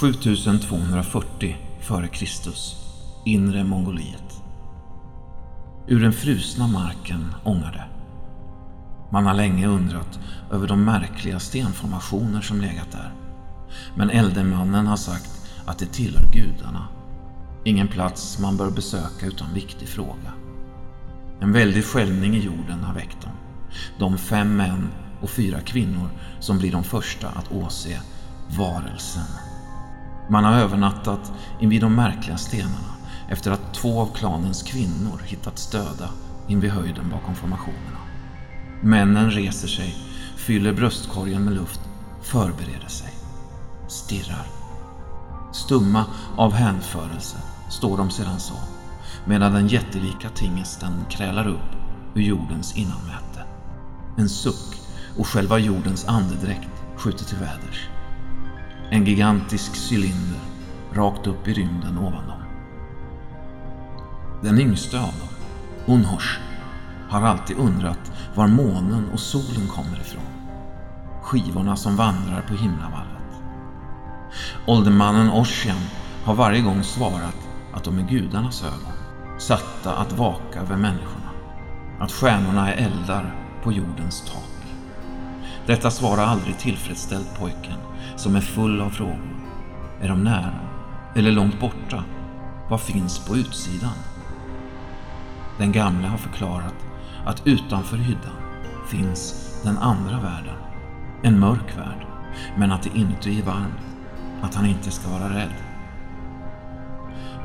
7240 f.Kr. Inre Mongoliet. Ur den frusna marken ångar det. Man har länge undrat över de märkliga stenformationer som legat där. Men eldemannen har sagt att det tillhör gudarna. Ingen plats man bör besöka utan viktig fråga. En väldig skällning i jorden har väckt dem. De fem män och fyra kvinnor som blir de första att åse varelsen. Man har övernattat invid de märkliga stenarna efter att två av klanens kvinnor hittats döda invid höjden bakom formationerna. Männen reser sig, fyller bröstkorgen med luft, förbereder sig, stirrar. Stumma av hänförelse står de sedan så, medan den jättelika tingesten krälar upp ur jordens innanmäte. En suck och själva jordens andedräkt skjuter till väders. En gigantisk cylinder rakt upp i rymden ovan dem. Den yngste av dem, Unhosh, har alltid undrat var månen och solen kommer ifrån. Skivorna som vandrar på himlavalvet. Åldermannen Oshian har varje gång svarat att de är gudarnas ögon, satta att vaka över människorna. Att stjärnorna är eldar på jordens tak. Detta svar har aldrig tillfredsställt pojken, som är full av frågor. Är de nära? Eller långt borta? Vad finns på utsidan? Den gamle har förklarat att utanför hyddan finns den andra världen. En mörk värld, men att det inuti är varmt. Att han inte ska vara rädd.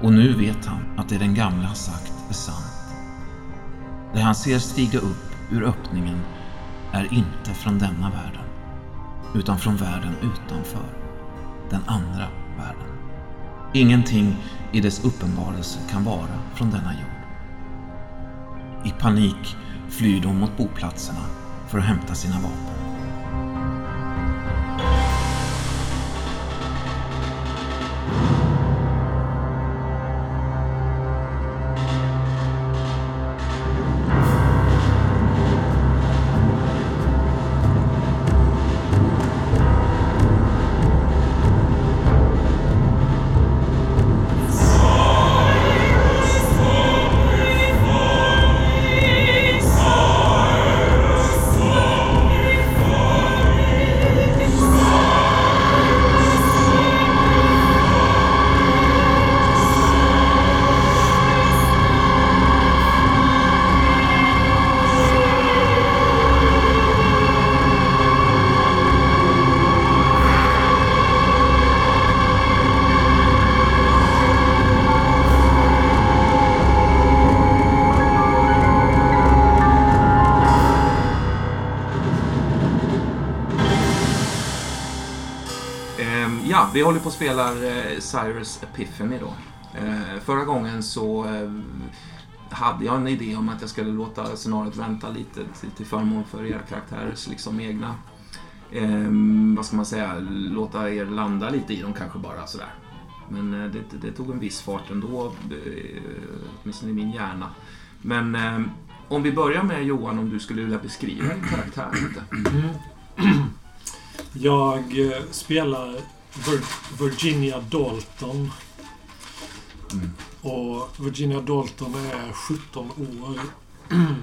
Och nu vet han att det den gamle har sagt är sant. Det han ser stiga upp ur öppningen är inte från denna världen, utan från världen utanför. Den andra världen. Ingenting i dess uppenbarelse kan vara från denna jord. I panik flyr de mot boplatserna för att hämta sina vapen. Vi håller på att spela eh, Cyrus Epiphany då. Eh, förra gången så eh, hade jag en idé om att jag skulle låta scenariot vänta lite till, till förmån för era karaktärers liksom egna, eh, vad ska man säga, låta er landa lite i dem kanske bara sådär. Men eh, det, det tog en viss fart ändå, eh, åtminstone i min hjärna. Men eh, om vi börjar med Johan, om du skulle vilja beskriva din karaktär lite. Mm. Jag eh, spelar Virginia Dalton. Mm. Och Virginia Dalton är 17 år.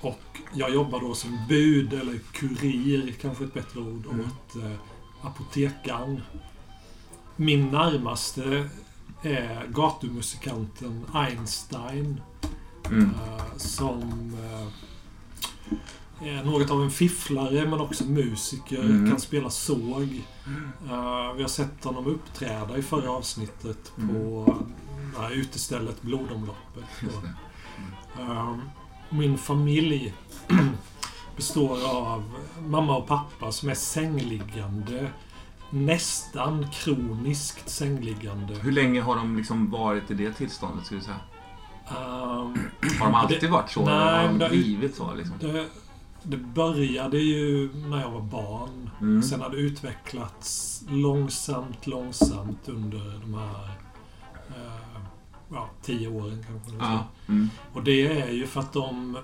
Och jag jobbar då som bud, eller kurir, kanske ett bättre ord, Mm. åt eh, apotekaren. Min närmaste är gatumusikanten Einstein. Mm. eh, som eh, något av en fifflare men också musiker. Mm. Kan spela såg. Eh, vi har sett honom uppträda i förra avsnittet på det här utestället Blodomloppet. Eh, min familj består av mamma och pappa som är sängliggande. Nästan kroniskt sängliggande. Hur länge har de liksom varit i det tillståndet, skulle du säga? Ehm, Har de alltid Det- varit så? nej, har de blivit så? Liksom? Det, det började ju när jag var barn. Mm. Sen har det utvecklats långsamt, långsamt under de här eh, ja, tio åren kanske. Ja. Mm. Och det är ju för att de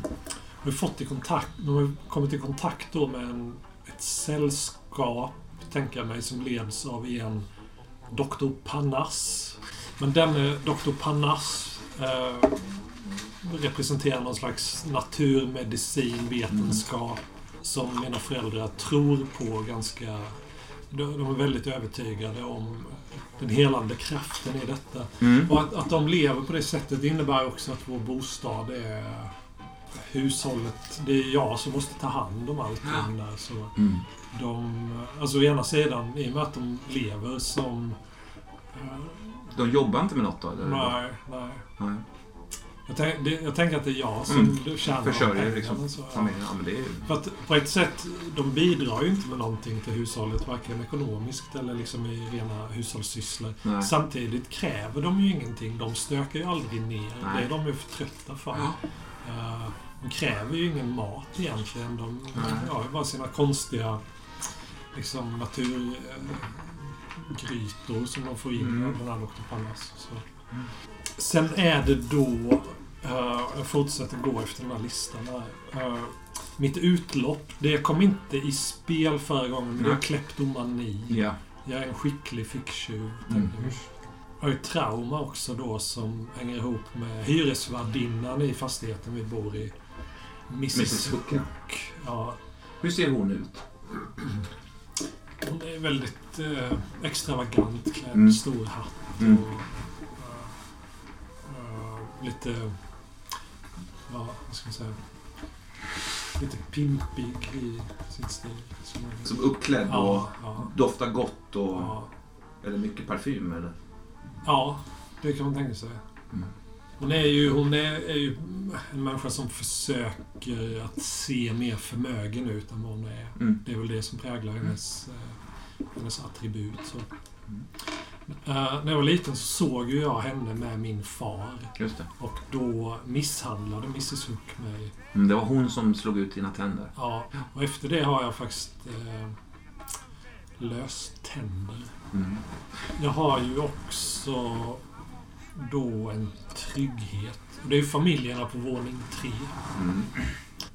har fått i kontakt, de har kommit i kontakt då med en, ett sällskap tänka mig, som leds av en Dr. Panas. Men denne Dr. Panas eh, representerar någon slags naturmedicin, vetenskap som mina föräldrar tror på ganska... De de är väldigt övertygade om den helande kraften i detta. Mm. Och att, att de lever på det sättet innebär också att vår bostad är hushållet. Det är jag som måste ta hand om allting där. Så Mm. de, alltså å ena sidan, i och med att de lever som... eh, De jobbar inte med något då? Eller? nej, nej. Nej. Jag, tänk, det, jag tänker att det är jag som Mm. tjänar Försörjer liksom så, familjen. Ja, men det är ju... För att på ett sätt, de bidrar ju inte med någonting till hushållet, varken ekonomiskt eller liksom i rena hushållssysslor. Nej. Samtidigt kräver de ju ingenting. De stökar ju aldrig ner. Nej. Det är de ju för trötta för. Ja. Eh, de kräver ju ingen mat egentligen. De Nej. har ju bara sina konstiga liksom naturgrytor som de får in Mm. av den här Dr. Pallas. Så. Mm. Sen är det då... eh, jag fortsätter gå efter den här listan här. Eh, mitt utlopp, det kom inte i spel förra gången, men det är kleptomani. Ja. Jag är en skicklig ficktjuv. Mm. jag. Har ju trauma också då som hänger ihop med hyresvärdinnan i fastigheten vi bor i. Mrs, Mrs. Hook. Hook. Ja, Hur ser hon ut? hon är väldigt eh, extravagant klädd. Mm. Stor hatt och Mm. eh, eh, lite... Ja, vad ska man säga? Lite pimpig i sin stil. Som, Som uppklädd och ja, ja, doftar gott och... ja. Eller mycket parfym eller? ja, det kan man tänka sig. Mm. Hon är ju, hon är, är ju en människa som försöker att se mer förmögen ut än vad hon är. Mm. Det är väl det som präglar hennes, eh, hennes attribut. Så. Mm. Eh, när jag var liten så såg ju jag henne med min far. Just det. Och då misshandlade Mrs Hook mig. Mm, det var hon som slog ut dina tänder. Ja, och efter det har jag faktiskt eh, löst tänder. Mm. Jag har ju också då en trygghet. Och det är ju familjerna på våning tre. Mm.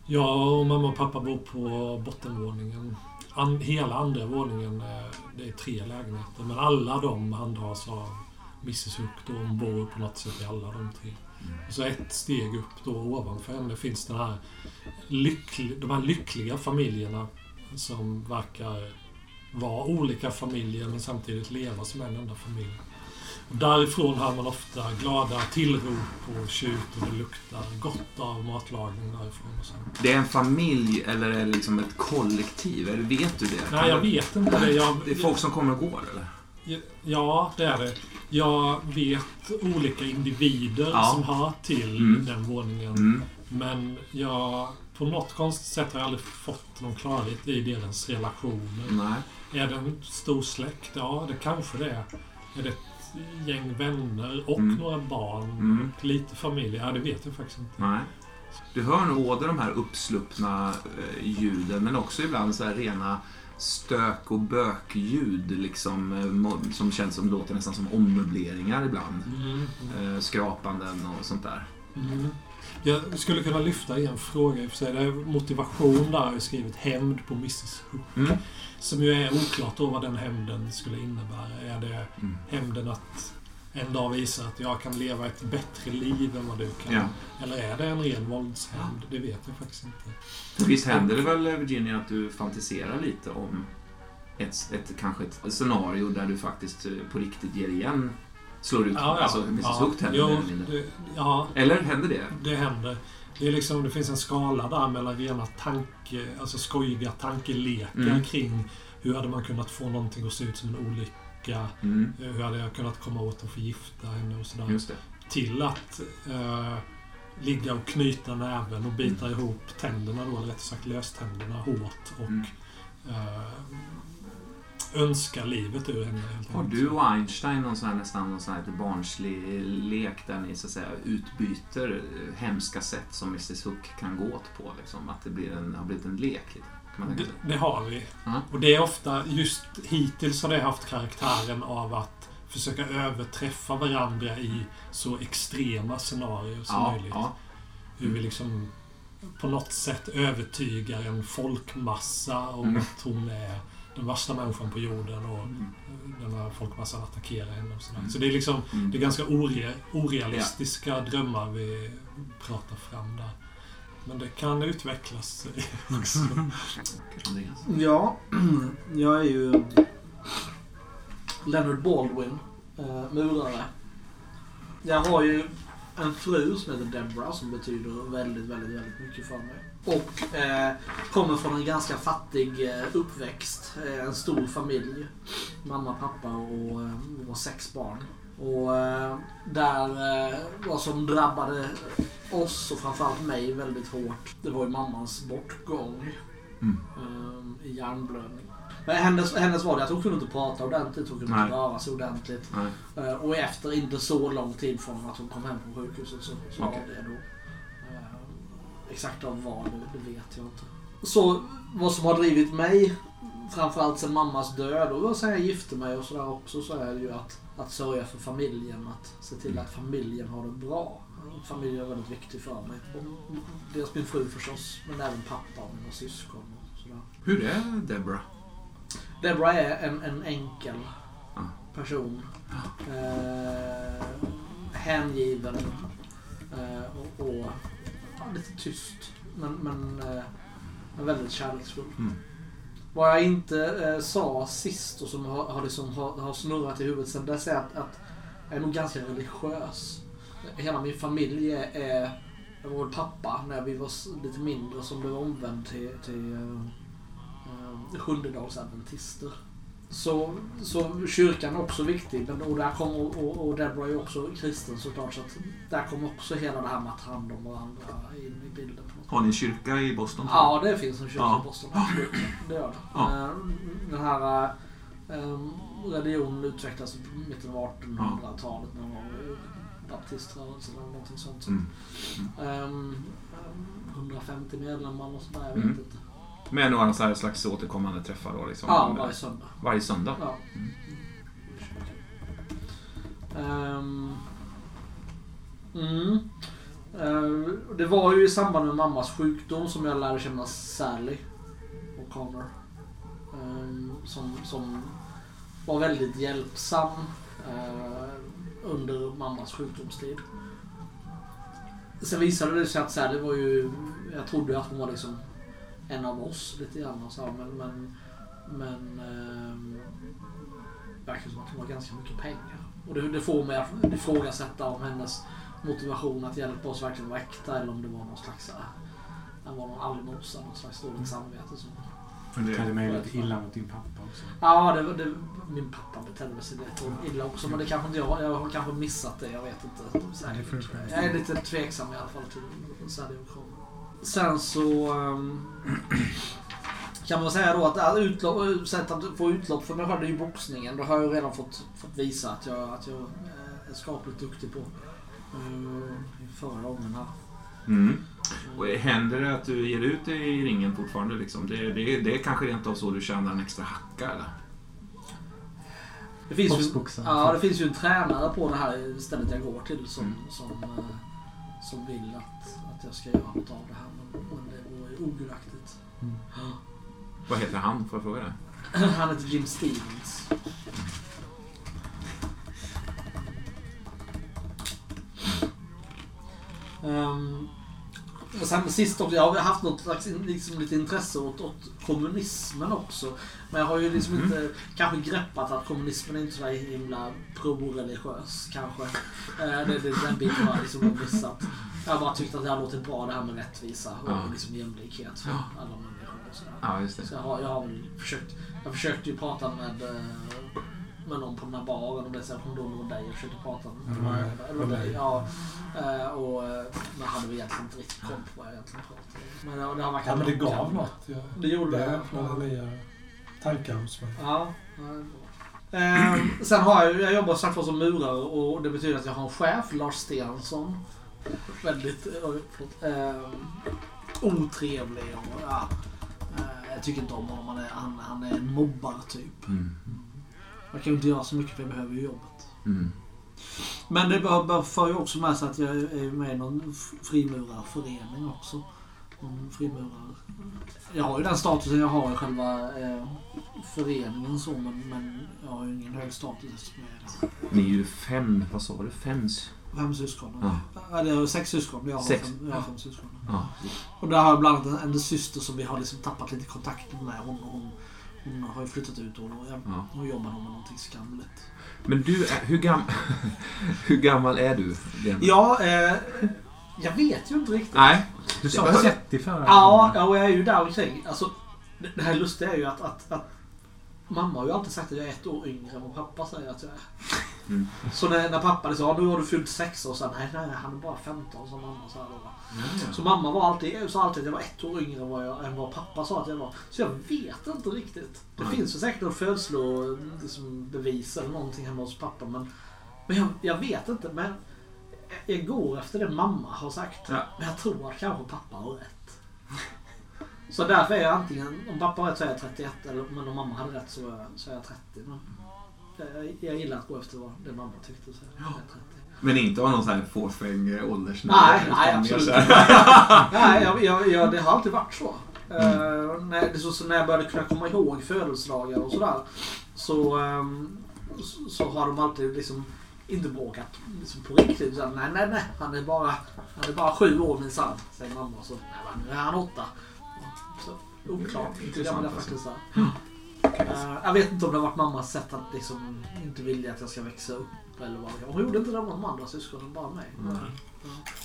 Jag och mamma och pappa bor på bottenvåningen. An, hela andra våningen, eh, det är tre lägenheter. Men alla de handhas av Mrs Hook. Då hon bor på något sätt i alla de tre. Och så ett steg upp då ovanför henne finns den här lyckli, de här lyckliga familjerna som verkar vara olika familjer men samtidigt leva som en enda familj. Och därifrån hör man ofta glada tillrop och tjut och det luktar gott av matlagning därifrån. Och så. Det är en familj eller är det liksom ett kollektiv? Eller vet du det? Nej, jag vet inte det. Jag, Det är folk som kommer och går eller? Ja, det är det. Jag vet olika individer Ja. som hör till Mm. den våningen. Mm. Men jag... På något konstigt sätt har jag aldrig fått någon klarhet i deras relationer. Nej. Är det en stor släkt? Ja, det kanske det är. Är det gäng vänner och Mm. några barn? Mm. Och lite familj? Ja, det vet jag faktiskt inte. Nej. Du hör nog både de här uppsluppna eh, ljuden men också ibland så här rena stök och bökljud liksom, eh, som känns som låter nästan som ommöbleringar ibland. Mm. Eh, skrapanden och sånt där. Mm. Jag skulle kunna lyfta en fråga i och för sig. Det är motivation där har jag skrivit hämnd på Mrs Hook. Mm. Som ju är oklart då vad den hämnden skulle innebära. Är det Mm. hämnden att en dag visa att jag kan leva ett bättre liv än vad du kan? Ja. Eller är det en ren våldshämnd? Det vet jag faktiskt inte. Visst händer det väl, Virginia, att du fantiserar lite om ett, ett, kanske ett scenario där du faktiskt eh, på riktigt ger igen, slår ut, alltså Mrs Hook tänder Jo, mer eller mindre. det, ja, Eller händer det? det händer. Det, är liksom, det finns en skala där mellan rena tanke, alltså skojiga tankelekar Mm. kring hur hade man kunnat få någonting att se ut som en olycka? Mm. Hur hade jag kunnat komma åt att förgifta henne och sådär. Till att eh, ligga och knyta näven och bita ihop tänderna då, eller rättare sagt löständerna hårt och Mm. eh, önska livet ur henne. Har du och Einstein någon sån här, nästan någon sån här barnslig lek där ni så att säga utbyter eh, hemska sätt som Mrs Hook kan gå åt på? Liksom? Att det blir en, har blivit en lek lite? Det, det har vi. Ja. Och det är ofta, just hittills har det haft karaktären av att försöka överträffa varandra i så extrema scenarier som Ja, möjligt. ja. Hur vi liksom på något sätt övertygar en folkmassa om Mm. att hon är den värsta människan på jorden och Mm. den här folkmassan attackerar henne och sådär. Mm. Så det är liksom Mm. det är ganska ore, orealistiska drömmar vi pratar fram där. Men det kan utvecklas också. Andreas. Ja, jag är ju Leonard Baldwin, eh, murare. Jag har ju en fru som heter Deborah som betyder väldigt, väldigt, väldigt mycket för mig. Och eh, kommer från en ganska fattig eh, uppväxt. Eh, en stor familj. Mamma, pappa och eh, var sex barn. Och eh, där, eh, vad som drabbade oss och framförallt mig väldigt hårt, det var ju mammans bortgång. Mm. I hjärnblödning. Men hennes, hennes var det att hon kunde inte prata ordentligt, hon kunde Nej. inte röra sig ordentligt. Nej. Och efter inte så lång tid från att hon kom hem från sjukhuset så, så Okej. var det då. Exakt av vad, det, vet jag inte. Så vad som har drivit mig, framförallt sen mammas död och sen jag gifte mig och sådär också, så är det ju att, att sörja för familjen. Att se till att familjen har det bra. Familjen är väldigt viktig för mig. Och dels min fru förstås, men även pappa och mina syskon. Och sådär. Hur är Deborah? Deborah är en, en enkel Ja. person. Eh, hängiven. Eh, och, och lite tyst. Men, men, eh, men väldigt kärleksfull. Mm. Vad jag inte eh, sa sist och som har, har, liksom, har, har snurrat i huvudet sen dess är att, att jag är nog ganska religiös. Hela min familj är, väl pappa när vi var lite mindre som blev omvänd till, till uh, uh, sjundedagsadventister. Så, så kyrkan är också viktig. Men, och, där kom, och, och, Deborah är ju också kristen såklart. Så att där kommer också hela det här med att ta hand om varandra in i bilden. Har ni kyrka i Boston? Ja, det finns en kyrka Ja. i Boston. Absolut. Det gör det. Ja. Eh, Den här eh, religionen utvecklades i mitten av 1800-talet när man var baptiströrelsen eller någonting sånt. Mm. Ehm, 150 medlemmar och sådär, jag Mm. vet inte. Med några så här slags återkommande träffar då? Liksom, Ja, varje söndag. Varje söndag? Ja. Mm. Ehm, mm. Ehm, det var ju i samband med mammas sjukdom som jag lärde känna Sally O'Connor. Ehm, som, som var väldigt hjälpsam eh, under mammas sjukdomstid. Sen visade det sig att Sally var ju, jag trodde att hon var liksom en av oss lite grann så, här, men, men, men ehm, verkar som att hon har ganska mycket pengar. Och det, det får mig att ifrågasätta om hennes motivation att hjälpa oss verkligen var äkta eller om det var någon slags äh, det var någon allmosa, någon slags dåligt samvete. Som, Betedde mig lite illa mot din pappa också. ja, det, det, min pappa betedde sig lite illa också men det kanske inte jag, jag har kanske missat det, jag vet inte. skämta. Jag är lite tveksam i alla fall till Sadio Krono. Sen så ehm, kan man säga då att att utlopp, sätt att få utlopp för mig själv är ju boxningen. Det har jag ju redan fått, fått visa att jag, att jag eh, är skapligt duktig på. Uh, förra gången här. Mm. Och händer det att du ger ut dig i ringen fortfarande? Liksom? Det, det, det är kanske rent av så du tjänar en extra hacka, eller? Det finns, ju, ja, det finns ju en tränare på det här stället jag går till som, Mm. som, eh, som vill att, att jag ska göra något av det här. Det vore ogudaktigt. Mm. Vad heter han, får jag fråga det? Han heter Jim Stevens. Um, och sen sist också, jag har haft något slags liksom, lite intresse åt, åt kommunismen också. Men jag har ju liksom Mhm. inte kanske greppat att kommunismen är inte så himla pro-religiös kanske. Eh, det, det, den biten har jag liksom missat. Jag bara tyckt att det har låtit bra det här med rättvisa och Ja. liksom jämlikhet för Ja. alla människor och sådär. Ja, just det. Så jag har, jag har väl försökt. Jag försökte ju prata med, eh, med någon på den här baren. Om det är om det var dig. Jag försökte prata med. Ja, jag. eller var dig. Ja. Eh, Och eh, men hade väl egentligen inte riktigt koll på vad jag egentligen pratade. Men det, det har Ja, men det gav något. Jag, Det gjorde det det. nya tankar hos mig. Ja, ja. Ehm, sen har jag, jag jobbar sagt som murare och det betyder att jag har en chef, Lars Stensson. Väldigt eh, ehm, otrevlig och ja, eh, jag tycker inte om honom. Han är, han, han är en mobbar-typ. Mm. Jag kan inte göra så mycket för jag behöver ju jobbet. Mm. Men det för ju också med sig att jag är med i någon frimurarförening också. som frimurare. Jag har ju den statusen jag har i själva eh, föreningen så men, men jag har ju ingen hög status eftersom jag är Ni är ju fem, vad sa du? Fem? Fem syskon. Ja. Det är sex syskon. Jag har, Sex. Fem, jag har fem syskon. Ja. Och där har jag bland annat en, en syster som vi har liksom tappat lite kontakten med. Hon, hon, hon har ju flyttat ut och jag, Ja. hon jobbar med någonting skamligt. Men du, är, hur, gam, hur gammal är du? Lena? Ja, eh, jag vet ju inte riktigt. Nej. Du sa hör- 30 förra Ja, gången. ja, och jag är ju där omkring. Alltså, det, det här lustiga är ju att, att, att mamma har ju alltid sagt att jag är ett år yngre än vad pappa säger att jag är. Mm. Så när, när pappa sa nu har du fyllt sex år, så nej, nej, han är bara 15 som mamma sa då. Ja, Så mamma var alltid, sa alltid att jag var ett år yngre än vad, jag, än vad pappa sa att jag var. Så jag vet inte riktigt. Det Nej. finns ju säkert något födslobevis liksom, eller någonting hemma hos pappa. Men, men jag, jag vet inte. Men jag, jag går efter det mamma har sagt. Ja. Men jag tror att kanske pappa har rätt. Så därför är jag antingen, om pappa har rätt så är jag 31. Eller, men om mamma hade rätt så är jag, så är jag 30. Men jag, jag gillar att gå efter vad det mamma tyckte. Så 30. Men inte av någon sån här fåfäng åldersnivå? Nej, nej absolut. Nej, jag, jag, jag, det har alltid varit så. Eh, när, det är så, så när jag började kunna komma ihåg födelsedagar och sådär. Så, ehm, så, så har de alltid liksom inte bråkat liksom på riktigt. Så, nej, nej, nej. Han är bara, han är bara sju år minsann, säger mamma. Så, nej, nu är han åtta. Så, oklart. Det Intressant, gamla alltså. faktiskt. där. Eh, jag vet inte om det har varit mammas sätt att liksom inte vilja att jag ska växa upp. Eller vad. Hon gjorde inte det med de andra syskonen, bara mig. Nej.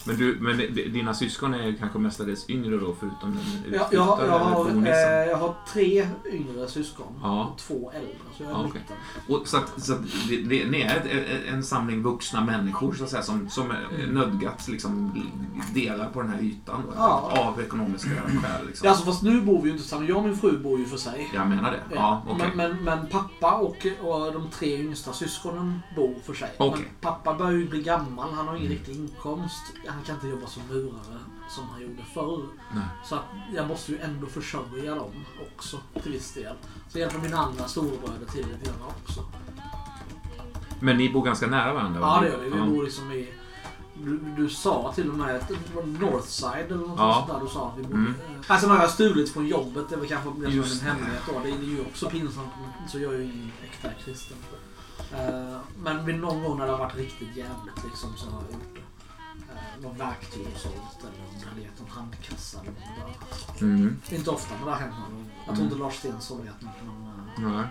Men, du, men dina syskon är kanske mestadels yngre då, förutom den Jag, utflyttade jag, har- jag, har, eh, jag har tre yngre syskon Ja. och två äldre. Så jag är Ja, mitten. Och så att, så att det, det, är en samling vuxna människor så att säga, som, som är nödgats liksom dela på den här ytan då, Ja. av ekonomiska skäl. Liksom. Ja, alltså, fast nu bor vi ju inte tillsammans. Jag och min fru bor ju för sig. Jag menar det. Ja, okej. men, men, men pappa och, och de tre yngsta syskonen bor för sig. Okej. Men pappa börjar ju bli gammal. Han har ingen riktig inkomst. Han kan inte jobba som murare som han gjorde förr. Nej. Så att jag måste ju ändå försörja dem också till viss del. Så hjälper mina andra storebröder till lite grann också. Men ni bor ganska nära varandra? Ja, det gör vi. Vi bor liksom i... Du, du sa till och med att det var Northside eller något Ja. sånt där. Du sa att vi bodde. Mm. Alltså har jag stulit från jobbet. Det väl kanske det en hemlighet då. Det är ju också pinsamt. Så jag är ju ingen äkta kristen. Eh, Men någon gång när det har varit riktigt jävligt liksom så har jag det. Någon verktyg och sålt eller om det hade gett någon handkassa eller något där. Mm. Inte ofta men det hänt någon gång. Jag tror inte Lars Stensson vet något men... eh, Nej.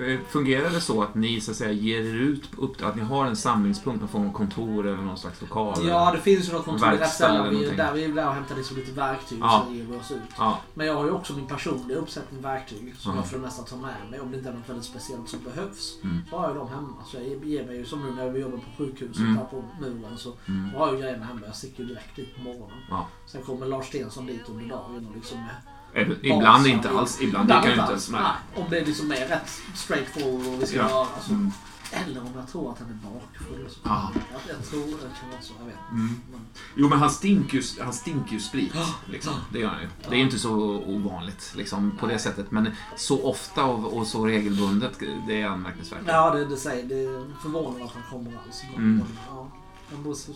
Eh, Fungerar det så att ni så att säga ger er ut upp, att ni har en samlingspunkt, någon form av kontor eller någon slags lokal? Ja, det finns ju något kontor i rätt Verkstad ställe. eller Vi, någonting. där vi där och hämtar liksom lite verktyg Ja. så ger vi oss ut. Ja, Men jag har ju också min personliga uppsättning verktyg som Ja. jag för det mesta tar med mig om det inte är något väldigt speciellt som behövs. Mm. Så har jag dem hemma. Så jag ger mig ju som nu när vi jobbar på sjukhuset Mm. här på muren så mm. har jag ju grejerna hemma. Jag sticker ju direkt dit på morgonen. Ja. Sen kommer Lars Stensson dit under dagen och liksom med Eller, ibland basar. inte alls. Ibland det kan ju inte ens. Nej, om det liksom är rätt straightforward och vi ska Ja. göra så. Mm. Eller om jag tror att han är bakfull. Ja. Jag, jag tror det kan vara så. Jag vet Mm. Men, Jo, men han stinker ju, han stinker ju sprit. Ja. Liksom. Det gör han ju. Det är inte så ovanligt liksom, på det sättet. Men så ofta och, och så regelbundet, det är anmärkningsvärt. Ja, det, det säger det är förvånande att han kommer alls. Mm. ja, men då så.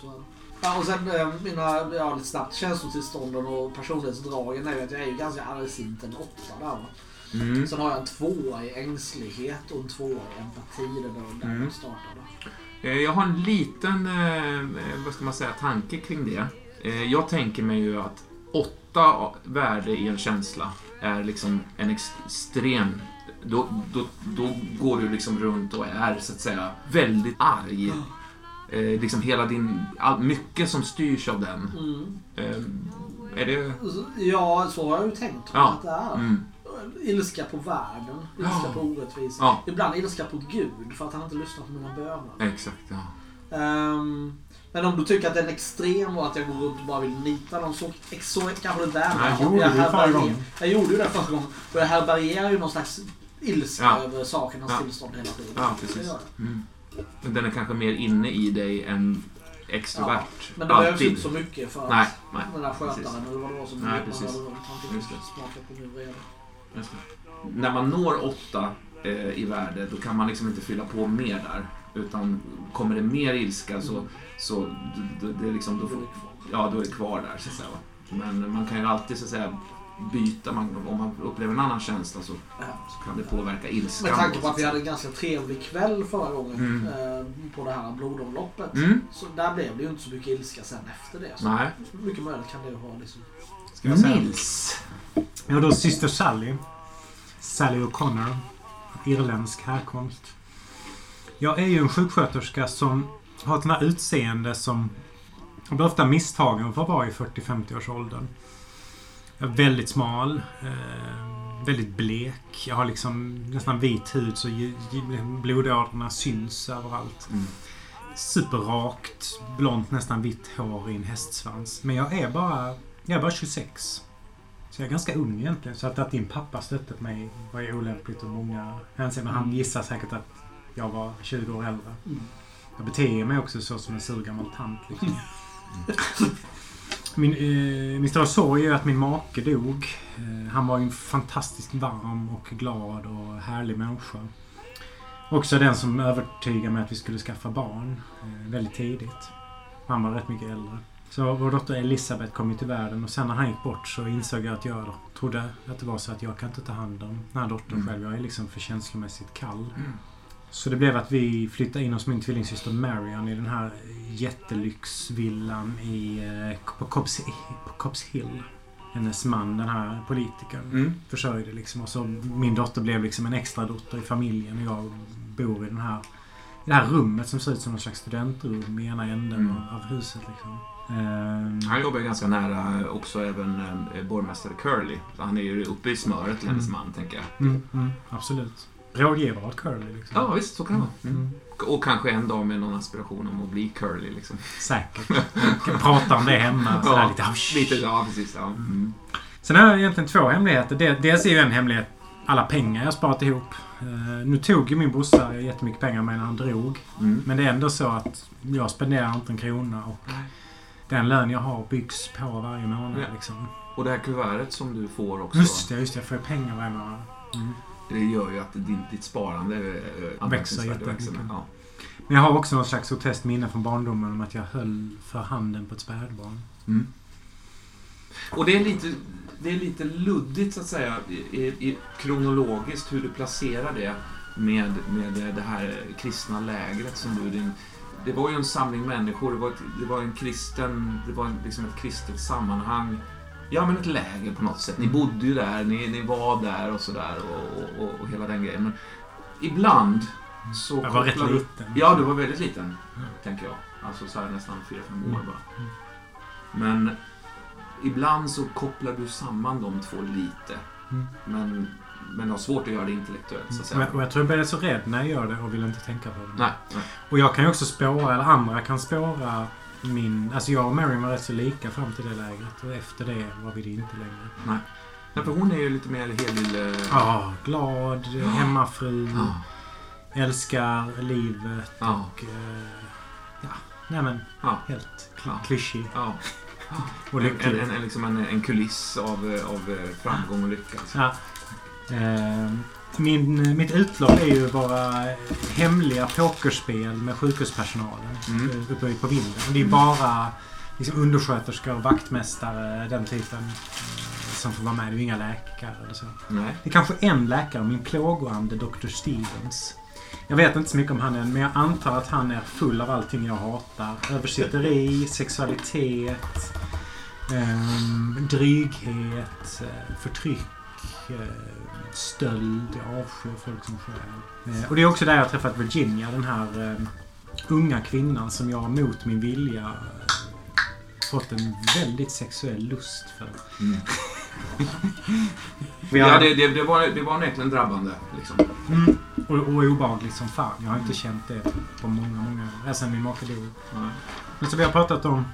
Ja, och sen eh, mina, ja lite snabbt, känslotillstånden och personlighetsdragen är ju att jag är ju ganska argsint en åtta där. va. Mm. Sen har jag en tvåa i ängslighet och en tvåa i empati. Det var där Mm. jag startade. Eh, Jag har en liten, eh, vad ska man säga, tanke kring det. Jag tänker mig ju att åtta värde i en känsla är liksom en extrem... Då, då, då går du liksom runt och är så att säga väldigt arg. Eh, liksom hela din... All, mycket som styrs av den. Mm. Eh, är det... Ja, så har jag ju tänkt Ja. att det är. Mm. Ilska på världen, ilska Ja. på orättvisa. Ja. Ibland ilska på Gud för att han inte lyssnar på mina böner. Exakt, ja. Ehm, men om du tycker att den är extrem och att jag går runt och bara vill nita någon så, så kanske det inte är. Nej, Men gjorde jag förra gången. Jag gjorde ju det förra gången. Och jag härbärgerar ju någon slags ilska Ja. över sakernas Ja. tillstånd hela tiden. Ja, Det precis. gör jag. Mm. Men den är kanske mer inne i dig än extrovert. Men det behövs inte så mycket för att Nej, nej. den där precis. skötaren eller vad det var som Nej, precis. han fick det. smaka på min vrede. Det. När man når åtta eh, i värde, då kan man liksom inte fylla på mer där. Utan kommer det mer ilska så, Mm. så det är liksom, då, får, det ja, då är det kvar där. Så att säga? Men man kan ju alltid så att säga byta. Man, om man upplever en annan känsla så, Ja. så kan det påverka ilskan. Med tanke på att vi hade en ganska trevlig kväll förra gången Mm. eh, på det här blodomloppet. Mm. Så där blev det ju inte så mycket ilska sen efter det. Så Nej. mycket möjligt kan det ha liksom. Ska jag säga? Nils. Ja, då syster Sally. Sally O'Connor. Irländsk härkomst. Jag är ju en sjuksköterska som har ett sånt här utseende som... Jag blir ofta misstagen för att vara i 40-50 års åldern. Väldigt smal. Eh, väldigt blek. Jag har liksom nästan vit hud så blodådrorna syns överallt. Mm. Superrakt, blont, nästan vitt hår i en hästsvans. Men jag är bara, jag är bara 26. Så jag är ganska ung egentligen. Så att, att din pappa stöttat mig var ju olämpligt och många hänseenden. Han gissar säkert att jag var 20 år äldre. Mm. Jag beter mig också så som en sur gammal tant. Liksom. Min, eh, min stora sorg är ju att min make dog. Eh, han var en fantastiskt varm och glad och härlig människa. Också den som övertygade mig att vi skulle skaffa barn eh, väldigt tidigt. Han var rätt mycket äldre. Så vår dotter Elisabeth kom ju till världen och sen när han gick bort så insåg jag att jag trodde att det var så att jag kan inte ta hand om den här dottern Mm. själv. Jag är liksom för känslomässigt kall. Mm. Så det blev att vi flyttade in hos min tvillingsyster Marion i den här jättelyxvillan i, eh, på, Cobbs, på Cobbs Hill. Hennes man, den här politikern, Mm. försörjde liksom. Och så min dotter blev liksom en extra dotter i familjen och jag bor i den här, i det här rummet som ser ut som någon slags studentrum i ena änden Mm. av, huset. Liksom. Ehm, Han jobbar ju ganska nära också även eh, borgmästare Curly. Så han är ju uppe i smöret hennes Mm. man, tänker jag. mm, mm, absolut. Rådgivare åt Curly. Liksom. Ja, visst, så kan det vara. Mm. Mm. Och kanske en dag med någon aspiration om att bli Curly, liksom. Säkert. Kan prata om det hemma. Sådär Ja, lite, "Oh, shh." Lite, ja, precis. Ja. Mm. Sen har jag egentligen två hemligheter. Det- Dels är ju en hemlighet alla pengar jag sparat ihop. Eh, nu tog ju min brorsa jättemycket pengar med när han drog. Mm. Men det är ändå så att jag spenderar inte en krona och den lön jag har byggs på varje månad. Ja. Liksom. Och det här kuvertet som du får också. Just det, just det. Jag får pengar varje månad. Mm. Det gör ju att din, ditt sparande eh, anmärkningsvärt jättemycket. växer. Ja. Men jag har också något slags groteskt minne från barndomen om att jag höll för handen på ett spädbarn. Mm. Och det är lite, det är lite luddigt så att säga i, i, kronologiskt hur du placerar det med, med det här kristna lägret som du din, det var ju en samling människor, det var, ett, det var en kristen, det var liksom ett kristet sammanhang. Ja, men ett läger på något sätt. Ni bodde ju där, ni, ni var där och sådär och, och, och hela den grejen. Men ibland så Jag var rätt du- liten. Ja, du var väldigt liten, tänker jag. Alltså så här nästan 4-5 år bara. Mm. Men ibland så kopplar du samman de två lite. Mm. Men, men har svårt att göra det intellektuellt, så att säga. jag, och jag tror jag blir så rädd när jag gör det och vill inte tänka på det. Nej, nej. Och jag kan ju också spåra, eller andra kan spåra min... Alltså jag och Mary var rätt så lika fram till det lägret. Och efter det var vi det inte längre. nej. För hon är ju lite mer helylle... Ja, glad, hemmafru, Ja. älskar livet och... Eh, ja, nej men helt kl- klyschig och En, lycklig. en, en, liksom en, en kuliss av, eh, av eh, framgång och lycka. Liksom. Ja. Eh, min, mitt utlopp är ju våra hemliga pokerspel med sjukhuspersonalen Mm. eh, uppe på vinden. Det är bara liksom, undersköterskor, vaktmästare, den typen eh, som får vara med. Det är ju inga läkare eller så. Nej. Det är kanske en läkare, min plågoande Dr. Stevens. Jag vet inte så mycket om han än, men jag antar att han är full av allting jag hatar. Översitteri, sexualitet, ehm, dryghet, eh, förtryck, eh, stöld. Jag avskyr folk som stjäl. Eh, och det är också där jag har träffat Virginia, den här eh, unga kvinnan som jag mot min vilja eh, fått en väldigt sexuell lust för. Mm. Ja, det, det, det, var, det var onekligen drabbande. Liksom. Mm. Och, och obehagligt som fan. Jag har inte känt det på många, många år. Ja, sen min make dog. Nej. Men så vi har pratat om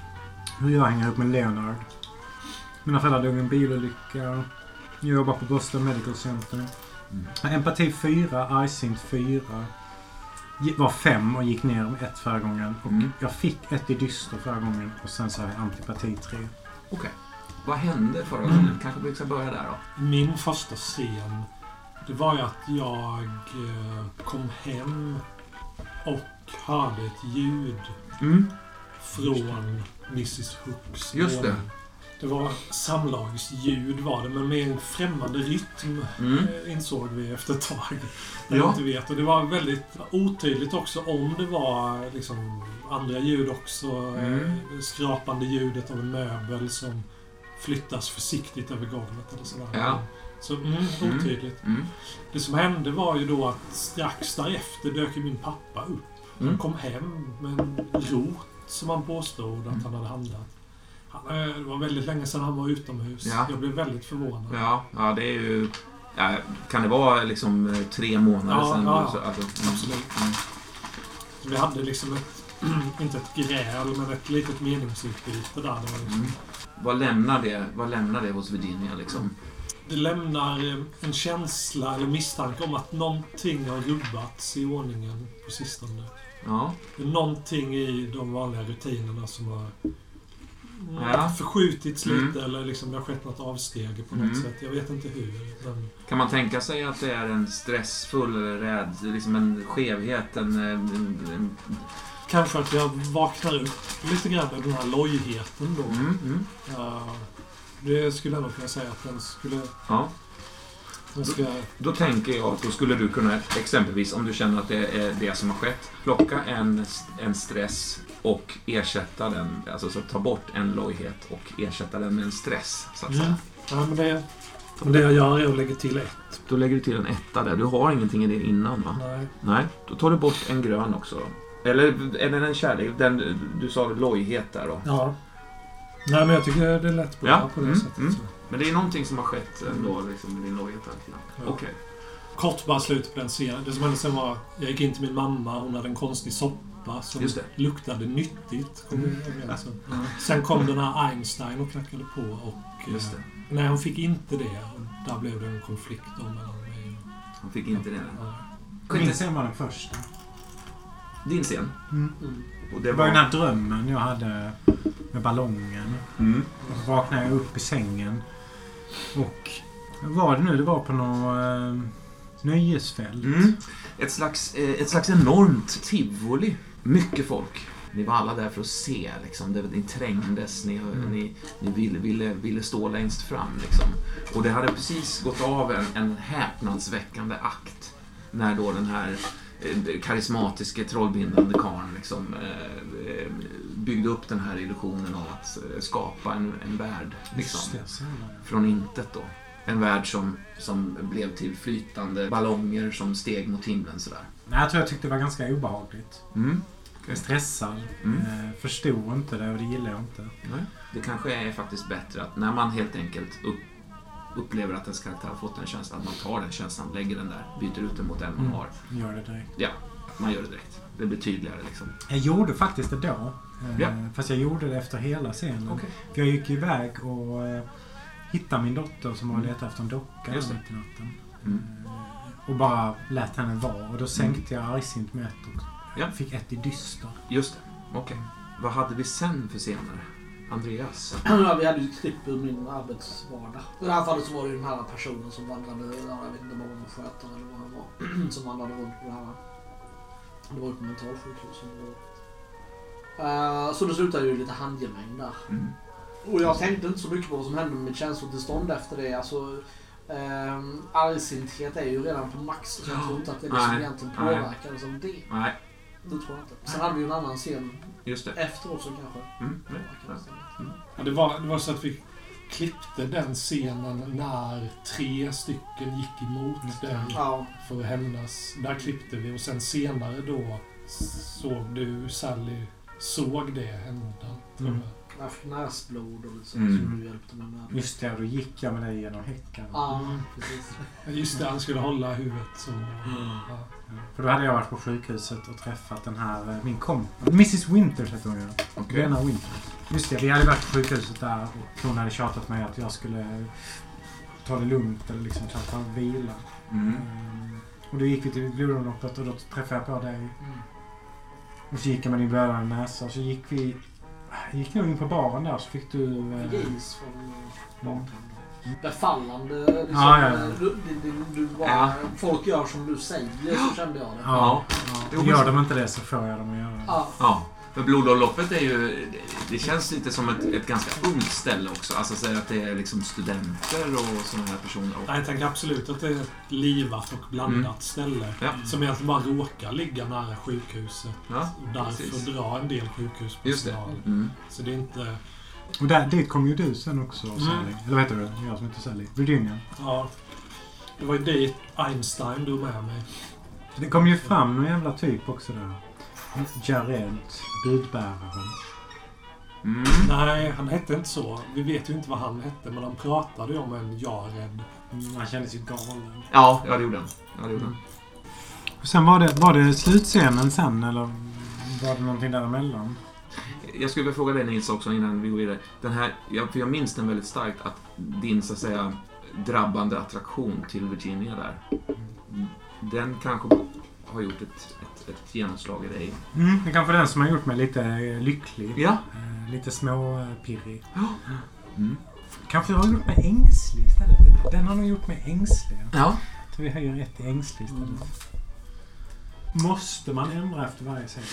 hur jag hänger ihop med Leonard. Mina föräldrar dog i en bilolycka. Jag jobbar på Boston Medical Center. Mm. Empati 4, Icint 4. Gi- Var 5 och gick ner med ett förra gången. Och Mm. jag fick ett i dyster förra gången och sen så har jag antipati 3. Okej. Vad hände förra gången? Kanske vi ska börja där då. Min första scen, det var ju att jag eh, kom hem och hörde ett ljud Mm. från Mrs Hooks Just det. Det var samlagsljud var det, men med en främmande rytm Mm. eh, insåg vi efter ett tag. Ja. Inte vet. Och det var väldigt otydligt också om det var liksom andra ljud också. Mm. Eh, Skrapande ljudet av en möbel som flyttas försiktigt över golvet eller sådär. Ja. Så mm, Mm. otydligt. Mm. Det som hände var ju då att strax därefter dök min pappa upp. Han Mm. kom hem med en rot som han påstod att han hade handlat. Eh, det var väldigt länge sedan han var utomhus. Ja. Jag blev väldigt förvånad. Ja, ja, det är ju... Ja, kan det vara liksom eh, tre månader Ja, sedan? ja, Så, alltså, mm. Absolut. Mm. Vi hade liksom ett, inte ett gräl, men ett litet meningsutbyte där. Var liksom, Mm. Vad, lämnar det, vad lämnar det hos Virginia liksom? det lämnar eh, en känsla eller misstanke om att någonting har rubbats i ordningen på sistone. Ja. Det är någonting i de vanliga rutinerna som har Ja. förskjutits Mm. lite eller liksom det har skett något avsteg på något Mm. sätt. Jag vet inte hur. Men Kan man tänka sig att det är en stressfull eller rädd, liksom en skevhet, en... en, en kanske att jag vaknar upp lite grann av den här lojheten då. mm, mm. Ja, det skulle jag nog kunna säga att den skulle... Ja. Den ska, Då tänker jag att då skulle du kunna, exempelvis om du känner att det är det som har skett, plocka en, en stress och ersätta den, alltså så ta bort en lojhet och ersätta den med en stress, så att Mm. säga. ja, men det, men det jag gör är att lägga till ett. Då lägger du till en etta där. Du har ingenting i det innan, va? Nej. Nej. Då tar du bort en grön också. Eller är det en kärlek? Den, du sa lojhet där då. Ja. Nej, men jag tycker det är lätt bra Ja, på det mm, sättet. mm. Men det är någonting som har skett ändå, liksom, med din lojhet här. Ja. Okej. Kort bara slut på den scenen. Det som hände sen var jag gick in till min mamma. Hon hade en konstig soppa som Just det. luktade nyttigt. Kom Mm. om. Sen kom den här Einstein och knackade på. Och, eh, Just det. Nej, hon fick inte det. Och där blev det en konflikt då mellan mig och... Han fick inte det. Ja. Min scen var den första. Din scen. Mm. Och Det var den här drömmen jag hade med ballongen. Mm. Och så vaknade jag upp i sängen. Och vad var det nu? Det var på något eh, nöjesfält. Mm. Ett, slags, eh, ett slags enormt tivoli. Mycket folk. Ni var alla där för att se. Liksom. Det, ni trängdes. Ni, Mm. ni, ni ville, ville, ville stå längst fram. Liksom. Och det hade precis gått av en, en häpnadsväckande akt. När då den här eh, karismatiske trollbindande karln liksom, eh, eh, byggde upp den här illusionen av att eh, skapa en, en värld. Liksom från intet då. En värld som, som blev till flytande ballonger som steg mot himlen sådär. Nej, jag tror jag tyckte det var ganska obehagligt. Mm. Stressad. Mm. Eh, förstod inte det och det gillar jag inte. Nej. Det kanske är faktiskt bättre att när man helt enkelt upp, upplever att ens karaktär har fått en känsla, att man tar den känslan, lägger den där, byter ut den mot en man Mm. har. Gör det direkt. Man gör det direkt. Det blir tydligare liksom. Jag gjorde faktiskt det då. Eh, Ja. Fast jag gjorde det efter hela scenen. Okej. För jag gick iväg och eh, hittade min dotter som och Mm. letade efter en docka mitt i natten. Mm. Eh, och bara lät henne vara. Och då sänkte jag argsint med ett och Ja. fick ett i dyster. Just det. Okej. Vad hade vi sen för scener? Andreas? Ja, vi hade ju ett klipp ur min arbetsvardag. I det här fallet så var det ju den här personen som vandrade, jag vet inte var en skötare eller vad han var, som vandrade runt på det här. Det var ju på mentalsjukhuset. Uh, så det slutade ju lite handgemäng där. Mm. Och jag tänkte inte så mycket på vad som hände med mitt känslotillstånd efter det. Alltså, um, argsinthet är ju redan på max. Så jag tror inte att det är det som Nej. egentligen påverkades av det. Nej, Det tror jag inte. Sen hade vi ju en annan scen just det. efter också kanske. Mm. Det. Ja, det, var, det var så att vi klippte den scenen när tre stycken gick emot den Ja, för att hämnas. Där klippte vi och sen senare då såg du Sally såg det hända. Mm. jag. fick näsblod och lite så Mm. som du hjälpte mig med. Just det, då gick jag med dig genom häcken. Ja, precis. Just det, han skulle hålla huvudet så. Mm. Ja. För då hade jag varit på sjukhuset och träffat den här, eh, min kompis. Mrs Winters heter hon ju. Okej. Lena Winters. Just det, vi hade varit på sjukhuset där och hon hade tjatat mig att jag skulle ta det lugnt eller liksom ta en vila. Mm. Mm. Och då gick vi till blodomloppet och då träffade jag på dig. Mm. Och så gick jag med din blödande näsa och så gick vi... Gick nog in på baren där så fick du... eh, Gis från bartendern. Befallande liksom. Ja, ja, ja. Du, du, du, du bara, Ja. Folk gör som du säger, så kände jag det. Ja, Ja. Gör men- de inte det så får jag dem att göra det. Ja. Ja, För blodomloppet är ju... Det känns lite som ett, ett ganska ungt ställe också. Alltså säga att det är liksom studenter och sådana här personer. Och, Nej, Jag tänker absolut att det är ett livat och blandat Mm. ställe. Ja. Som egentligen bara råkar ligga nära sjukhuset. ja, Och därför precis. drar en del Just det. sjukhuspersonal. Mm. Så det är inte... Och där, dit kom ju du sen också, Mm. Sally. Eller vad heter du? Jag som heter Sally. Virginia. Ja. Det var ju dit Einstein drog med mig. Det kom ju fram någon jävla typ också där. Jared, budbäraren. Mm. Nej, han hette inte så. Vi vet ju inte vad han hette, men han pratade ju om en Jared. Mm, Han kändes ju galen. Ja, ja, det gjorde den. Ja, det gjorde den. Och sen var det, var det slutscenen sen eller var det någonting däremellan? Jag skulle vilja fråga dig Nils också innan vi går vidare. Den här, jag, för jag minns den väldigt starkt att din så att säga drabbande attraktion till Virginia där. Den kanske har gjort ett, ett, ett genomslag i dig. Mm, det är kanske den som har gjort mig lite eh, lycklig. Ja. Eh, lite småpirrig. Mm. Kanske har gjort mig ängslig istället. Den har nog gjort mig ängslig. Ja. Jag tror vi höjer rätt till ängslig istället. Måste man ändra efter varje serie?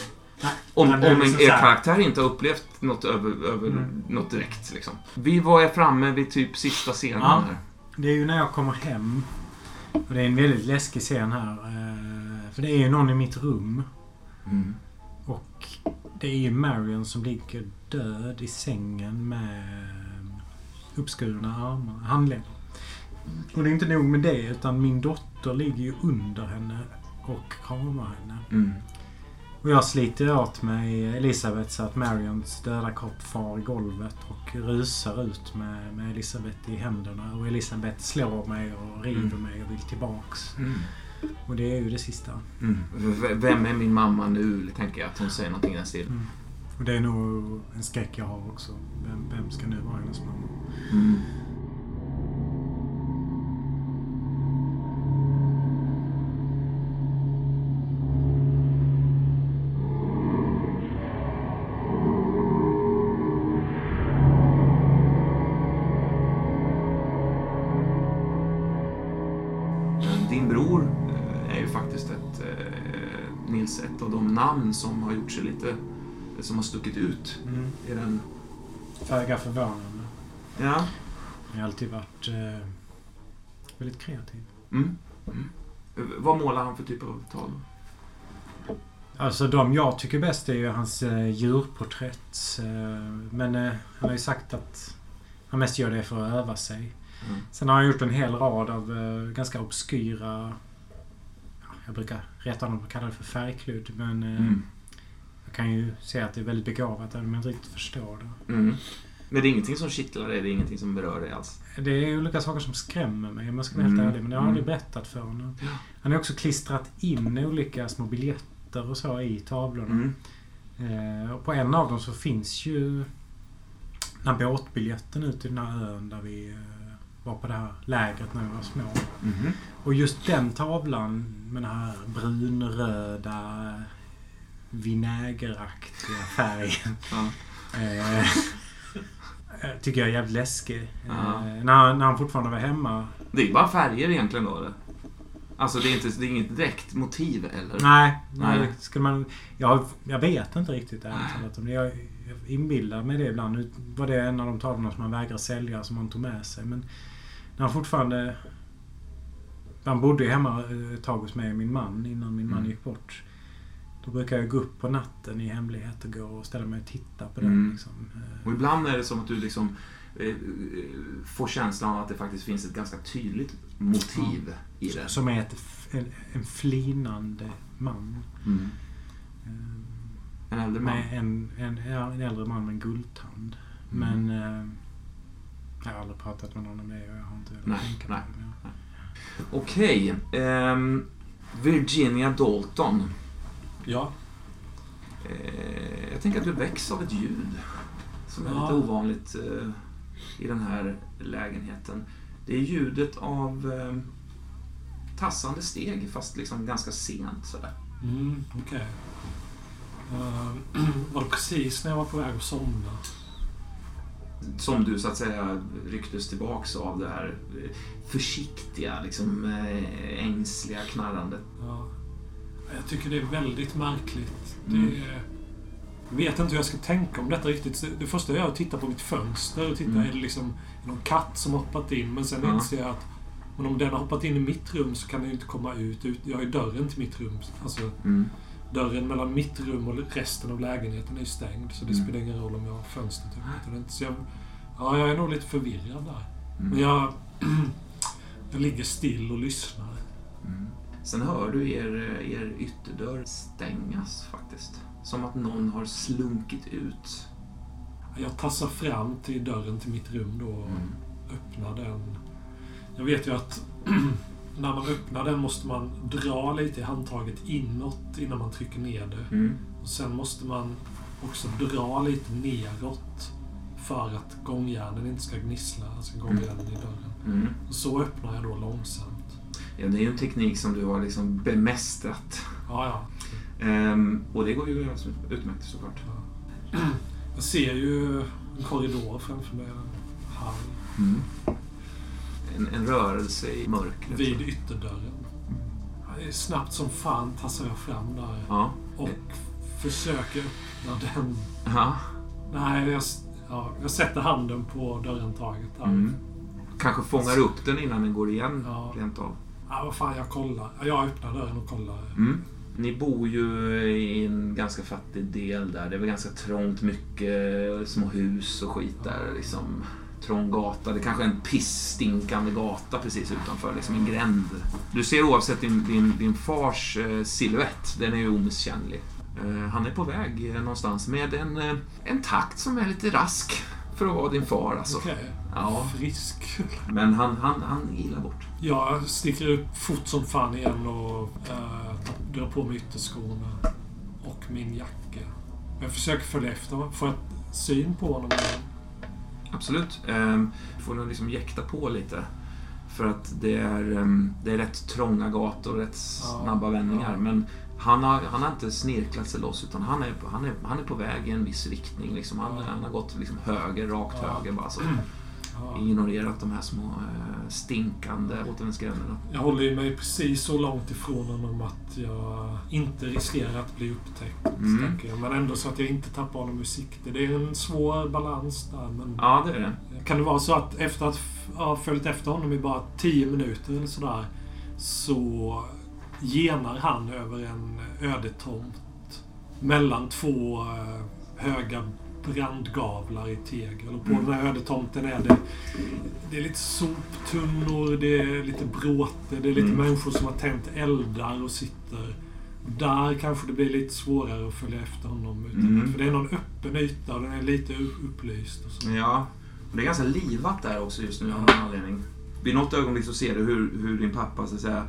Om, om en, liksom er karaktär inte har upplevt något, över, över, Mm. något direkt. Liksom. Vi var framme vid typ sista scenen Ja. här. Det är ju när jag kommer hem. Och det är en väldigt läskig scen här. eh, För det är ju någon i mitt rum. Mm. Och det är ju Marion som ligger död i sängen med uppskurna armar, handleder. Och det är inte nog med det utan min dotter ligger ju under henne och kramar henne. Mm. Och jag sliter åt mig Elisabeth så att Marions döda kropp far i golvet och rusar ut med, med Elisabeth i händerna. Och Elisabeth slår mig och river Mm. mig och vill tillbaks. Mm. Och det är ju det sista. Mm. Vem är min mamma nu? Tänker jag att hon säger någonting i den stilen. Mm. Och det är nog en skräck jag har också. Vem, vem ska nu vara hennes mamma? Namn som har gjort sig lite, som har stuckit ut i den. Föga förvånande. Ja. Jag har alltid varit eh, väldigt kreativ. Mm. Mm. Vad målar han för typ av tavlor? Alltså de jag tycker bäst är ju hans eh, djurporträtt. Eh, men eh, han har ju sagt att han mest gör det för att öva sig. Mm. Sen har han gjort en hel rad av eh, ganska obskyra... Ja, jag brukar reta honom och kalla det för färgkludd. Men eh, Mm. jag kan ju se att det är väldigt begåvat även om jag inte riktigt förstår det. Mm. Men det är ingenting som kittlar dig, det är ingenting som berör dig alls? Det är olika saker som skrämmer mig om jag ska vara helt Mm. ärlig. Men det har aldrig Mm. berättat för honom. Han har också klistrat in olika små biljetter och så i tavlorna. Mm. Eh, och på en av dem så finns ju den här båtbiljetten ut till den här ön där vi eh, var på det här lägret när vi var små. Mhm. Och just den tavlan med den här brunröda vinägeraktiga färgen. Ja. Eh, eh, tycker jag är jävligt läskig. Eh, Ja. när, när han fortfarande var hemma. Det är bara färger egentligen då, eller? Alltså det är, inte, det är inget direkt motiv, eller? Nej, nej. Nej. Skulle man, jag, jag vet inte riktigt ärligt talat. om det. Jag, jag inbillar mig det ibland. Nu var det en av de tavlorna som han vägrade sälja som han tog med sig. Men när han fortfarande... Han bodde ju hemma eh, ett tag hos mig och min man innan min man Mm. gick bort. Då brukar jag gå upp på natten i hemlighet och gå och ställa mig och titta på den. Mm. Liksom. Eh, Och ibland är det som att du liksom eh, får känslan av att det faktiskt finns ett ganska tydligt motiv i det. Som är ett, en, en flinande man. Mm. Eh, En äldre man. Med en, en, ja, en äldre man med en guldtand. Mm. Men... Eh, jag har aldrig pratat med någon om det och jag har inte velat tänka på det. Okej. ehm, Virginia Dalton. Ja. Eh, jag tänker att du väcks av ett ljud som är Ja. lite ovanligt eh, i den här lägenheten. Det är ljudet av eh, tassande steg, fast liksom ganska sent sådär. Mm, okej. Eh, var det precis när jag var på väg att somna? Som du så att säga rycktes tillbaks av det här eh, försiktiga, liksom eh, ängsliga knarrandet. Ja. Jag tycker det är väldigt märkligt. Mm. Det är Jag vet inte hur jag ska tänka om detta riktigt. Det första jag gör är att titta på mitt fönster och titta, Mm. är det liksom någon katt som hoppat in? Men sen Ja. inser jag att men om den har hoppat in i mitt rum så kan den ju inte komma ut. ut. Jag har ju dörren till mitt rum. Alltså, Mm. Dörren mellan mitt rum och resten av lägenheten är ju stängd. Så det Mm. spelar ingen roll om jag har fönstret öppet eller inte. Så jag, ja, jag är nog lite förvirrad där. Mm. Men jag, jag ligger still och lyssnar. Mm. Sen hör du er, er ytterdörr stängas faktiskt. Som att någon har slunkit ut. Jag tassar fram till dörren till mitt rum då och Mm. öppnar den. Jag vet ju att när man öppnar den måste man dra lite i handtaget inåt innan man trycker ner det. Mm. Och sen måste man också dra lite neråt för att gångjärnen inte ska gnissla, alltså gångjärnen i dörren. Mm. Och så öppnar jag då långsamt. Ja, det är ju en teknik som du har liksom bemästrat. Ja, ja. Ehm, och det går ju alldeles utmärkt såklart. Jag ser ju en korridor framför mig. Hall. Mm. En, en rörelse i mörkret. Vid ytterdörren. Snabbt som fan tassar jag fram där. Ja. Och försöker öppna den. ja. Nej, jag, ja, jag sätter handen på dörrhandtaget där. Mm. Kanske fångar upp den innan den går igen Ja. rent av. Ja, vad fan, jag kollar. Ja, Jag öppnar dörren och kollar. Mm. Ni bor ju i en ganska fattig del där. Det är väl ganska trångt, mycket små hus och skit där. Liksom, trång gata. Det är kanske är en pissstinkande gata precis utanför. Liksom en gränd. Du ser oavsett din, din, din fars eh, silhuett. Den är ju omisskännlig. Eh, han är på väg eh, någonstans med en, eh, en takt som är lite rask för att vara din far. Alltså. Okej. Ja, Frisk. men han, han, han gillar bort. Jag sticker upp fort som fan igen och drar på mig ytterskorna och min jacka. Jag försöker följa efter. Får jag syn på honom igen? Absolut. Um, får nog liksom jäkta på lite. För att det är, ehm, det är rätt trånga gator och rätt Ja, snabba vändningar. ja. Men han har, han har inte snirklat sig loss utan han är, han är, han är på väg i en viss riktning. Liksom. Han, Ja. han har gått liksom höger, rakt Ja. höger bara. Så. Ja. Ignorerat de här små eh, stinkande återvändsgränderna. Jag håller ju mig precis så långt ifrån honom att jag inte riskerar att bli upptäckt. Mm. jag. Men ändå så att jag inte tappar honom ur sikte. Det är en svår balans där. Men Ja, det är det. Kan det vara så att efter att ha följt efter honom i bara 10 minuter eller sådär så genar han över en öde tomt mellan två eh, höga brandgavlar i tegel. Och på Mm. den här öde tomten är det, det är lite soptunnor, det är lite bråte, det är lite Mm. människor som har tänt eldar och sitter. Där kanske det blir lite svårare att följa efter honom. Utan, Mm. För det är någon öppen yta och den är lite upplyst. Och så. Ja, och det är ganska livat där också just nu av någon anledning. Vid något ögonblick så ser du hur, hur din pappa så att säga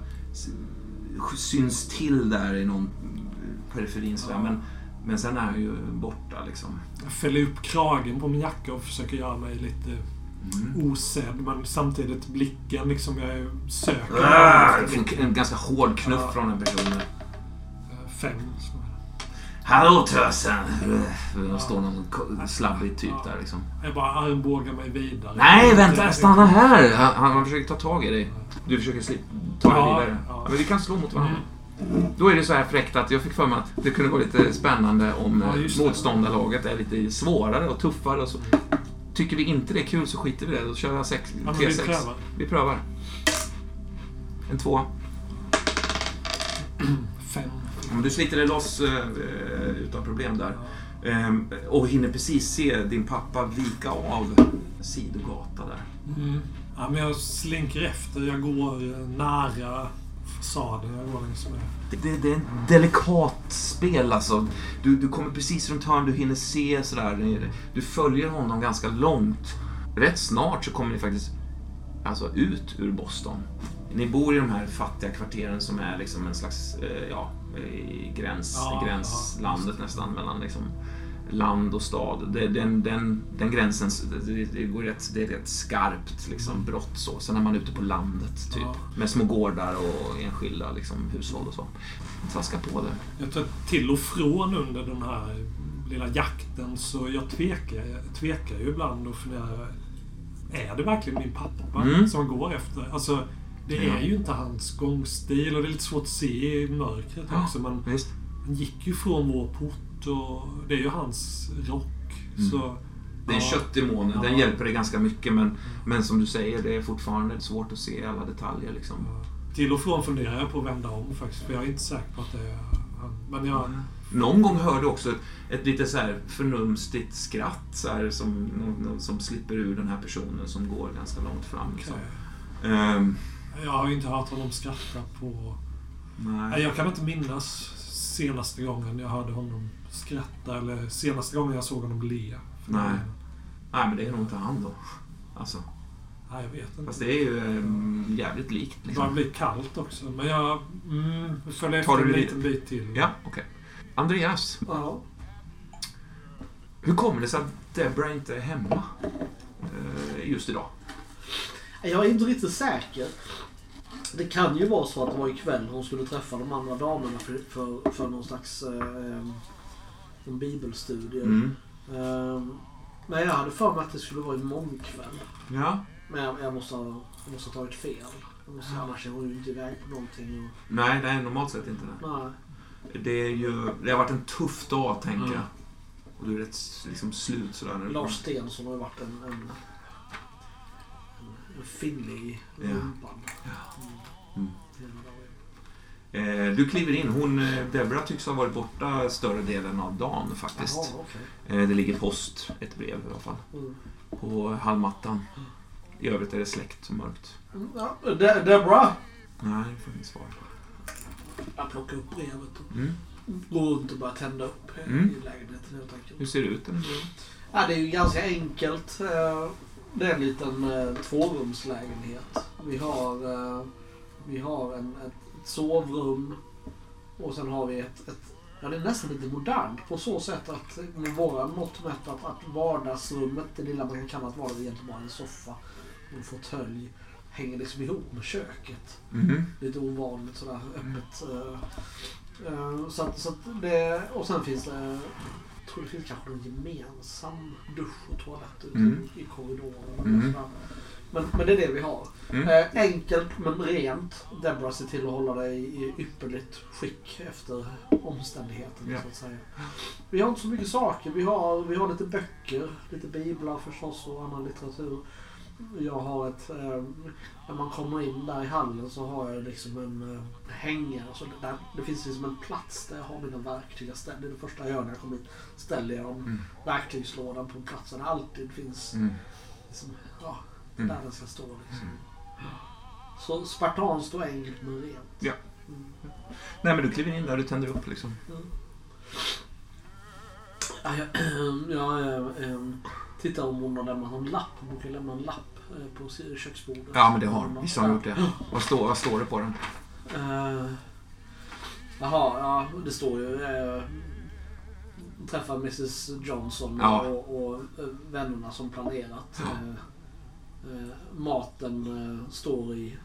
syns till där i någon periferin. Ja. Men, men sen är han ju borta liksom. Fäller upp kragen på min jacka och försöker göra mig lite Mm. osedd. Men samtidigt blicken liksom, jag söker. Ah, efter en, en ganska hård knuff Ja. från den personen. Eh, Fem. Hallå tösen! Det står någon slabbig typ där liksom. Jag bara armbågar mig vidare. Nej, vänta! Stanna här! Han, han, försöker ta tag i dig. Du försöker ta dig Ja, vidare. Men vi kan slå mot varandra. Då är det så här fräckt att jag fick för mig att det kunde vara lite spännande om Ja, eh, motståndarlaget är lite svårare och tuffare. Och så. Tycker vi inte det är kul så skiter vi i det. Då kör jag sex, Ja, men vi T6. prövar. Vi prövar. En två. Fem. Om du sliter dig loss eh, eh, utan problem där. Ehm, och hinner precis se din pappa vika av sidogata där. Mm. Ja, men jag slinker efter. Jag går eh, nära fasaden. Jag går längs med. Det, det, är ett delikat spel alltså. Du, du kommer precis runt hörn, du hinner se sådär. Du följer honom ganska långt. Rätt snart så kommer ni faktiskt alltså, ut ur Boston. Ni bor i de här fattiga kvarteren som är liksom en slags, eh, ja, gräns, Ja, gränslandet ja. nästan mellan liksom land och stad. Det, den, den, den gränsen, det, det, går rätt, det är rätt skarpt liksom, brott så. Sen är man ute på landet typ. Ja. Med små gårdar och enskilda liksom, hushåll och så. Traska på det. Jag tar till och från under den här lilla jakten så jag tvekar, jag tvekar ju ibland och funderar. Är det verkligen min pappa Mm. som går efter? Alltså, det Ja. är ju inte hans gångstil och det är lite svårt att se i mörkret Ja. också. Men Visst. han gick ju från vår port och det är ju hans rock. Mm. Så, Det är en ja. köttig måne. Den Ja. hjälper dig ganska mycket men, men som du säger, det är fortfarande svårt att se alla detaljer liksom. Till och från funderar jag på att vända om faktiskt. För jag är inte säker på att det är. Men jag... Någon gång hörde du också ett, ett lite så här förnumstigt skratt så här, som, som slipper ur den här personen som går ganska långt fram. Liksom. okej. Ehm, Jag har ju inte hört honom skratta på... Nej. jag kan inte minnas senaste gången jag hörde honom skratta eller senaste gången jag såg honom le. Nej. det- nej, men det är nog inte han då. Alltså, Nej, jag vet inte. fast det är ju ehm, jävligt likt. Det Liksom. börjar bli kallt också. Men jag mm, följer Tar efter du en det- liten bit till. Ja, okej. Andreas, Ja. hur kommer det sig att Debra inte är hemma eh, just idag? Jag är inte riktigt säker. Det kan ju vara så att det var ikväll hon skulle träffa de andra damerna för, för, för någon slags eh, en bibelstudie. Mm. Eh, men jag hade för mig att det skulle vara imorgon kväll. Ja. Men jag, jag, måste, ha, jag måste ha tagit fel. Jag måste, annars är hon ju inte iväg på någonting. Och, Nej, det är normalt sett inte det. nej. Det, är ju, det har varit en tuff dag, tänker Mm. jag. Och du är rätt liksom, slut sådär. nu. Lars Stensson har ju varit en, en, en, en finne i Ja. rumpan. Mm. Eh, du kliver in. Hon, eh, Debra tycks ha varit borta större delen av dagen faktiskt. Jaha, okej. Eh, det ligger post, ett brev i alla fall, Mm. på hallmattan. I övrigt är det släckt och mörkt. Mm, Ja, De- Debra! Nej, jag får inget svar. Jag plockar upp brevet och Mm. går runt och börjar tända upp i Mm. lägenheten helt enkelt. Hur ser det ut? Den? Ja, det är ju ganska enkelt. Det är en liten tvårumslägenhet. Vi har, vi har en, ett sovrum och sen har vi ett, ett Ja, det är nästan lite modernt på så sätt att med våra mått mätt att, att vardagsrummet, det lilla man kan kalla ett vardagsrum, egentligen bara en soffa och en fåtölj, hänger liksom ihop med köket. Mhm. Lite ovanligt sådär öppet. eh, Så att, så att det, och sen finns det, jag tror det finns kanske en gemensam dusch och toalett Mm. i korridoren. Mm. och sådär. Men, men det är det vi har. Mm. Eh, enkelt men rent. Debra ser till att hålla det i, ypperligt skick efter omständigheterna Ja. så att säga. Vi har inte så mycket saker. Vi har, vi har lite böcker, lite biblar förstås och annan litteratur. Jag har ett, eh, när man kommer in där i hallen så har jag liksom en eh, hängare. Så det, där, det finns liksom en plats där jag har mina verktyg. Det är det första jag gör när jag kommer hit. Ställer jag dem, Mm. verktygslådan på platsen. Det alltid finns Mm. liksom, Mm. där den ska stå. Liksom. Så spartanskt och enkelt men rent. Ja. Mm. Nej, men du kliver in där och du tänder upp liksom. Mm. Ja, jag jag eh, eh, tittar om hon har lämnat någon lapp. Hon kan lämna en lapp eh, på köksbordet. Ja, men det har Vissa har gjort det. Vad står, vad står det på den? Uh, jaha, ja det står ju uh, träffa Mrs Johnson Ja. och, och eh, vännerna som planerat. Eh, eh, maten eh, står i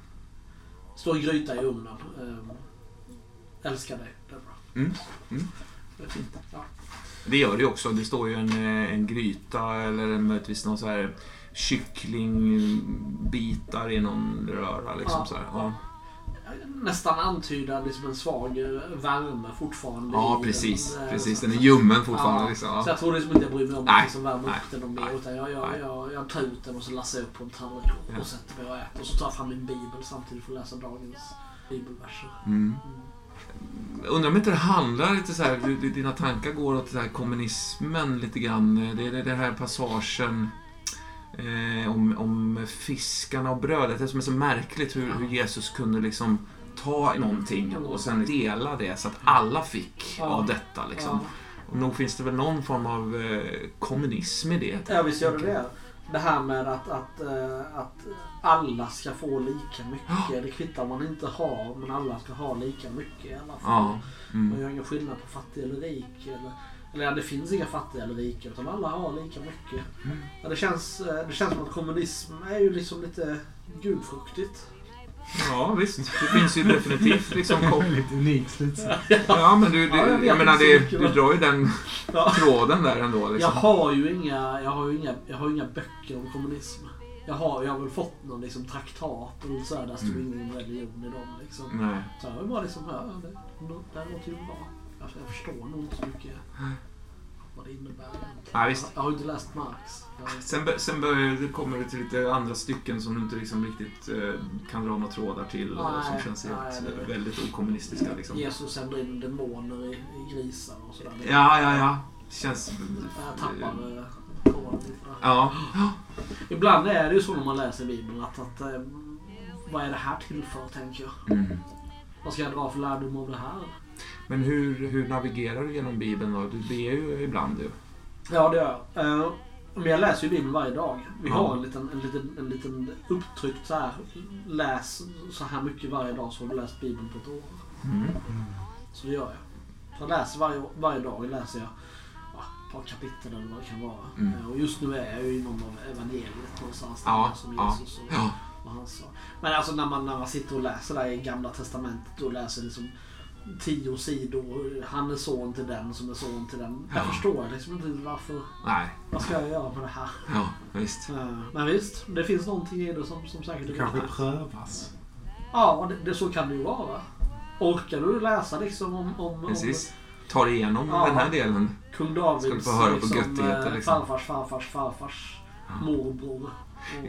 står i gryta i ugnen. Eh, älskar dig, Deborah. Mm. Mm. Det är fint. Ja. Det gör det ju också. Det står ju en, eh, en gryta eller möjligtvis någon så här kycklingbitar i någon röra. Liksom, Ja. så här. Ja. Nästan antyda liksom en svag eh, värme fortfarande. ja, precis. den, eh, precis. så- Den är ljummen fortfarande. Ja, Liksom. Så Ja. jag tror liksom inte jag bryr mig om att liksom värma upp den mer. Utan jag, jag, jag, jag tar ut den och så lassar jag upp på en tallrik och, och sätter mig och äter. Och så tar jag fram min bibel samtidigt för att läsa dagens bibelverser. Mm. Undrar om inte det handlar lite så här, dina tankar går åt så här kommunismen lite grann. Det är den här passagen eh, om, om fiskarna och brödet. Det som är så märkligt hur, hur Jesus kunde liksom ta någonting och sen dela det så att alla fick Ja. av detta. Liksom. Ja. Och nog finns det väl någon form av eh, kommunism i det. Ja, visst gör det det. Det här med att, att, eh, att alla ska få lika mycket. Det kvittar man inte har, men alla ska ha lika mycket i alla fall. Ja. Man Mm. gör ingen skillnad på fattig eller rik. Eller, eller ja, det finns inga fattiga eller rika, utan alla har lika mycket. Mm. Ja, det, känns, eh, det känns som att kommunism är ju liksom lite gudfruktigt. ja, visst. Det finns ju definitivt liksom Lite unik slutsats. Ja, men du, du Ja, jag jag menar, det, mycket, du drar ju den Ja. tråden där ändå. Jag Liksom. har ju inga, jag har ju inga, jag har inga böcker om kommunism. Jag har, jag har väl fått någon liksom traktat eller så här, där stod Mm. ingen religion i dem liksom. Nej. Så jag var bara liksom, ja, det, det här låter ju bra. Jag, jag förstår nog inte så mycket vad det innebär. Ja, visst. Jag har ju inte läst Marx. Sen, sen börjar det, kommer det till lite andra stycken som du inte liksom riktigt eh, kan dra några trådar till och som Nej, känns nej, helt, det är- väldigt okommunistiska. Liksom. Jesus sänder in demoner i, i grisar och sådär. Ja, ja, ja. Känns... Jag tappar eh. Ja. Ibland är det ju så när man läser Bibeln att, att eh, vad är det här till för, tänker jag. Mm. Vad ska jag dra för lärdom av det här? Men hur, hur navigerar du genom Bibeln då? Du ber ju ibland du. Ja, det gör jag. Eh, Men jag läser ju Bibeln varje dag. Vi Ja. har en liten, en, liten, en liten upptryckt så här. Läs så här mycket varje dag så har du läst Bibeln på ett år. Mm. Så det gör jag. Så jag läser varje, varje dag läser jag par kapitel eller vad det kan vara. Mm. Eh, Och just nu är jag ju inom av evangeliet någonstans. Ja, där, som ja, Jesus och Ja. vad han sa. Men alltså när man, när man sitter och läser där i gamla testamentet och läser liksom tio sidor. Han är son till den som är son till den. Jag Ja. förstår liksom inte varför. Nej. Vad ska jag göra med det här? Ja, visst. Eh, Men visst, det finns någonting i det som, som säkert Det är kanske prövas. Ja, det, det, så kan det ju vara. Orkar du läsa liksom om, om, Precis. Ta dig igenom Ja. den här delen. kung Davids få höra på liksom, göttigheter, eh, liksom. farfars farfars farfars morbror.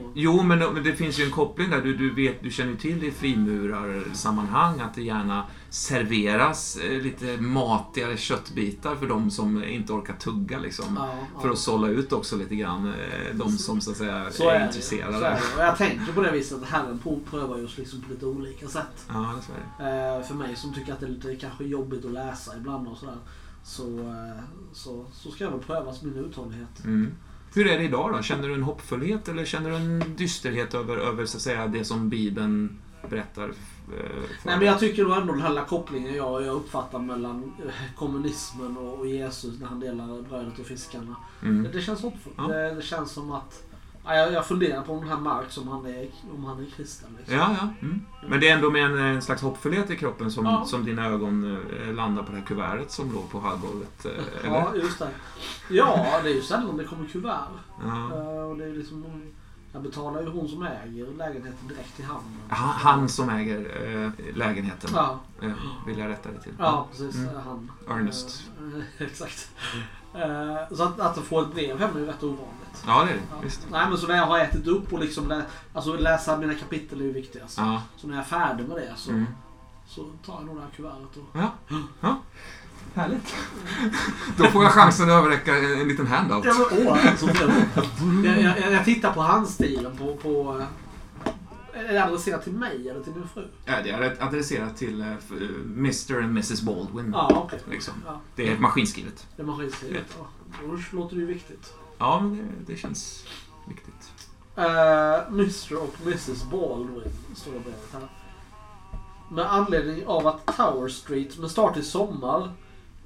Och, Jo, men, men det finns ju en koppling där. Du, du, vet, du känner till det i frimurarsammanhang att det gärna serveras eh, lite matigare köttbitar för de som inte orkar tugga. Liksom. ja, ja. För att sålla ut också lite grann eh, de som så att säga så är är intresserade. Så är det. Och jag tänker på det viset att Herren prov- prövar ju oss liksom på lite olika sätt. Ja. Eh, för mig som tycker att det är lite kanske jobbigt att läsa ibland och sådär. Så, så, så ska jag väl prövas min uthållighet. Mm. Hur är det idag då? Känner du en hoppfullhet eller känner du en dysterhet över, över så att säga, det som Bibeln berättar? eh? Nej men jag tycker nog ändå den här kopplingen jag, jag uppfattar mellan eh, kommunismen och, och Jesus när han delar brödet och fiskarna. mm. Det, det känns hoppfullt. Ja. Det, det känns som att... Ja, jag, jag funderar på om den här Marx, om han är, om han är kristen. Liksom. Ja, ja. Mm. Men det är ändå med en, en slags hoppfullhet i kroppen som, Ja. som dina ögon eh, landar på det här kuvertet som låg på hallgolvet. eh, Eller? Ja, just det. Ja, det är ju sällan det kommer kuvert. Ja. Eh, Och det är liksom, jag betalar ju hon som äger lägenheten direkt i handen. Han, han som äger eh, lägenheten, Ja, vill jag rätta dig till. ja precis. Mm. Han. Ernest. Exakt. Eh, Så att, att få ett brev hem är ju rätt ovanligt. Ja, det är det. Ja. Visst. Nej men så när jag har ätit upp och liksom lä, alltså läsa mina kapitel är ju viktigast. Ja. Så när jag är färdig med det så, Mm. så tar jag nog det här kuvertet och... Ja. ja. Härligt. Då får jag chansen att överräcka en, en liten handout. Ja, men, åh, alltså, jag, jag, jag, jag tittar på handstilen på... på eh, är det adresserat till mig eller till min fru? Ja, det är adresserat till eh, eh, Mr and Mrs Baldwin. Ja, okej. Liksom. Ja, Det är maskinskrivet. det är maskinskrivet. Ja. Då låter det ju viktigt. Ja, men det, det känns viktigt. Uh, Mr och Mrs Baldwin står det brevet här. Med anledning av att Tower Street med start i sommar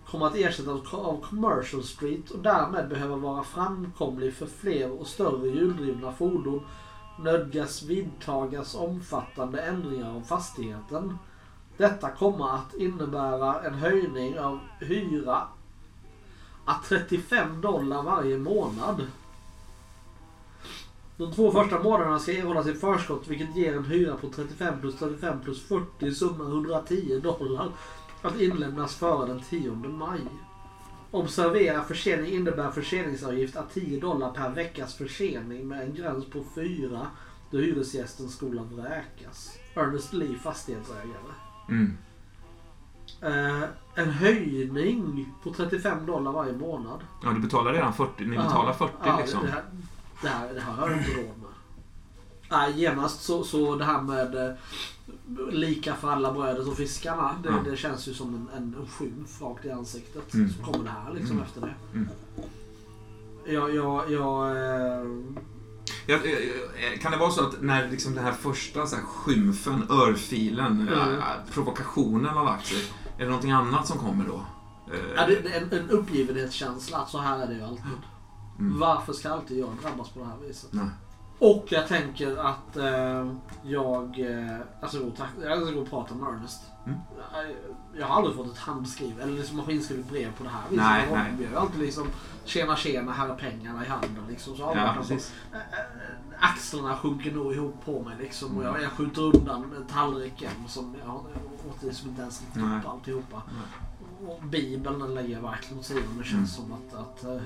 kommer att ersättas av Commercial Street och därmed behöver vara framkomlig för fler och större hjuldrivna fordon nödgas vidtagas omfattande ändringar av fastigheten. Detta kommer att innebära en höjning av hyra att 35 dollar varje månad. De två första månaderna ska erhållas i förskott vilket ger en hyra på 35 plus 35 plus 40 summa 110 dollar. Att inlämnas före den 10 maj. Observera försening innebär förseningsavgift att 10 dollar per veckas försening med en gräns på 4 då hyresgästen skola vräkas. Ernest Lee, fastighetsägare. Mm. Eh, en höjning på 35 dollar varje månad. Ja, du betalar redan 40. Ni betalar 40 ja, liksom. Det här, det, här, det här har jag inte råd med. Nej, genast så, så det här med eh, lika för alla brödet och fiskarna. Det, Ja. det känns ju som en, en, en skymf rakt i ansiktet. Mm. Så kommer det här liksom Mm. efter det. Mm. Jag, jag, jag... Eh, Ja, eh, eh, kan det vara så att när liksom den här första så här, skymfen, örfilen, Mm. eh, provokationen har lagt sig, är det någonting annat som kommer då? Eh, ja, det, en, en uppgivenhetskänsla. Så här är det ju alltid. mm. Varför ska alltid jag drabbas på det här viset? Nej. Och jag tänker att eh, jag... Eh, alltså, gå tack, jag ska gå och prata med Ernest. Mm. Jag, jag har aldrig fått ett handskrivet eller liksom maskinskrivet brev på det här viset. Nej, jag, nej. jag har alltid liksom tjena tjena, här är pengarna i handen liksom. Så Ja. Äh, äh, Axlarna sjunker nog ihop på mig liksom och Mm. jag, jag skjuter undan tallriken som jag åt liksom inte ens Nej. upp alltihopa. och Bibeln lägger jag verkligen åt sidan. Det känns Mm. som att, att eh,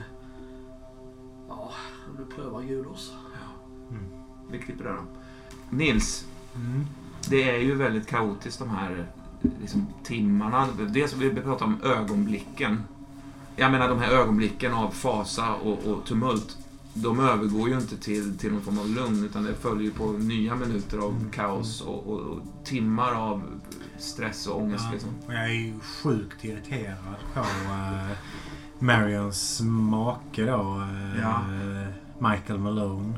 ja, nu prövar Gud oss. Vi klipper där då. Nils, Mm. det är ju väldigt kaotiskt de här liksom, timmarna. Dels vi prata om ögonblicken. Jag menar de här ögonblicken av fasa och, och tumult. De övergår ju inte till, till någon form av lugn utan det följer ju på nya minuter av Mm. kaos och, och, och timmar av stress och ångest. Ja, Liksom. och jag är ju sjukt irriterad på uh, Marions make då. eh, Ja. Michael Malone.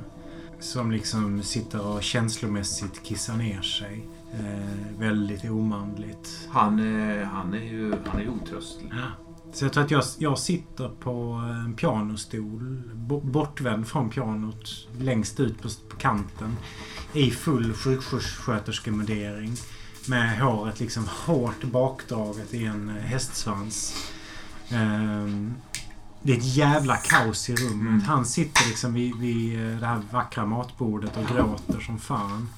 Som liksom sitter och känslomässigt kissar ner sig. Eh, väldigt omanligt. Han, är- han är ju han är otröstlig. Så jag tror att jag, jag sitter på en pianostol, bo- bortvänd från pianot, längst ut på, på kanten. I full sjuksköterskemundering. Med håret liksom hårt bakdraget i en eh, hästsvans. Ehm, det är ett jävla kaos i rummet. Mm. Han sitter liksom vid, vid eh, det här vackra matbordet och gråter som fan.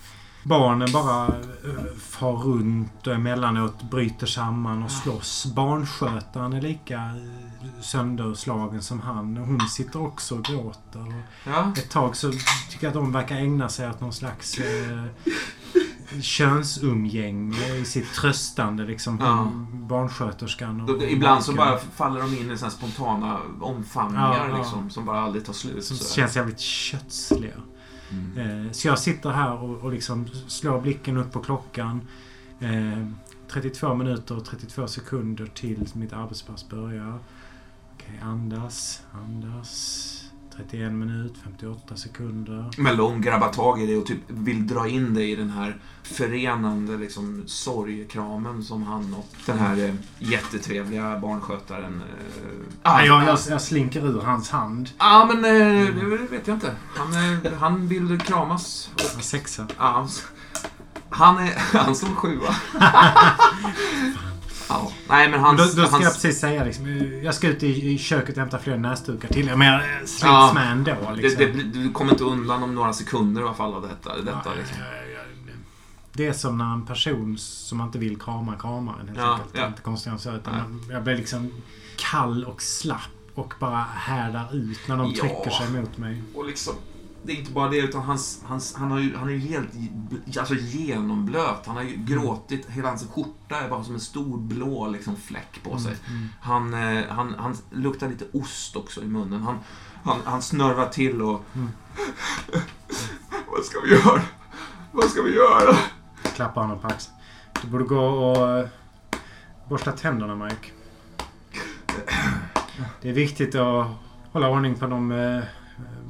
Barnen bara eh, far runt och emellanåt bryter samman och slåss. Barnskötaren är lika eh, sönderslagen som han. Hon sitter också och gråter. Ja. ett tag så tycker jag att de verkar ägna sig åt någon slags eh, könsumgänge i sitt tröstande liksom. Ja. Barnsköterskan och, Då- och Ibland så bara faller de in i här spontana omfamningar Ja. Liksom, som bara aldrig tar slut. Som sådär. känns jävligt kötsliga. Mm. Eh, Så jag sitter här och, och liksom slår blicken upp på klockan. Eh, 32 minuter och 32 sekunder till mitt arbetspass börjar. Okej, andas, andas. 31 minuter, 58 sekunder. Malone grabbar tag i dig och typ vill dra in dig i den här förenande liksom, sorgekramen som han och den här eh, jättetrevliga barnskötaren... Eh, ah, jag, jag, jag slinker ur hans hand. ah, men eh, det vet jag inte. Han, eh, han vill kramas. En sexa. Ah, han, han är... Han som sjua. ja, nej, men Men hans... då, då ska hans jag precis säga liksom, jag ska ut i, i köket och hämta fler näsdukar till er. Men jag eh, slits Ja. med ändå. det, Liksom. det, du kommer inte undan om några sekunder i alla fall av detta. detta Ja, liksom. Det är som när en person som man inte vill krama kramar en helt Ja, enkelt. Det är ja. inte konstigt än så. Utan jag blir liksom kall och slapp och bara härdar ut när de trycker sig mot mig. Och liksom, det är inte bara det, utan hans, hans, han, har ju, han är ju helt alltså, genomblöt. Han har ju gråtit. Hela hans skjorta är bara som en stor blå liksom, fläck på sig. Mm. Han, eh, han, han luktar lite ost också i munnen. Han, han, han snörvar till och... Mm. Vad ska vi göra? Vad ska vi göra? Klappar honom på axeln. Du borde gå och eh, borsta tänderna, Mike. Det är viktigt att hålla ordning på de eh,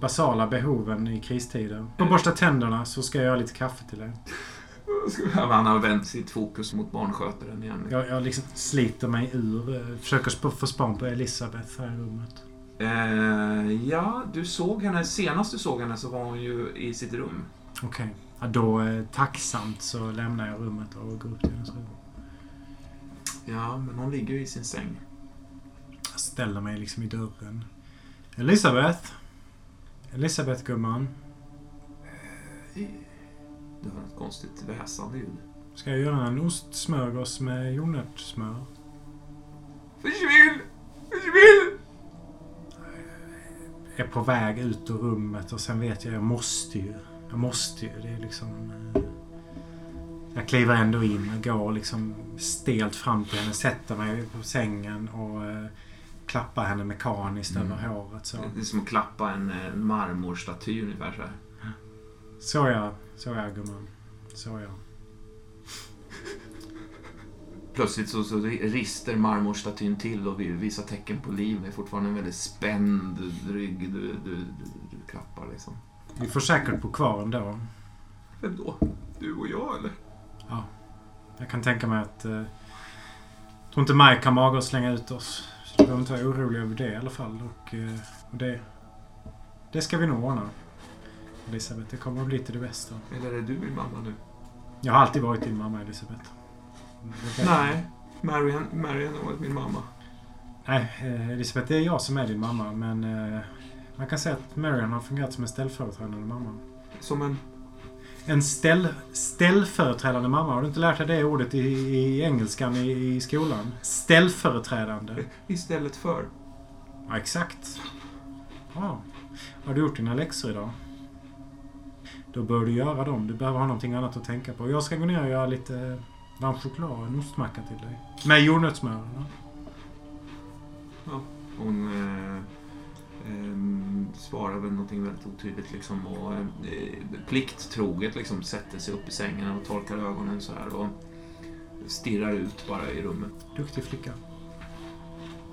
basala behoven i kristider. Och borsta tänderna så ska jag göra lite kaffe till dig. Han har vänt sitt fokus mot barnskötaren igen. Jag, jag liksom sliter mig ur. eh, Försöker få span på Elisabeth här i rummet. Eh, ja, du såg henne. Senast du såg henne så var hon ju i sitt rum. Okej. Ja, då eh, tacksamt så lämnar jag rummet och går upp till hennes rum. Ja, men hon ligger ju i sin säng. Jag ställer mig liksom i dörren. Elisabeth? Elisabeth gumman. Det var ett konstigt väsande ljud. Ska jag göra en ostsmörgås med jordnötssmör? Försvinn! Försvinn! är på väg ut ur rummet och sen vet jag jag måste ju. Jag måste ju. Det är liksom... eh, Jag kliver ändå in och går liksom stelt fram till henne. Sätter mig på sängen och eh, klappar henne mekaniskt Mm. över håret. Så, Det är som att klappa en, marmorstaty ungefär så här. så ja. Så ja gumman. Så ja. Plötsligt så, så rister marmorstatyn till och vi visar tecken på liv. Det är fortfarande en väldigt spänd rygg du, du, du, du klappar liksom. Vi får säkert bo kvar ändå. Vem då? Du och jag eller? Jag kan tänka mig att... Eh, tror inte Mike har mage att slänga ut oss. Så du behöver inte vara orolig över det i alla fall. Och, eh, och det... Det ska vi nog ordna. Elisabeth, det kommer att bli till det bästa. Eller är du min mamma nu? Jag har alltid varit din mamma Elisabeth. Nej, Marian, Marian har varit min mamma. Nej, eh, Elisabeth, det är jag som är din mamma. Men eh, man kan säga att Marian har fungerat som en ställföreträdande mamma. Som en... En ställ, ställföreträdande mamma. Har du inte lärt dig det ordet i, i engelskan i, i skolan? Ställföreträdande. Istället för. Ja, exakt. Ja. Har du gjort dina läxor idag? Då bör du göra dem. Du behöver ha någonting annat att tänka på. Jag ska gå ner och göra lite varm choklad och en ostmacka till dig. Med jordnötssmör. va? Hon eh, ehm, svarar väl någonting väldigt otydligt liksom och eh, plikttroget liksom sätter sig upp i sängen och torkar ögonen så här och stirrar ut bara i rummet. Duktig flicka.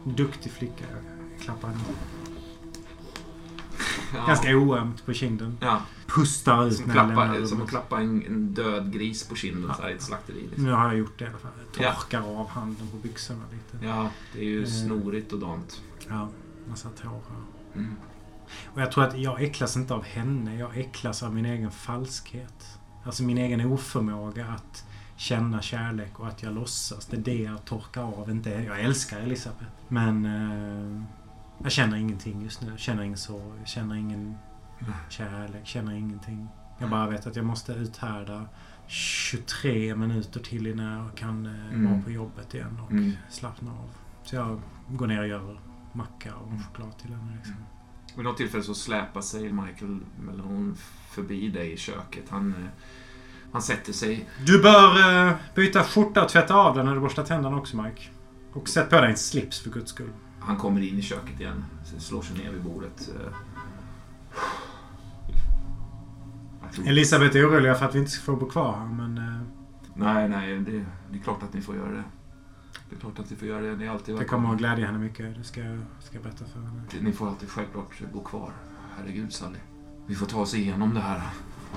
Duktig flicka. Jag klappar henne. Ja. Ganska oömt på kinden. Ja, Pustar ut som, när jag lämnar klappar, som att klappa en, en död gris på kinden så här i ett slakteri. Liksom. Nu har jag gjort det i alla fall. Jag Ja. torkar av handen på byxorna lite. Ja, det är ju Eh. snorigt och dant. Ja, massa tårar. Mm. Och jag tror att jag äcklas inte av henne. Jag äcklas av min egen falskhet. Alltså min egen oförmåga att känna kärlek och att jag låtsas. Det är det jag torkar av. Inte, jag älskar Elisabeth. Men eh, jag känner ingenting just nu. Jag känner ingen sorg. Jag känner ingen kärlek. Jag känner ingenting. Jag bara vet att jag måste uthärda 23 minuter till innan jag kan eh, Mm. vara på jobbet igen och Mm. slappna av. Så jag går ner och gör macka och choklad till henne. Liksom. Vid något tillfälle så släpar sig Michael Malone förbi dig i köket. Han, eh, han sätter sig... Du bör eh, byta skjorta och tvätta av den när du borstar tänderna också, Mike. Och sätt på dig en slips för guds skull. Han kommer in i köket igen. Slår sig ner vid bordet. eh. Elisabeth är orolig för att vi inte ska få bo kvar här, men... Nej, nej, det, det är klart att ni får göra det. Det är klart att ni får göra det. Ni är alltid det kommer att glädja henne mycket. Det ska, ska jag berätta för henne. Ni får alltid självklart bo kvar. Herregud, Sally. Vi får ta oss igenom det här.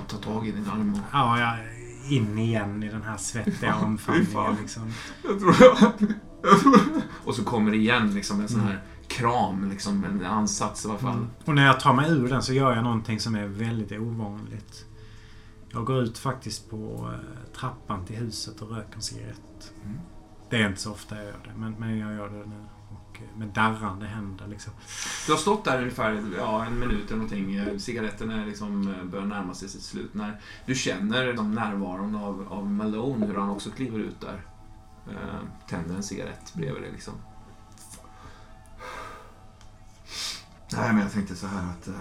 Ta tag i din arm och... Ja, jag är in igen i den här svettiga omfamningen liksom. Jag tror jag tror Och så kommer det igen liksom en sån här kram, liksom en ansats i alla fall. Mm. Och när jag tar mig ur den så gör jag någonting som är väldigt ovanligt. Jag går ut faktiskt på eh, trappan till huset och röker en cigarett. Mm. Det är inte så ofta jag gör det, men, men jag gör det nu. Och eh, med darrande händer liksom. Du har stått där ungefär ja, en minut eller någonting. Eh, Cigaretten är liksom, eh, börjar närma sig sitt slut. När du känner liksom, närvaron av, av Malone, hur han också kliver ut där. Tänder en cigarett bredvid dig liksom. Nej, men jag tänkte så här att... Eh,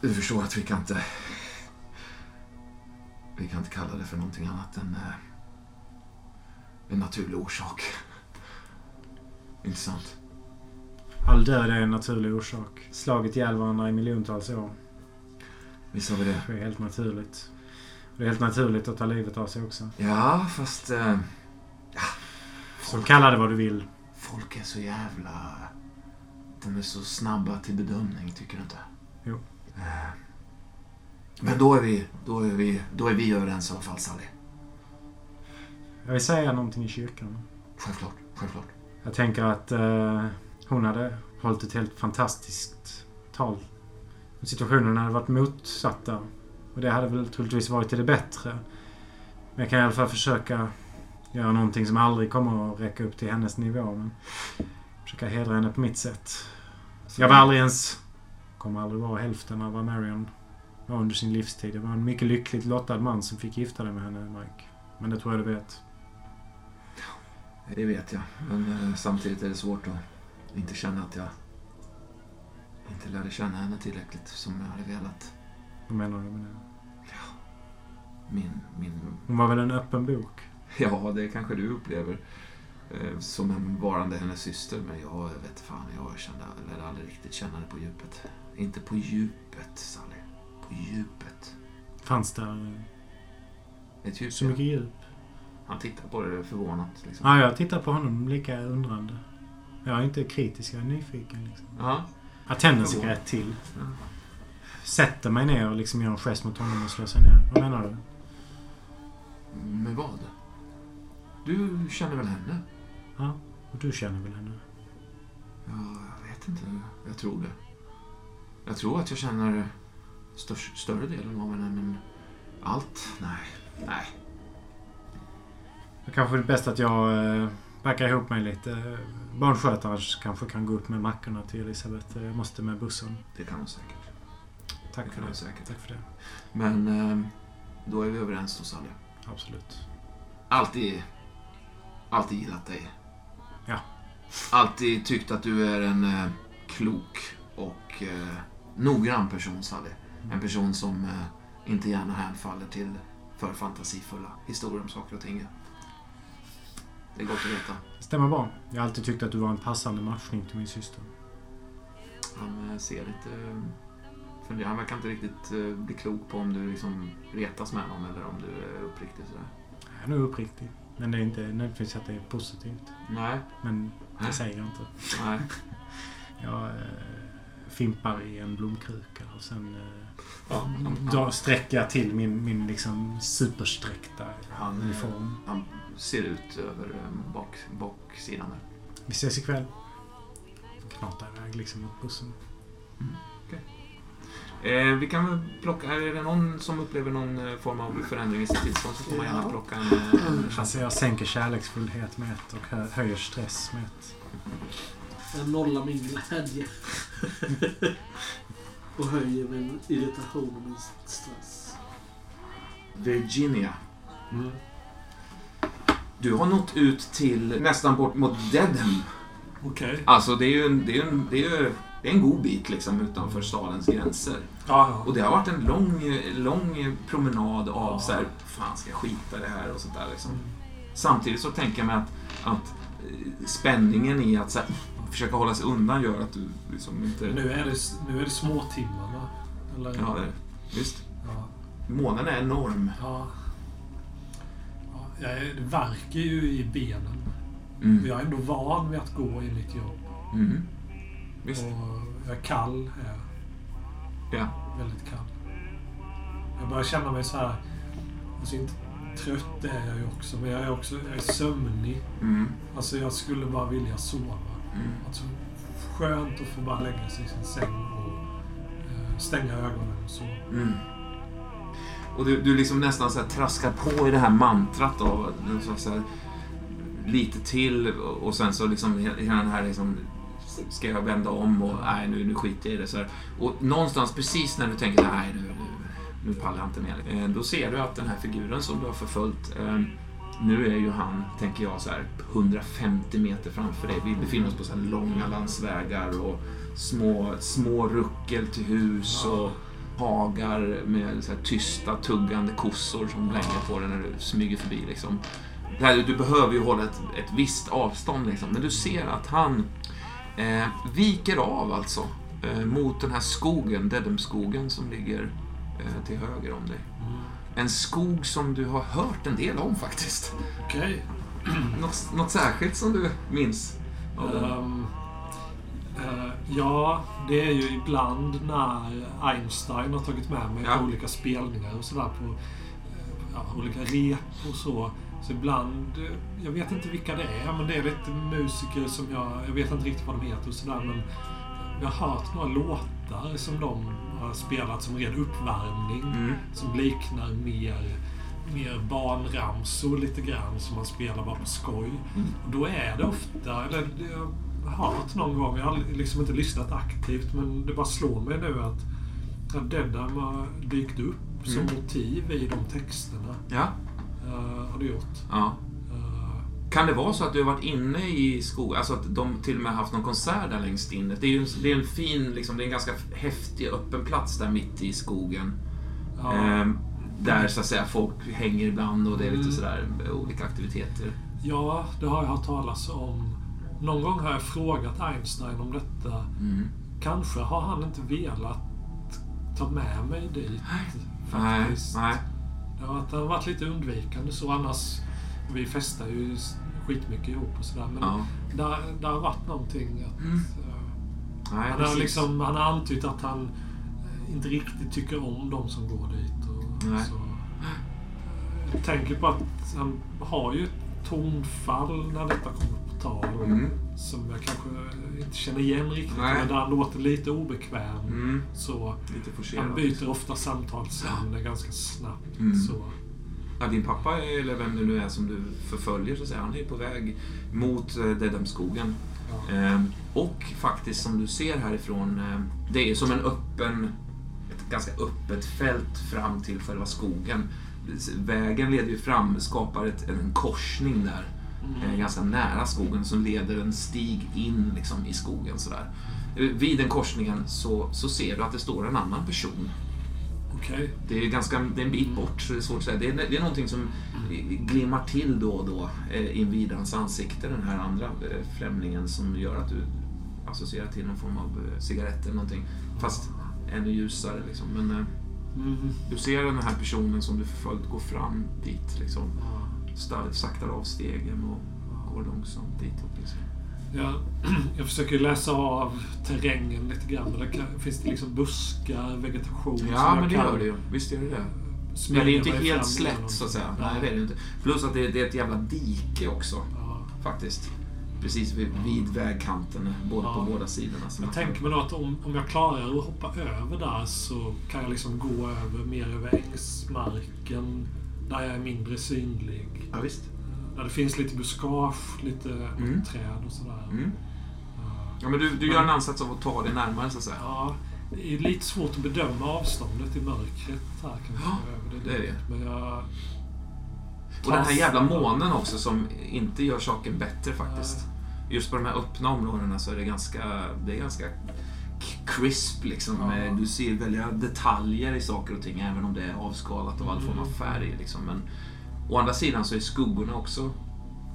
du förstår att vi kan inte... Vi kan inte kalla det för någonting annat än eh, en naturlig orsak. Inte sant? All död är en naturlig orsak. Slagit ihjäl varandra i miljontals år. Visst har vi det? Det är helt naturligt. Det är helt naturligt att ta livet av sig också. Ja, fast... Eh, Så kalla det vad du vill. folk är så jävla... De är så snabba till bedömning, tycker du inte? Jo. Eh, men då är vi, då är vi, då är vi överens i alla fall, Sally. Jag vill säga någonting i kyrkan. Självklart, självklart. Jag tänker att eh, hon hade hållit ett helt fantastiskt tal. Situationen hade varit motsatta. Och det hade väl troligtvis varit till det bättre. Men jag kan i alla fall försöka göra någonting som aldrig kommer att räcka upp till hennes nivå. Men försöka hedra henne på mitt sätt. Jag var aldrig ens... Kommer aldrig vara hälften av vad Marion var under sin livstid. Jag var en mycket lyckligt lottad man som fick gifta dig med henne, Mike. Men det tror jag du vet. Det vet jag. Men eh, samtidigt är det svårt att inte känna att jag inte lärde känna henne tillräckligt som jag hade velat. Vad menar du med det? Min, min Hon var väl en öppen bok? Ja, det kanske du upplever eh, som en varande hennes syster. Men jag vet fan, jag kände, eller aldrig riktigt känna det på djupet. Inte på djupet, Sally. På djupet. Fanns där Ett djup. så mycket djup? Han tittar på det förvånat. Liksom. Ja, jag tittar på honom lika undrande. Jag är inte kritisk, jag är nyfiken. Liksom. Ja. Jag tänder en cigarett till. Ja. Sätter mig ner och liksom gör en gest mot honom och slår sig ner. Vad menar du? Med vad? Du känner väl henne? Ja, och du känner väl henne? Ja, jag vet inte. Jag tror det. Jag tror att jag känner större delen av henne, men allt? Nej. Nej. Det kanske är bäst att jag eh, backar ihop mig lite. Barnskötaren kanske kan gå upp med mackorna till Elisabeth. Jag måste med bussen. Det kan hon säkert. Tack Det för det. säkert. Tack för det. Men eh, då är vi överens då, Sally. Absolut. Alltid, alltid gillat dig. Ja. Alltid tyckt att du är en eh, klok och noggrann person, Sally. En person som inte gärna hänfaller till för fantasifulla historier om saker och ting. Det är gott att veta. Stämmer bra. Jag har alltid tyckt att du var en passande matchning till min syster. Han eh, ser lite... eh, funderar. Han verkar inte riktigt eh, bli klok på om du liksom retas med honom eller om du är uppriktig sådär. Jag är nog uppriktig. Men det är inte nödvändigtvis att det är positivt. Nej, Men det säger jag inte. nej. Jag fimpar i en blomkruka och sen Ja, han, då sträcker jag till min, min liksom supersträckta Han, uniform. han ser ut över eh, bak, baksidan där. Vi ses ikväll. Knatar iväg liksom mot bussen. Eh, vi kan väl plocka... Är det någon som upplever någon eh, form av förändring i sitt tillstånd så får man gärna plocka en... Eh, Alltså jag sänker kärleksfullhet med ett och hö- höjer stress med ett. Jag nollar min glädje. och höjer min irritation och min stress. Virginia. Mm. Du har nått ut till nästan bort mot Dedham. Okej. Alltså det är ju en, det är en, det är ju, det är en god bit liksom utanför stadens gränser. Ja, ja. Och det har varit en lång, lång promenad av Ja. så här, fan ska jag skita det här och sånt där liksom. Samtidigt så tänker jag mig att, att eh, spänningen i att så här, försöka hålla sig undan gör att du liksom inte... Nu är det, nu är det småtimmarna. Eller? Ja, det, visst. Ja. Månen är enorm. ja. Ja jag verkar ju i benen. Mm. Jag är ändå van vid att gå i mitt jobb. Mm. Visst. Och jag är kall. Är. Ja. Väldigt kall. Jag börjar känna mig så här... Alltså inte trött är jag ju också, men jag är också jag är sömnig. Mm. Alltså jag skulle bara vilja sova. Mm. Alltså, skönt att få bara lägga sig i sin säng och eh, stänga ögonen och sova. Mm. Och du, du liksom nästan så här traskar på i det här mantrat av så så här, lite till och sen så liksom hela den här liksom ska jag vända om och nej nu, nu skiter jag i det. Så här. Och någonstans precis när du tänker nej nu, nu, nu pallar jag inte mer. Eh, då ser du att den här figuren som du har förföljt eh, nu är ju han, tänker jag, så här 150 meter framför dig. Vi befinner oss på så här långa landsvägar och små, små ruckel till hus och hagar med så här tysta tuggande kossor som blänger på dig när du smyger förbi. Liksom. Här, du behöver ju hålla ett, ett visst avstånd. Liksom. Men du ser att han eh, viker av alltså eh, mot den här skogen, Dedham-skogen som ligger eh, till höger om dig. En skog som du har hört en del om faktiskt. Okej. Något, något särskilt som du minns? eh, ja, det är ju ibland när Einstein har tagit med mig Ja. på olika spelningar och sådär på eh, ja, olika rep och så. Så ibland, eh, jag vet inte vilka det är, men det är lite musiker som jag, jag vet inte riktigt vad de heter och sådär men jag har hört några låtar som de har spelat som ren uppvärmning. Mm. Som liknar mer, mer barnramsor lite grann som man spelar bara på skoj. Mm. Och då är det ofta, eller hört någon gång, jag har liksom inte lyssnat aktivt men det bara slår mig nu att, att har dykt upp som Mm. motiv i de texterna. Ja. Uh, har det gjort. ja. Eh, Kan det vara så att du har varit inne i skogen, alltså att de till och med haft någon konsert där längst inne? Det är ju en, det är en fin, liksom, det är en ganska häftig öppen plats där mitt i skogen. ja, Ehm, där så att säga folk hänger ibland och det är lite Mm. sådär olika aktiviteter. ja, det har jag hört talas om. Någon gång har jag frågat Einstein om detta. Mm. Kanske har han inte velat ta med mig dit. Nej, Faktiskt. nej. Det har varit, det har varit lite undvikande så annars. Vi festar ju skitmycket ihop och sådär. Men Ja. där, där har varit någonting att... Mm. eh, Nej, han, har liksom, han har antytt att han eh, inte riktigt tycker om de som går dit. Och, Nej. så. Jag tänker på att han har ju ett tonfall när detta kommer på tal. Mm. Som jag kanske inte känner igen riktigt. Nej. Men där han låter lite obekväm. Mm. Så Lite han byter ofta samtalsämne ganska snabbt. Mm. Så. Ja, din pappa, eller vem det nu är som du förföljer, så att säga, han är på väg mot eh, Dedhamskogen. Ja. Ehm, och faktiskt som du ser härifrån, eh, det är som en öppen, ett ganska öppet fält fram till själva skogen. Vägen leder ju fram, skapar ett, en korsning där. Eh, ganska nära skogen som leder en stig in liksom, i skogen. Sådär. Vid den korsningen så, så ser du att det står en annan person. Okej. Det är, ganska, det är en bit bort så det är svårt att säga. Det är, det är någonting som glimmar till då och då eh, invid hans ansikte, den här andra eh, främlingen som gör att du associerar till någon form av eh, cigarett eller någonting. Fast ännu ljusare liksom. Men eh, Mm. du ser den här personen som du förföljt gå fram dit liksom. Saktar av stegen och går långsamt ditåt. Liksom. Jag, jag försöker läsa av terrängen lite grann. Men det kan, finns det liksom buskar, vegetation? Ja, men det gör det ju. Visst gör det det. Ja, det är inte helt slätt så att säga. Nej. Nej, det är inte. Plus att det, det är ett jävla dike också. Ja. Faktiskt. Precis vid, vid vägkanten, både Ja. på båda sidorna. Jag tänker mig då att om, om jag klarar att hoppa över där så kan jag liksom gå över mer över ängsmarken där jag är mindre synlig. Ja, visst. Där det finns lite buskage, lite Mm. träd och sådär. Mm. Ja. Men du, du gör en ansats av att ta dig närmare så att säga. Ja, det är lite svårt att bedöma avståndet i mörkret här kanske. Ja, över det är det. Men jag... Och den här jävla månen också som inte gör saken bättre faktiskt. Just på de här öppna områdena så är det ganska, det är ganska crisp liksom. Ja. Du ser väldiga detaljer i saker och ting även om det är avskalat av all form av färg. Liksom. Men å andra sidan så är skuggorna också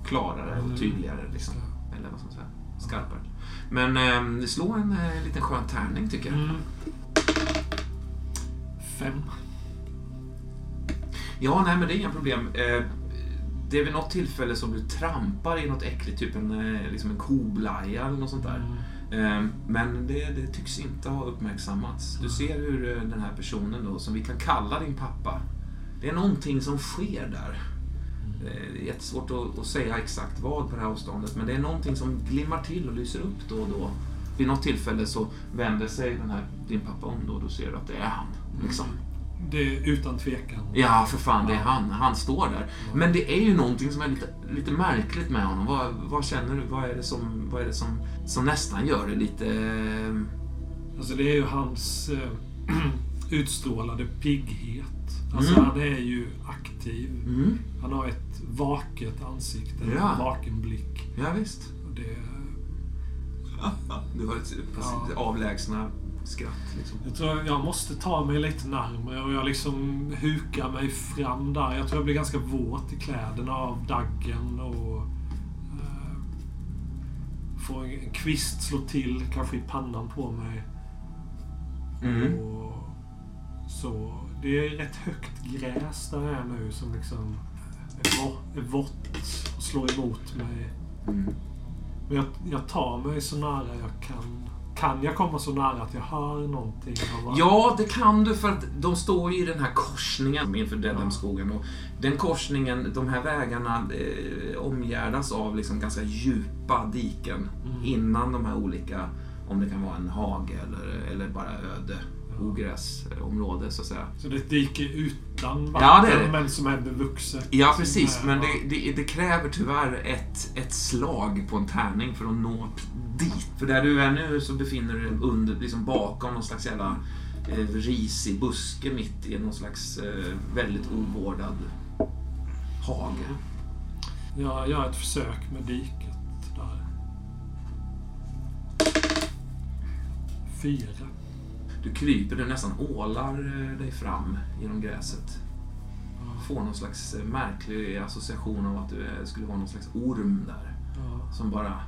klarare och Mm. tydligare. Liksom. Eller vad man säga? Skarpare. Men eh, slå en eh, liten skön tärning tycker jag. Mm. Fem. Ja, nej men det är inga problem. Eh, Det är vid något tillfälle som du trampar i något äckligt, typ en, eh, liksom en koblaja eller något sånt där. Mm. Eh, Men det, det tycks inte ha uppmärksammats. Du ser hur eh, den här personen då, som vi kan kalla din pappa, det är någonting som sker där. Eh, Det är jättesvårt att, att säga exakt vad på det här avståndet, men det är någonting som glimmar till och lyser upp då och då. Vid något tillfälle så vänder sig den här, din pappa om då och då ser du att det är han. Liksom. Det är utan tvekan. Ja, för fan, det är han. Han står där. Men det är ju någonting som är lite, lite märkligt med honom. Vad, vad känner du? Vad är det, som, vad är det som, som nästan gör det lite... eh, Alltså det är ju hans eh, utstrålade pigghet. Alltså Mm. han är ju aktiv. Mm, Han har ett vaket ansikte, en Ja. vaken blick. ja, visst. Och det, Du har ett, Ja. avlägsna skratt. Liksom. jag tror jag måste ta mig lite närmare och jag liksom hukar mig fram där. Jag tror jag blir ganska våt i kläderna av daggen och eh, får en kvist slå till, kanske i pannan på mig. Mm. Och så, det är rätt högt gräs där jag är nu som liksom är, vå- är vått och slår emot mig. Mm. Men jag, jag tar mig så nära jag kan. Kan jag komma så nära att jag hör någonting? Ja, det kan du för att de står ju i den här korsningen inför Dedhamskogen. Och den korsningen, de här vägarna eh, omgärdas av liksom ganska djupa diken Mm. innan de här olika, om det kan vara en hage eller, eller bara öde ogräsområde så att säga. Så det är ett dike utan vatten Ja, det det. men som är bevuxet. Ja, precis. Men ja. det, det, det kräver tyvärr ett, ett slag på en tärning för att nå dit. För där du är nu så befinner du dig under, liksom bakom någon slags jävla eh, risig buske mitt i någon slags eh, väldigt ovårdad hage. Jag gör ett försök med diket där. Fyra. Du kryper, du nästan ålar eh, dig fram genom gräset. Får någon slags eh, märklig association av att du är, skulle vara någon slags orm där. Ja. Som bara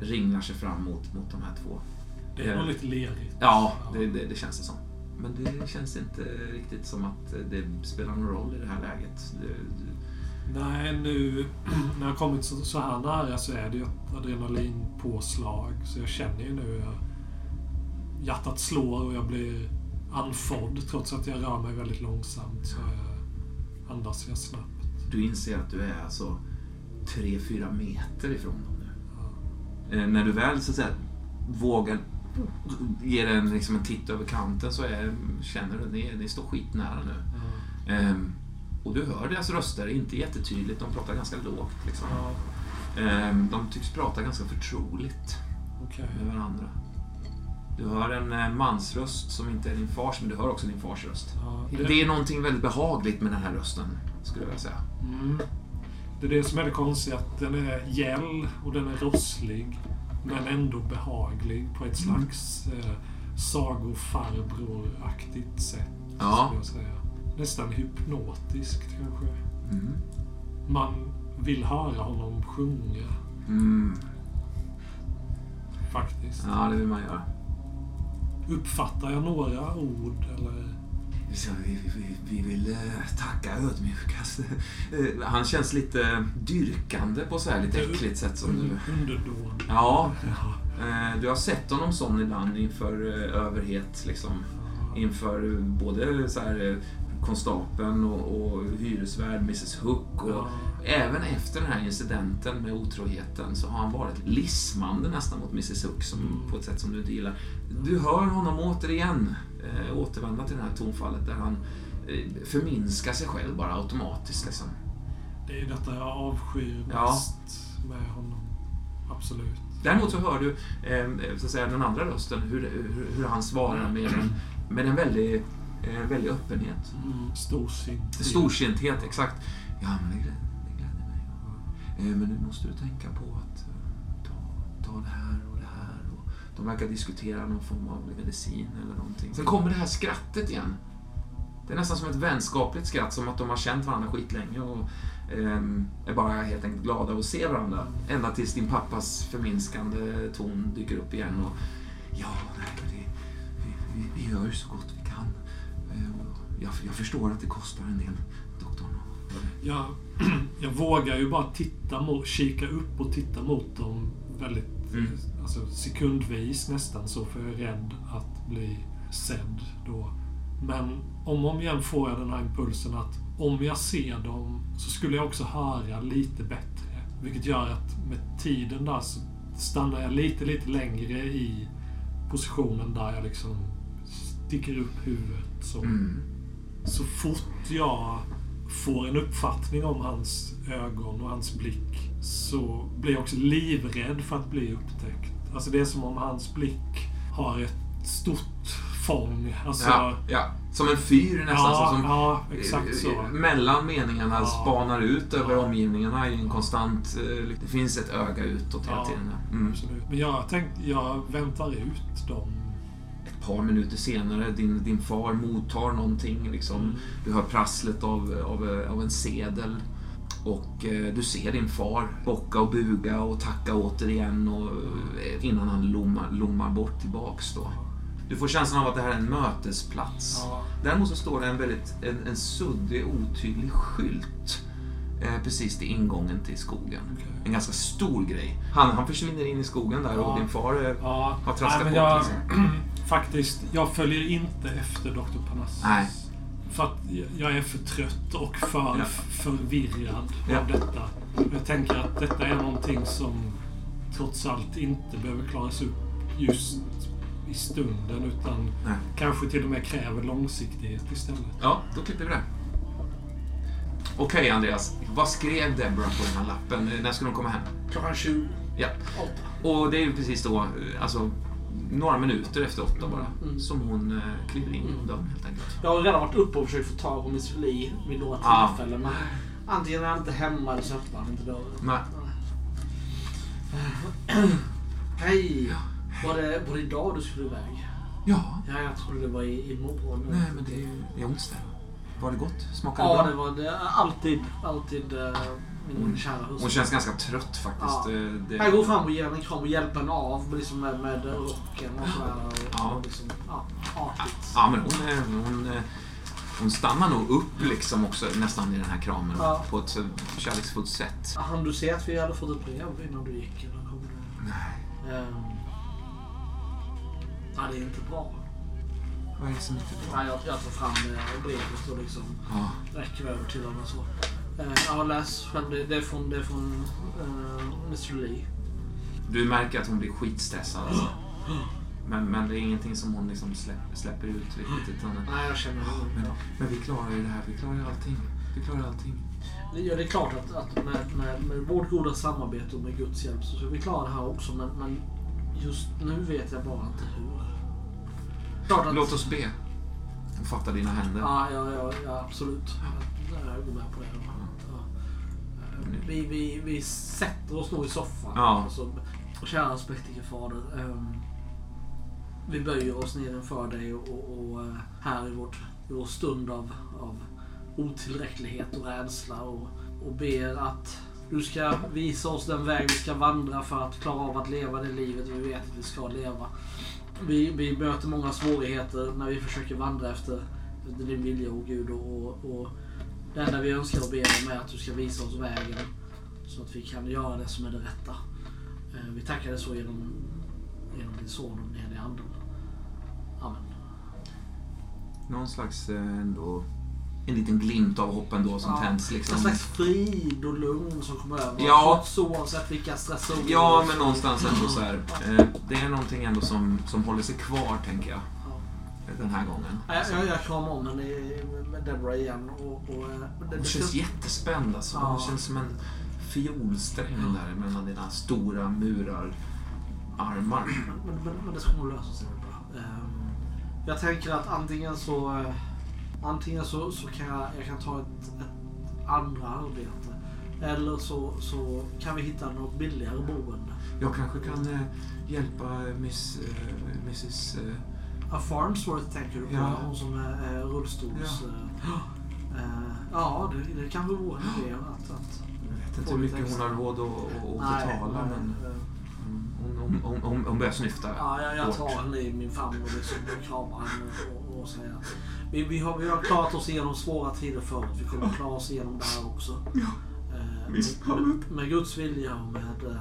ringlar sig fram mot, mot de här två. Det är nog lite lerigt. Ja, det, det, det känns det som. Men det känns inte riktigt som att det spelar någon roll i det här läget. Det, det, Nej, nu när jag kommit så, så här nära så är det ju ett adrenalinpåslag. Så jag känner ju nu hjärtat slår och jag blir andfådd trots att jag rör mig väldigt långsamt. Så jag andas jag snabbt. du inser att du är alltså 3-4 meter ifrån dem nu. Ja. Eh, när du väl så att säga vågar ge den liksom en titt över kanten så är, känner du att ni, står skitnära nu. Ja. Ehm, och du hör deras röster, inte jättetydligt, de pratar ganska lågt. Liksom. Ja, Ehm, de tycks prata ganska förtroligt okej. med varandra. Du hör en eh, mansröst som inte är din fars, men du hör också din fars röst. Ja, Det är någonting väldigt behagligt med den här rösten, skulle jag vilja säga. Mm. Det är det som är det konstiga, att den är gäll och den är rosslig. Men ändå behaglig på ett slags eh, sagofarbror-aktigt sätt. Ja. Jag säga. Nästan hypnotiskt kanske. Mm. Man vill höra honom sjunga, Mm. faktiskt. Ja, det vill man göra. Uppfattar jag några ord eller? Så vi, vi, vi vill eh, tacka ödmjukast. Eh, Han känns lite dyrkande på så här lite äckligt sätt som du... Underdån. Ja, eh, du har sett honom sån ibland inför eh, överhet liksom. Inför eh, både så här eh, konstapeln och, och hyresvärd Mrs Hook och Ja. även efter den här incidenten med otroheten så har han varit lismande nästan mot Mrs Hook som, Mm. på ett sätt som du inte gillar. Du hör honom återigen eh, återvända till det här tonfallet där han eh, förminskar sig själv bara automatiskt liksom. Det är detta jag avskyr Ja. mest med honom. Absolut. Däremot så hör du eh, så att säga, den andra rösten, hur, hur, hur han svarar med en, med en väldig, eh, väldig öppenhet. Mm, storsint. Storsinthet, exakt. Ja, men det gläder, det gläder mig. Eh, men nu måste du tänka på att eh, ta, ta det här och det här. Och de verkar diskutera någon form av medicin eller någonting. Sen kommer det här skrattet igen. Det är nästan som ett vänskapligt skratt, som att de har känt varandra skitlänge och ehm, är bara helt enkelt glada att se varandra. Ända tills din pappas förminskande ton dyker upp igen. Och, ja, nej, det, vi, vi, vi gör ju så gott jag, jag förstår att det kostar en del, doktorn. Jag, jag vågar ju bara titta mot, kika upp och titta mot dem väldigt Mm. alltså, sekundvis nästan så, för jag är rädd att bli sedd då. Men om och om igen får jag den här impulsen att om jag ser dem så skulle jag också höra lite bättre. Vilket gör att med tiden där så stannar jag lite, lite längre i positionen där jag liksom sticker upp huvudet. Så Mm. Så fort jag får en uppfattning om hans ögon och hans blick så blir jag också livrädd för att bli upptäckt. Alltså det är som om hans blick har ett stort fång. Alltså, Ja, ja. Som en fyr nästan. ja, som, ja, exakt så. Mellan meningarna Ja. spanar ut över Ja. omgivningarna i en konstant... eh, Det finns ett öga utåt hela Ja, tiden. Mm. Absolut. Men jag tänkte, jag väntar ut dem. Par minuter senare, din, din far mottar någonting. Liksom. Mm. Du hör prasslet av, av, av en sedel. Och eh, du ser din far bocka och buga och tacka återigen och, eh, innan han lommar, lommar bort tillbaks. Då. Du får känslan av att det här är en mötesplats. Ja. Däremot så står det en väldigt en, en suddig, otydlig skylt eh, precis till ingången till skogen. Okej. En ganska stor grej. Han, han försvinner in i skogen där och Ja. din far eh, Ja, har traskat nej, bort. jag, Liksom. Faktiskt, jag följer inte efter Dr. Parnassus. Nej. För att jag är för trött och för Ja. förvirrad Ja. av detta. Jag tänker att detta är någonting som trots allt inte behöver klaras upp just i stunden utan Nej. kanske till och med kräver långsiktighet istället. Ja, då klipper vi det. Okej, Andreas. Vad skrev Deborah på den här lappen? När ska de komma hem? Klockan 20. Ja. Och det är ju precis då, eh, alltså, några minuter efter åtta bara, Mm. som hon eh, kliver in genom dörren helt enkelt. Jag har redan varit uppe och försökt få tag på Miss Lee vid några Ja. tillfällen. Men antingen är han inte hemma eller så öppnar han inte dörren. Nej. Hej! Var det, var det idag du skulle iväg? Ja, Ja, jag trodde det var i, imorgon. nej men det är det onsdag. Var det gott? Smakade Ja, bra? det var det. Alltid, alltid min Hon-. Hon känns ganska trött faktiskt. Ja. Det, Jag går fram och ger henne en kram och hjälper henne av liksom med, med rocken och sådär. Ja. och liksom, ja, artigt. Ja, men hon, hon, eh, hon stannar nog upp liksom också nästan i den här kramen Ja. på ett kärleksfullt sätt. Han du se att vi hade fått ett brev innan du gick? Eller? Nej, Ehm, ja, det är inte bra. vad är det som inte är bra? Ja, jag, jag tar fram eh, brevet och liksom Ja, räcker över till honom och så. Eh, ja, läs själv. Det, är från, det är från uh, Mr Lee. du märker att hon blir skitstressad. Alltså. Men, men det är ingenting som hon liksom släpp, släpper ut riktigt. Utan, Nej, jag känner men, det. men vi klarar ju det här. Vi klarar ju allting. Vi klarar allting. Ja, det är klart att, att med, med, med vårt goda samarbete och med Guds hjälp så ska vi klara det här också. Men, men just nu vet jag bara inte hur. Att- Låt oss be. Fatta dina händer. Ja, ja, ja, ja absolut. Jag, jag går med på det. Vi, vi, vi sätter oss nog i soffan. Ja. Alltså, kära spektige fader. ehm, vi böjer oss ner inför dig och, och, och eh, här i vårt, i vår stund av, av otillräcklighet och rädsla och, och ber att du ska visa oss den väg vi ska vandra för att klara av att leva det livet vi vet att vi ska leva. Vi, vi möter många svårigheter när vi försöker vandra efter, efter din vilja, och Gud. Och, och det enda vi önskar och ber om är att du ska visa oss vägen så att vi kan göra det som är det rätta. Eh, Vi tackar dig så genom, genom din son och den helige anden. Amen. Någon slags eh, ändå... En liten glimt av hopp ändå som Ja. tänds liksom. En slags frid och lugn som kommer över Ja. oss oavsett vilka stressor Ja, men någonstans ändå så här. Eh, det är någonting ändå som, som håller sig kvar, tänker jag. Ja. Den här gången. Jag, jag, jag kramar om henne med Deborah igen. Och, och, eh, det, Hon det känns ska- jättespänd alltså. Hon Ja. känns som en fiolsträng där mellan dina stora murar armar. Men, men, men det ska nog lösa sig bra. Ehm, jag tänker att antingen så eh, antingen så, så kan jag, jag kan ta ett, ett andra arbete. Eller så, så kan vi hitta något billigare boende. Jag kanske kan eh, hjälpa miss, eh, Mrs... Eh, Ja, Farnsworth tänker du på? Ja. Hon som är, rullstols... eh, eh, ja, det, det kan väl vara en idé att... att jag vet inte hur mycket hon har råd att, att Nej, betala, nej, men eh, hon, hon, hon, hon, hon börjar snyfta. Ja, jag, jag tar henne i min famn och liksom kramar henne och, och säger att vi, vi, har, vi har klarat oss igenom svåra tider förut. Vi kommer klara oss igenom det här också. Eh, visst, med, med, med Guds vilja och med... eh,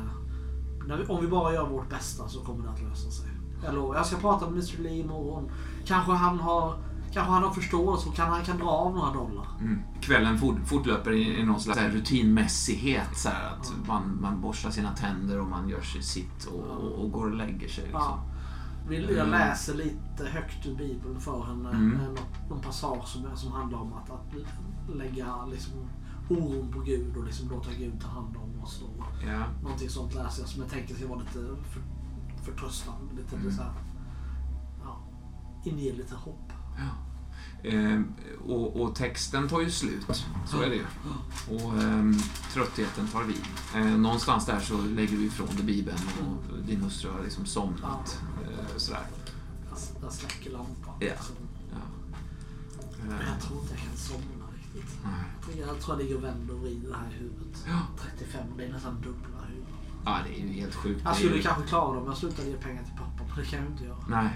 När vi, om vi bara gör vårt bästa så kommer det att lösa sig. Jag lovar. Jag ska prata med Mr Lee imorgon. Kanske han har, kanske han har förståelse och kan, han kan dra av några dollar. Mm. Kvällen fort, fortlöper i, i någon slags här rutinmässighet. Så här, att man, man borstar sina tänder och man gör sig sitt och, och, och går och lägger sig. Liksom. Ja. Jag läser lite högt ur Bibeln för henne. Mm. Mm. Någon passage som, som handlar om att, att lägga liksom, oron på Gud och liksom låta Gud ta hand om oss. Och Ja. någonting sånt läser jag som jag tänker ska vara lite för, förtröstande. Lite Mm. så här, ja, inge lite hopp. Ja. Ehm, och, och texten tar ju slut. Så är det ju. Och ehm, tröttheten tar vid. Ehm, någonstans där så lägger vi ifrån dig Bibeln och din hustru har liksom somnat. Ehm, sådär. Jag, jag släcker lampan. Ja. Ja. Men Ehm, jag tror inte jag kan somna riktigt. nej. Jag tror- Jag ligger och vänder och vrider det här i huvudet. Ja. 35, det är nästan dubbla. Ja, det är ju helt sjukt. Jag skulle ju- kanske klara det om jag slutade ge pengar till pappa, men det kan jag ju inte göra. Nej,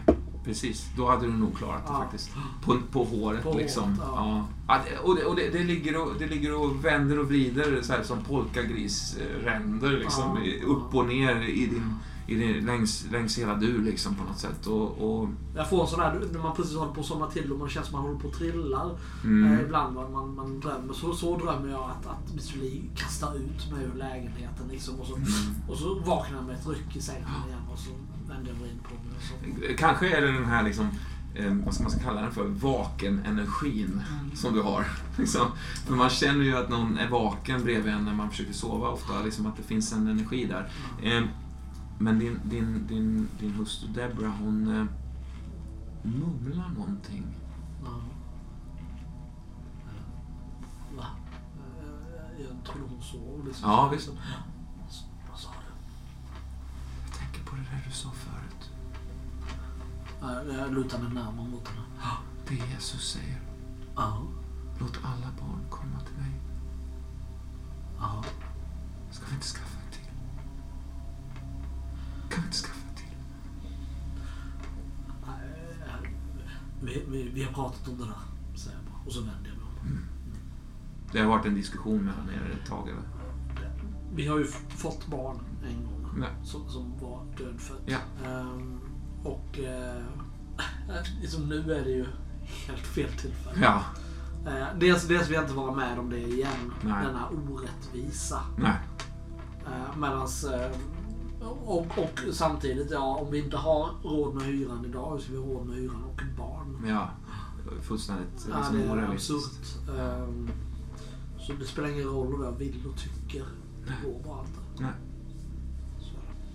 precis. Då hade du nog klarat det Ja. faktiskt. På, på håret På liksom. håret, ja. ja. Och det, och det, det, ligger och, det ligger och vänder och vrider så här som polkagrisränder liksom. Upp och ner i din, i längs, längs hela du liksom på något sätt. Och, och, Jag får en sån här, när man precis håller på att somna till och man känns som man håller på att trilla. mm, Eh, ibland man, man, man drömmer. Så, så drömmer jag att, att Mr Lee kastar ut mig ur lägenheten liksom. Och så, och så vaknar jag med ett ryck i sängen igen och så vänder jag mig in på mig. Och så. Kanske är det den här liksom, eh, vad ska man ska kalla den för, vaken-energin som du har. Liksom. För man känner ju att någon är vaken bredvid en när man försöker sova ofta, liksom att det finns en energi där. Eh, men din, din, din, din hustru Deborah, hon eh, mumlar någonting. Ja. Eh, Va? Eh, Jag trodde hon sov. Liksom. Ja, visst. Vad sa du? Jag tänker på det där du sa förut. Jag lutar mig närmare mot henne. Det Jesus säger. Ja. Låt alla barn komma till mig. Ja. Ska vi inte skaffa? Kan vi inte skaffa en till? Vi, vi, vi har pratat om det där, säger jag bara. Och så vänder jag mig om. Det har varit en diskussion med honom ett tag. Eller? Vi har ju fått barn en gång Nej. som, som var dödfött. Ja. Ehm, och eh, liksom nu är det ju helt fel tillfälle. Ja. Eh, dels, dels vill jag inte vara med om det igen. Nej. Denna orättvisa. Nej. Eh, medans, eh, och, och samtidigt, ja, om vi inte har råd med hyran idag, hur ska vi ha råd med hyran och ett barn? Ja. Fullständigt Ja, liksom det är absurt. Ehm, så det spelar ingen roll vad jag vill och tycker. Det går bara inte. Nej.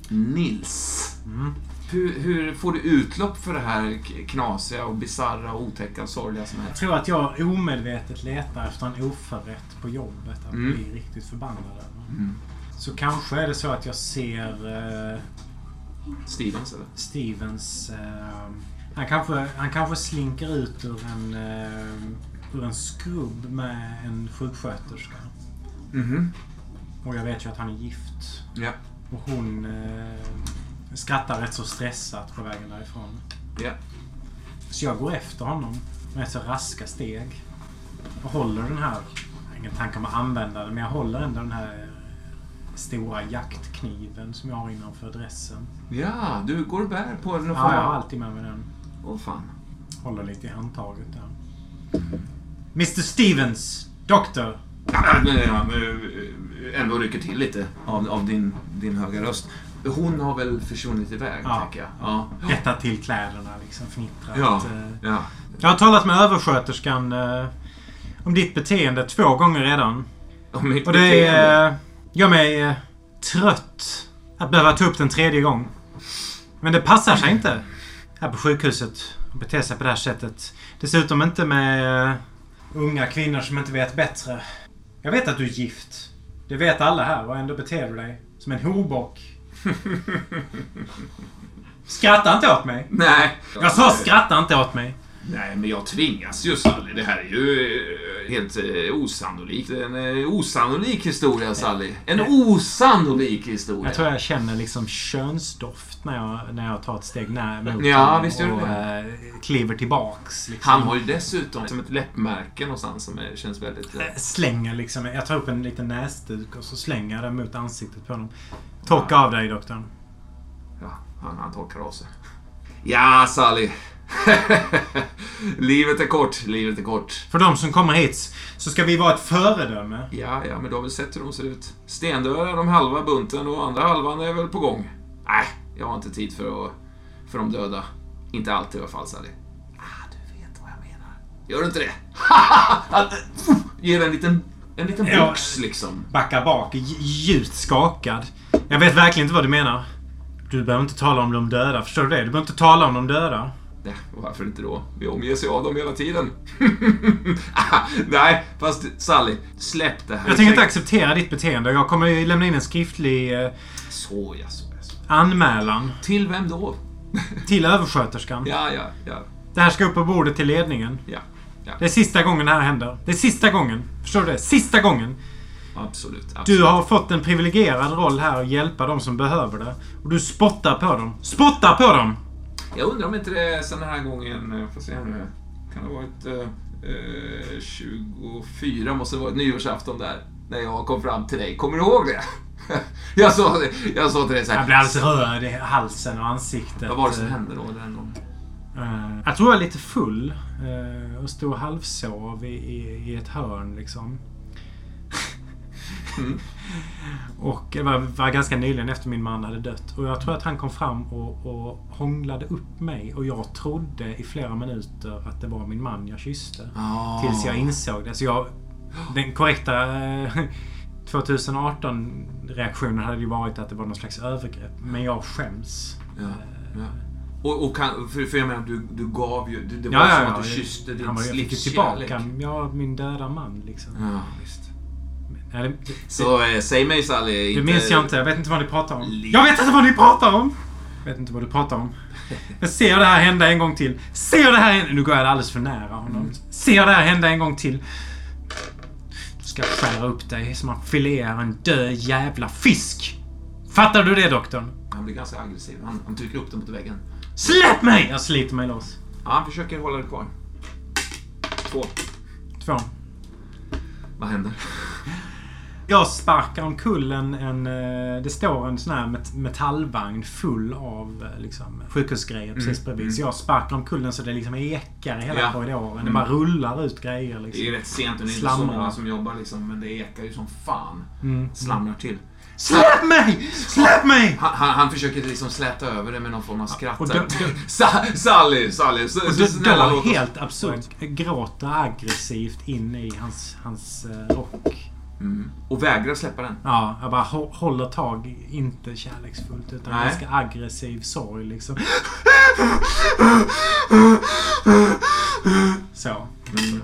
Nils. Mm. hur, hur får du utlopp för det här knasiga och bisarra och otäcka och sorgliga som Jag är? tror att jag omedvetet letar efter en oförrätt på jobbet att Mm. bli riktigt förbannad över. Mm. Så kanske är det så att jag ser eh, Stevens eller? Stevens... Eh, han, kanske, han kanske slinker ut ur en, eh, ur en skrubb med en sjuksköterska. Mhm. Och jag vet ju att han är gift. Ja. Och hon eh, skrattar rätt så stressat på vägen därifrån. Ja. Så jag går efter honom med så raska steg. Och håller den här... Jag har ingen tanke om att använda den, men jag håller ändå den här stora jaktkniven som jag har innanför dressen. Ja, du går och bär på den och Ja, jag har alltid med mig den. Åh fan. Håller lite i handtaget där. Mr Stevens! Doktor! Ja, eh, ändå rycker till lite av, av din, din höga röst. Hon har väl försvunnit iväg, Ja. tänker jag. Ja. Rättar till kläderna liksom, fnittrat. Ja. eh. ja. Jag har talat med översköterskan eh, om ditt beteende två gånger redan. Och mitt Och det beteende. eh, gör mig eh, trött att behöva ta upp den tredje gång. Men det passar sig inte här på sjukhuset att bete sig på det här sättet. Dessutom inte med eh, unga kvinnor som inte vet bättre. Jag vet att du är gift. Det vet alla här och ändå beter du dig som en horbock. Skratta inte åt mig. Nej. Jag sa skratta inte åt mig. Nej, men jag tvingas ju Sally. Det här är ju eh, helt eh, osannolikt. En eh, osannolik historia, Sally. En osannolik historia. Jag tror jag känner liksom könsdoft när jag, när jag tar ett steg när mot Ja, visst och det. kliver tillbaks. Liksom. Han har ju dessutom som ett läppmärke någonstans som är, känns väldigt... Slänger liksom. Jag tar upp en liten näsduk och så slänger jag den mot ansiktet på honom. Torka av dig doktorn. Ja, han, han torkar av sig. Ja, Sally. livet är kort, livet är kort. För de som kommer hit så ska vi vara ett föredöme. Ja, ja, men du har väl sett hur de ser ut? Stendörrar är de halva bunten och andra halvan är väl på gång. Nej, jag har inte tid för, att, för de döda. Inte alltid i alla fall, Sally. Ah, du vet vad jag menar. Gör du inte det? Eh, Ger en liten, en liten box, liksom. Backar bak, dj- djupt skakad. Jag vet verkligen inte vad du menar. Du behöver inte tala om de döda. Förstår du det? Du behöver inte tala om de döda. Nej, varför inte då? Vi omger sig av dem hela tiden. Ah, Nej, fast Sally, släpp det här. Jag tänker inte acceptera ditt beteende. Jag kommer lämna in en skriftlig eh, Så, ja, så, ja, så. anmälan Till vem då? till översköterskan. Ja, ja, ja. Det här ska upp på bordet till ledningen. Ja, ja. Det är sista gången det här händer. Det är sista gången. Förstår du det? Sista gången. Absolut. absolut. Du har fått en privilegierad roll här att hjälpa de som behöver det. Och du spottar på dem. Spottar på dem! Jag undrar om inte det är sen den här gången, eh, får se nu. Kan det ha varit eh, eh, 24, måste det varit nyårsafton där. När jag kom fram till dig. Kommer du ihåg det? jag, sa, jag sa till dig så här. Jag blir alldeles röd i halsen och ansiktet. Vad var det som Eh, hände då den gången? eh, Jag tror jag är lite full. eh, Och stod halvsov i, i, i ett hörn liksom. Mm. Och det var, var ganska nyligen efter min man hade dött. Och jag tror att han kom fram och, och hånglade upp mig. Och jag trodde i flera minuter att det var min man jag kysste. Ah. Tills jag insåg det. Så jag, den korrekta eh, 2018-reaktionen hade ju varit att det var någon slags övergrepp. Men jag skäms. Ja, ja. Och, och kan, för, för jag menar, du, du gav ju... Det, det var Ja, som att du kysste din Han var, jag fick livskärlek. tillbaka ja, min döda man liksom. Ja, visst. Ja, det, det, Så eh, säg mig Sally, det inte... minns jag inte. Jag vet inte vad ni pratar om. Jag vet inte vad ni pratar om! Jag vet inte vad du pratar om. Jag ser det här hända en gång till. Ser det här hända... Nu går jag alldeles för nära honom. Mm. Ser det här hända en gång till. Du ska skära upp dig som man filear en död jävla fisk. Fattar du det doktorn? Han blir ganska aggressiv. Han, han trycker upp den mot väggen. Släpp mig! Jag sliter mig loss. Ja, han försöker hålla dig kvar. Två. Två. Vad händer? Jag sparkar omkull en, en... eh, Det står en sån här met- metallvagn full av eh, liksom, sjukhusgrejer precis bredvid. Så jag sparkar omkull den så det liksom ekar i hela Ja. korridoren. Det Mm. bara rullar ut grejer Det är liksom. ju rätt sent och det är inte så många som jobbar liksom, men det ekar ju som fan. Mm. Slamrar till. Släpp mig! Släpp mig! Han, han, han försöker liksom släta över det med någon form av skratt. och då- då- Sa- Sally, Sally, Och då, snälla låt oss... helt absurt gråter aggressivt in i hans, hans eh, rock. Mm. Och vägrar släppa den. Ja, jag bara hå- håller tag, inte kärleksfullt utan Nej. ganska aggressiv sorg liksom. Så. Mm.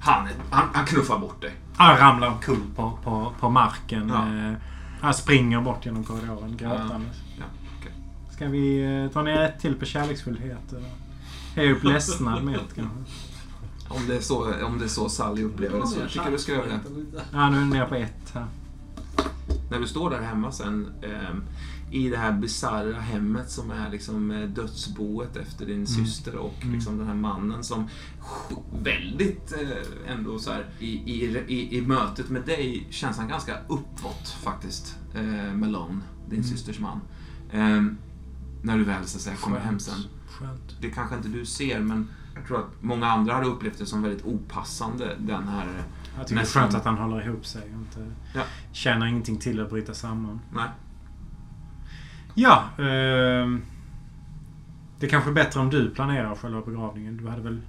Han, han, han knuffar bort dig. Han ramlar omkull på, på, på marken. Ja. Eh, Han springer bort genom korridoren gråtandes. Ja, okej. Ska vi eh, ta ner ett till på kärleksfullhet? Höja upp ledsnad med kanske? Om det är så, om det är så Sally upplever det så jag tycker du ska göra det. Ja, nu är vi nere på ett här. När du står där hemma sen ehm, i det här bisarra hemmet som är liksom eh, dödsboet efter din syster och Mm. liksom den här mannen som väldigt eh, ändå så här i, i, i, i mötet med dig känns han ganska uppåt faktiskt. Eh, Malone, din Mm. systers man. Ehm, när du väl så att säga kommer hem sen. Skönt. Det kanske inte du ser men jag tror att många andra hade upplevt det som väldigt opassande den här... Jag tycker Nästan. det är skönt att han håller ihop sig och inte Ja. känner ingenting till att bryta samman. Nej. Ja. ehm, det är kanske är bättre om du planerar själva begravningen. Du hade väl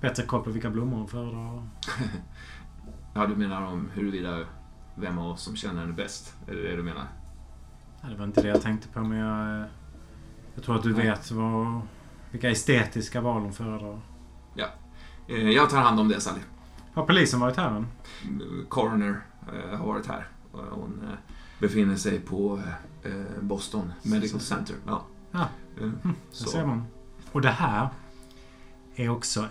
bättre koll på vilka blommor hon föredrar? Ja, du menar om huruvida vem av oss som känner henne bäst? Är det det du menar? Nej, det var inte det jag tänkte på men jag... eh, Jag tror att du Nej. vet vad, vilka estetiska val hon föredrar. Eh, Jag tar hand om det, Sally. Har polisen varit här än? Coroner eh, har varit här. Och Hon eh, befinner sig på eh, Boston Medical Center. Ja. Ja. Eh, Det Så. ser man. Och det här är också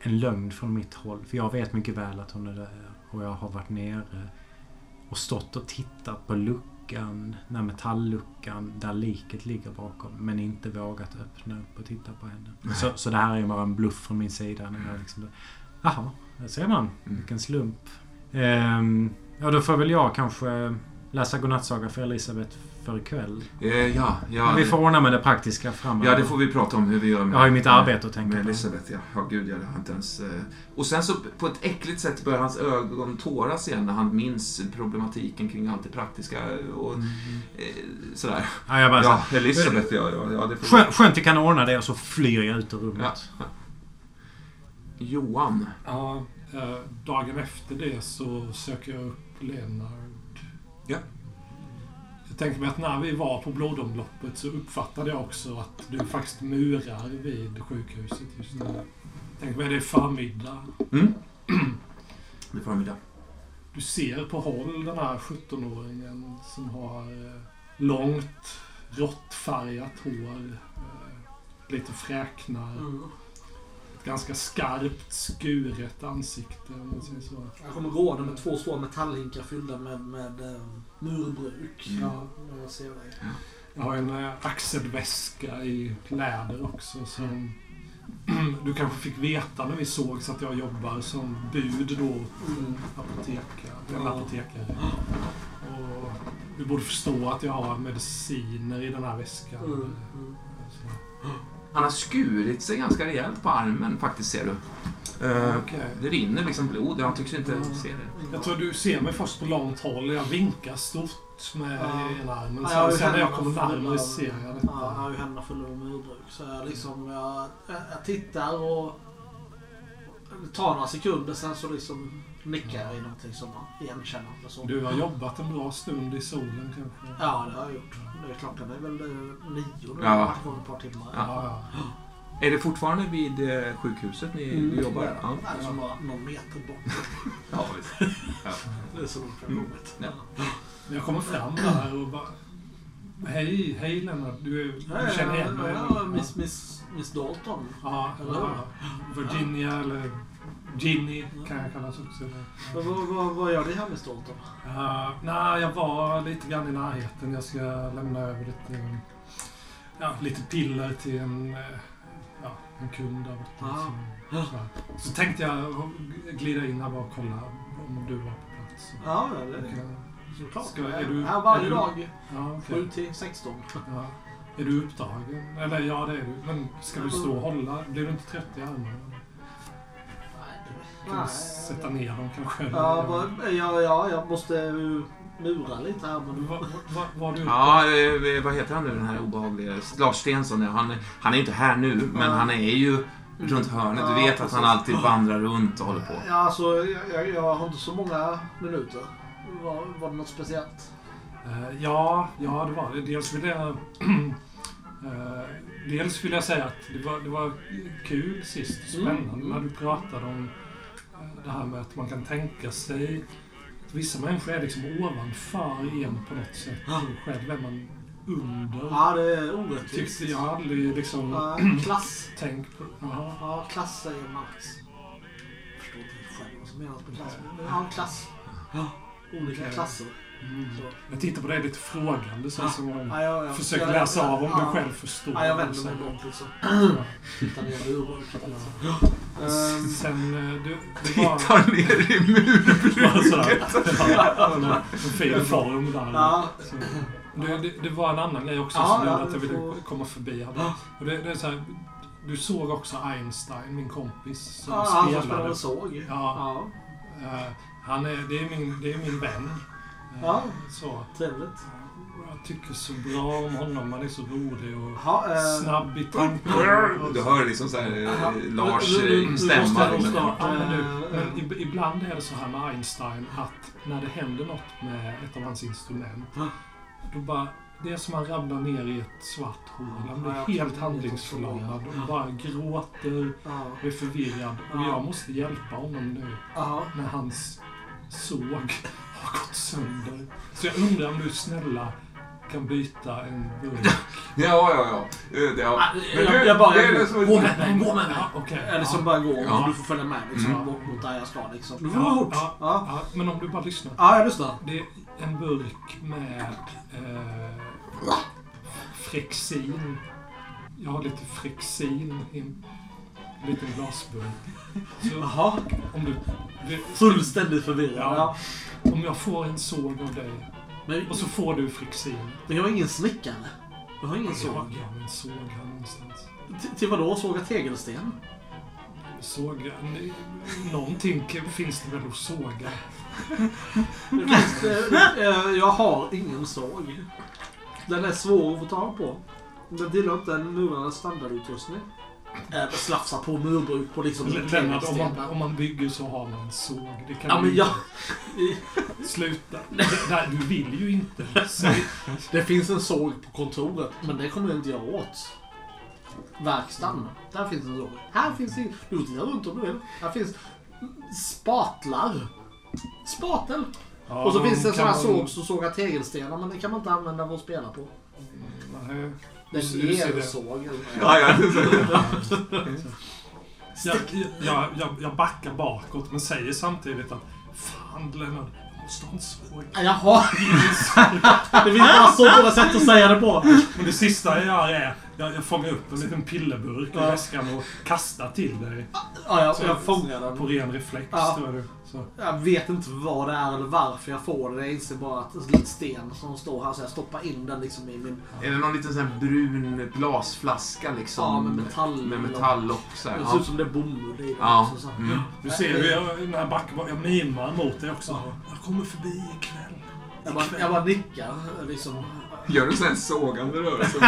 en lögn från mitt håll. För jag vet mycket väl att hon är där. Och jag har varit nere och stått och tittat på luckan, den här metallluckan där liket ligger bakom. Men inte vågat öppna upp och titta på henne. Så, så det här är bara en bluff från min sida. När jag liksom, Jaha, där ser man. Mm. Vilken slump. Ehm, ja, då får väl jag kanske läsa godnattsaga för Elisabeth för ikväll. Eh, Ja, ja, Men vi får ordna med det praktiska framöver. ja, det får vi prata om hur vi gör med, Jag har ju mitt med- arbete att tänka med på. Elisabeth. Ja. ja, gud, jag har inte ens... eh, Och sen så på ett äckligt sätt börjar hans ögon tåras igen när han minns problematiken kring allt det praktiska och Mm. eh, sådär. Ja, jag bara Ja, Elisabeth, ja, ja, ja det får skönt, skönt vi kan ordna det och så flyr jag ut ur Ja. rummet. Johan. Ja, eh, dagen efter det så söker jag upp Leonard. Ja. Tänker mig att när vi var på blodomloppet så uppfattade jag också att du faktiskt murar vid sjukhuset just nu. Tänk mig det är förmiddag. Mm. Det är förmiddag. Du ser på håll den här 17-åringen som har eh, långt råttfärgat hår. Eh, lite fräknar. Mm. Ett ganska skarpt skuret ansikte om man säger så. Jag kommer gående med två stora metallhinkar fyllda med, med eh, murbruk. Mm. Ja. Jag ser dig. Jag har en eh, axelväska i läder också som du kanske fick veta när vi sågs att jag jobbar som bud då Mm. apotekare, en Ja. apotekare. Och du borde förstå att jag har mediciner i den här väskan. Mm. Mm. Han har skurit sig ganska rejält på armen faktiskt, ser du. Eh, Okej. Det rinner liksom blod. Han tycks inte Ja. se det. Jag tror du ser mig först på långt håll. Jag vinkar stort med Ja. ena armen. Ja, jag har Sen, ju sen när jag händerna kommer fulla närmare av- ser jag Ja, jag detta. har ju händerna fulla av murbruk. Så jag, liksom, jag, jag, tittar och det tar några sekunder sen så liksom nickar jag i någonting som man igenkännande. Så. Du har jobbat en bra stund i solen kanske? Ja, det har jag gjort. Det är klockan är väl eh, nio nu. Ja. Varit igång ett par timmar. Ja. ja. Är det fortfarande vid eh, sjukhuset ni, Mm. jobbar? Ja. Det är som bara någon meter bort. ja visst. Det är så långt Mm. rummet. Ja. Men Jag kommer fram där och bara... Hej, hej Lennart. Du, du känner igen mig? Ja, Miss, Miss, Miss Dalton. Ja, Eller ja. Virginia eller Ginny kan jag kallas också. Men vad, vad, vad gör här Miss Dalton? Uh, nej, jag var lite grann i närheten. Jag ska lämna över lite, ja, lite piller till en, eh, ja, en kund där borta. Ah. Så, så. så tänkte jag glida in här bara och kolla om du var på plats. Ja, det är såklart. Ska- är du- här varje är du- dag. Ja, okej. 7 till 16. Ja. Är du upptagen? Eller ja, det är du. Men ska du stå och hålla? Blir du inte trött i armarna? Kan sätta ner dem kanske? Ja, ja, ja, jag måste ju mura lite här. Men... Vad va, var du Ja, eh, vad heter han nu den här obehagliga? Lars Stensson. ja. Han, han är inte här nu, men Ja. han är ju runt hörnet. Du Ja, vet att han alltid vandrar runt och håller på. Ja, alltså, jag, jag, har inte så många minuter. Var, var det något speciellt? Eh, ja, ja, det var det. Dels vill jag... eh, dels vill jag säga att det var, det var kul sist, spännande, Mm. när du pratade om eh, det här med att man kan tänka sig att vissa människor är liksom ovanför en på något sätt. Och själv är man under. Ja, det är orättvist. Tyckte jag aldrig liksom Ja, klass. tänkt på. Ja, klass säger Marx. Jag förstår inte själv vad som menas med klass. Men ja, klass. Olika Okej. klasser. Mm. Så. Jag tittar på dig lite frågande så som jag Ja, jag, jag, försöker jag- läsa av om ja, du själv förstår. Ja, jag vänder Så- mig bort liksom. Ja. Tittar ner i. Liksom. Ehm, Sen, eh, det, det var... Tittar ner i. Ja, en- fin form där. Ja. Så. Det, det, det var en annan grej också Ja, som ja, gjorde att jag du ville får- komma förbi. här. Ja. Och det, det är så här, du såg också Einstein, min kompis, som Ja, han som spelade. spelade såg. Ja. ja. Eh, han är, det, är min, det är min vän. Ja. Så. Trevligt. Jag tycker så bra om honom. Han är så rolig och Ja, eh, snabb i tanken. Du hör liksom så här Aha. Lars stämma. men, ibland är det så här med Einstein att när det händer något med ett av hans instrument. Då bara, det är som att han ramlar ner i ett svart hål. Han blir helt handlingsförlamad och bara gråter och är förvirrad. Och Ja. jag måste hjälpa honom nu när hans såg har gått sönder. Så jag undrar om du snälla kan byta en burk. Ja, ja, ja. Eh, ja. Ah, Men jag- du, jag bara- det är det som är- Gå med mig, gå med mig. Ja, okej. Eller som Ja. bara går. Ja. Du får följa med liksom, Mm. bort mot där jag ska. Liksom. Du får Ja, gå fort. ja. Ja. Ja, men om du bara lyssnar. ja, jag lyssnar. Det är en burk med eh, Frexin. Jag har lite Frexin i en liten glasburk. Så Jaha. om du... det- Fullständigt förvirrad. Ja. Om jag får en såg av dig Men, och så får du Frexin. men jag har ingen snickare. Jag har ingen Jag såg. har en såg här någonstans. Till, till vadå? Såga tegelsten? Såga... Någonting finns det väl att såga? Eh, eh, jag har ingen såg. Den är svår att få tag på. Den tillhör inte en murares standardutrustning. Äh, slafsa på murbruk på liksom Lennart, om man, om man bygger så har man såg. Det kan Ja men jag... Sluta. Där, du vill ju inte. Det finns en såg på kontoret, men det kommer jag inte göra åt. Verkstaden. Där finns en såg. Här finns det... Du får titta runt om du vill. Här finns spatlar. Spatel. Ja, Och så finns det en sån här man- såg som sågar tegelstenar, men det kan man inte använda för att spela på. Nej. Det Du är ser- du ser en det. såg. Ja, ja. det är så. Jag, jag, jag, jag backar bakåt men säger samtidigt att Fan Lennart, jag måste ha en såg. Jaha. Det finns bara så många sätt att säga det på. Men det sista jag gör är jag, jag fångar upp en liten pillerburk i väskan och kastar till dig. Ja, jag, jag fångar den. På ren reflex Ja. tror du. Så. Jag vet inte vad det är eller varför jag får det. Jag inser bara att det är en liten sten som står här så jag stoppar in den liksom i min... Är det någon liten sån här brun glasflaska liksom? Ja, med metall. Med metalllock så här. Det ser ut som det är bomull i den. Ja. också, så. Mm. Du ser ju jag, jag backar bak- jag mimar mot dig också. Jag kommer förbi ikväll. Jag bara, jag bara nickar liksom. Gör du sån här sågande rörelse?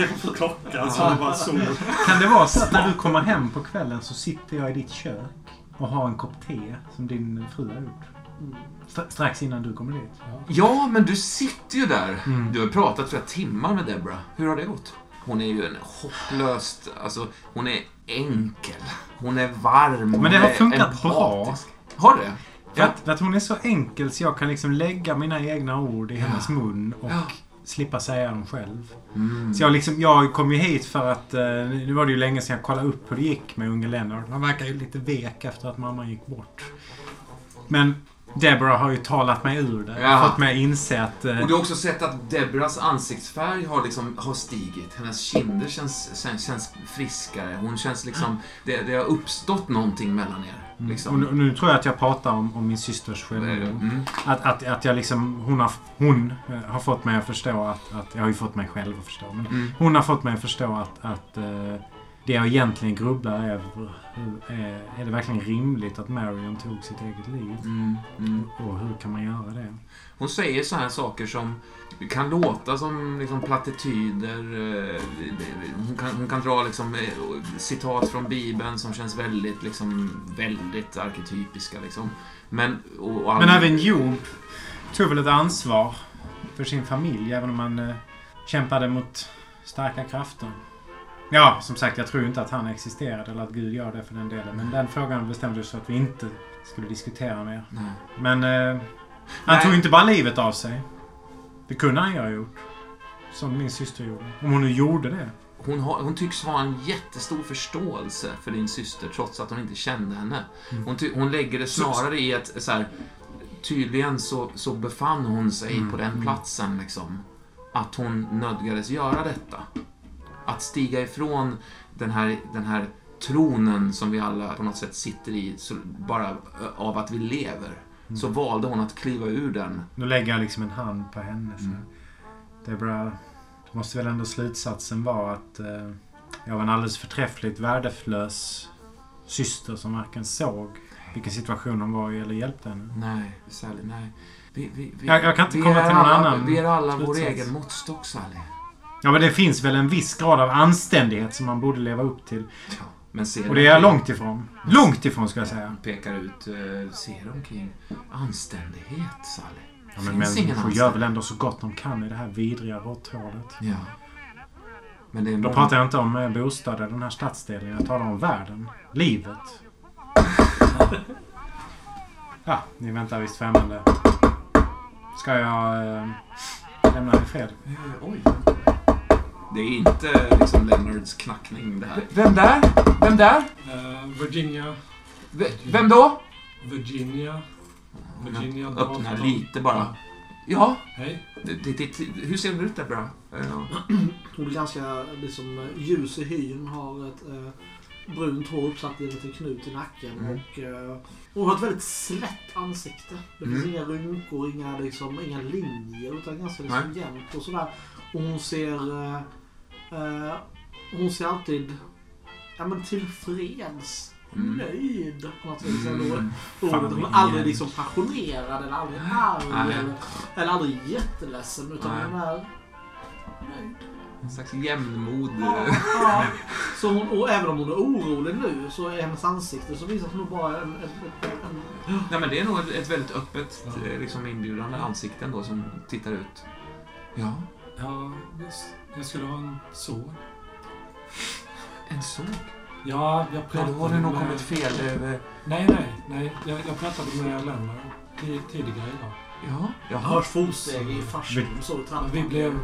Jag på klockan så det bara så. Kan det vara så att när du kommer hem på kvällen så sitter jag i ditt kök och har en kopp te som din fru har gjort? Mm. Strax innan du kommer dit. Ja, men du sitter ju där. Mm. Du har pratat flera timmar med Deborah. Hur har det gått? Hon är ju en hopplöst... Alltså, hon är enkel. Hon är varm. Men det har funkat bra. empatisk. Har det? För, att, för att hon är så enkel så jag kan liksom lägga mina egna ord i hennes mun och Ja. Slippa säga dem själv. Mm. Så jag, liksom, jag kom ju hit för att... Eh, nu var det ju länge sedan jag kollade upp hur det gick med unge Lennart. Han verkar ju lite vek efter att mamma gick bort. Men Deborah har ju talat mig ur det. Ja. Fått mig att inse att... Eh, Och du har också sett att Deborahs ansiktsfärg har, liksom, har stigit. Hennes kinder känns, känns, känns friskare. Hon känns liksom... Det, det har uppstått någonting mellan er. Och Liksom. nu, och nu tror jag att jag pratar om, om min systers självmord. Mm. Att, att, att jag liksom... Hon har, hon eh, har fått mig att förstå att... att jag har ju fått mig själv att förstå. Men Mm. hon har fått mig att förstå att... att eh, det jag egentligen grubblar över är, är det verkligen rimligt att Marion tog sitt eget liv? Mm, mm. Och hur kan man göra det? Hon säger så här saker som kan låta som liksom plattityder. eh, Hon kan, hon kan dra liksom, eh, citat från Bibeln som känns väldigt, liksom, väldigt arketypiska. Liksom. Men, och, och Men även Job tog väl ett ansvar för sin familj även om han eh, kämpade mot starka krafter. Ja, som sagt, jag tror inte att han existerade eller att Gud gör det för den delen. Men den frågan bestämde vi så att vi inte skulle diskutera mer. Nej. Men eh, han Nej. tog inte bara livet av sig. Det kunde han ju ha gjort. Som min syster gjorde. Om hon nu gjorde det. Hon, har, hon tycks ha en jättestor förståelse för din syster trots att hon inte kände henne. Mm. Hon, ty, hon lägger det snarare i ett så här, Tydligen så, så befann hon sig Mm, på den mm. platsen liksom. Att hon nödgades göra detta. Att stiga ifrån den här, den här tronen som vi alla på något sätt sitter i, bara av att vi lever. Mm. Så valde hon att kliva ur den. Nu lägger jag liksom en hand på henne. Så. Mm. Deborah, det måste väl ändå slutsatsen vara att eh, jag var en alldeles förträffligt värdelös syster som varken såg vilken situation hon var i eller hjälpte henne. Nej, Sally, nej. Vi, vi, vi, Jag- jag kan inte komma till någon alla, annan Vi är alla vår slutsats. egen måttstock, Sally. Ja, men det finns väl en viss grad av anständighet som man borde leva upp till. Ja, men ser Och det är jag långt ifrån. Långt ifrån ska jag säga. Pekar ut, uh, ser omkring. Anständighet, Sally. Ja, men Finns ingen människor gör väl ändå så gott de kan i det här vidriga råtthålet. Ja. Men det är Då många- pratar jag inte om eh, bostad eller den här stadsdelen. Jag talar om världen. Livet. Ja, ni väntar visst främmande. Ska jag eh, lämna er i fred? Eh, oj. Det är inte liksom Leonards knackning det här. Vem där? Vem där? Eh, Virginia. V- vem då? Virginia. Virginia Öppna Dalton. lite bara. Ja, Hej. det, det, det, hur ser det ut där bra? Ja. Hon är ganska liksom, ljus i hyn, har ett eh, brunt hår uppsatt i en liten knut i nacken. Mm. Och, eh, hon har ett väldigt slätt ansikte. Det finns Mm. inga rynkor, inga, liksom, inga linjer, utan ganska liksom, jämnt och sådär. Och hon ser... Eh, eh, hon ser alltid ja, men tillfreds. Mm. Nöjd på något vis. Mm. Fan, Hon är aldrig liksom passionerad eller aldrig arg eller, eller aldrig jätteledsen. Utan Nej. hon är nöjd. En slags jämnmod. Ja, ja. Så hon, och även om hon är orolig nu så är hennes ansikte så visar hon nog bara en... en, en, en Nej, men det är nog ett, ett väldigt öppet, Ja. eh, liksom inbjudande ansikte ändå som tittar ut. Ja, Ja, visst. Jag skulle ha en son. en såg. Ja, jag Ja, pratade då har det nog med... kommit fel över... Nej, nej, nej. Jag, jag pratade med Lennart ti- tidigare idag. Ja, jaha. hörs fotsteg i i trappan. Vi blev,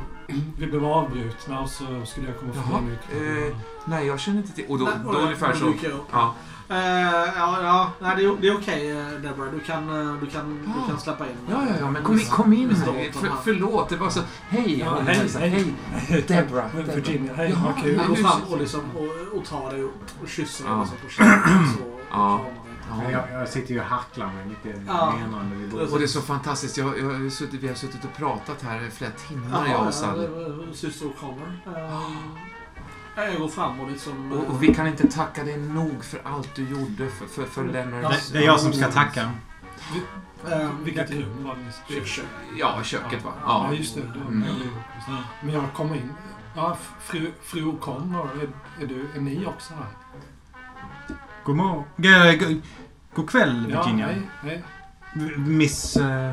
vi blev avbrutna och så skulle jag komma förbi eh, Nej, jag känner inte till... Och då, Nej, då ungefär så... Ja. Eh, ja, ja, nej, det är, det är okej eh, Deborah. Du kan, eh, du kan, du Ja. kan släppa in. Ja, ja, ja, men kom in, kom in här. För, förlåt, det var så... Hej, Ja, hej, hälsar. hej. hej. Deborah. Virginia, hej, Jaha, vad kul. Du hur- fram och, liksom, och, och tar dig och, och kysser dig Ja. liksom på kinden. Och Ja. Ja. Jag, jag sitter ju och hacklar mig lite Ja. menande vid Och det är så fantastiskt. Jag, jag suttit, vi har suttit och pratat här i flera timmar, jag och ja, Sally. syster O'Connor. Eh, jag går fram och liksom... Och, och vi kan inte tacka dig nog för allt du gjorde för, för, för Lennarts... Det, det är jag som ska tacka. eh, Vilket rum var det? Kök, kök. Ja, köket va? Ja, Ja. just det. det Mm. ja. Men jag kom in. Ja, fru, fru O'Connor, är, är, du, är ni också här? God morgon. G- g- God kväll, Ja, Virginia. hej, hej. Miss... eh, Eh,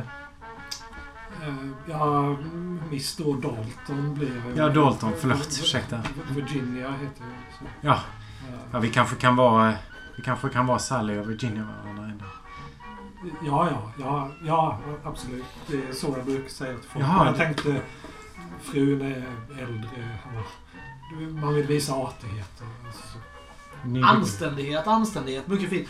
Ja, Miss då Dalton blir... Ja, Dalton. Förlåt. Ursäkta. Virginia heter. Så. Ja. Eh, Ja, vi kanske kan vara... Vi kanske kan vara Sally och Virginia varandra ändå. Ja, ja, ja, ja, absolut. Det är så jag brukar säga till folk. Jaha, jag tänkte, frun är äldre. Man vill visa artighet. Ni- Anständighet, anständighet. Mycket fint.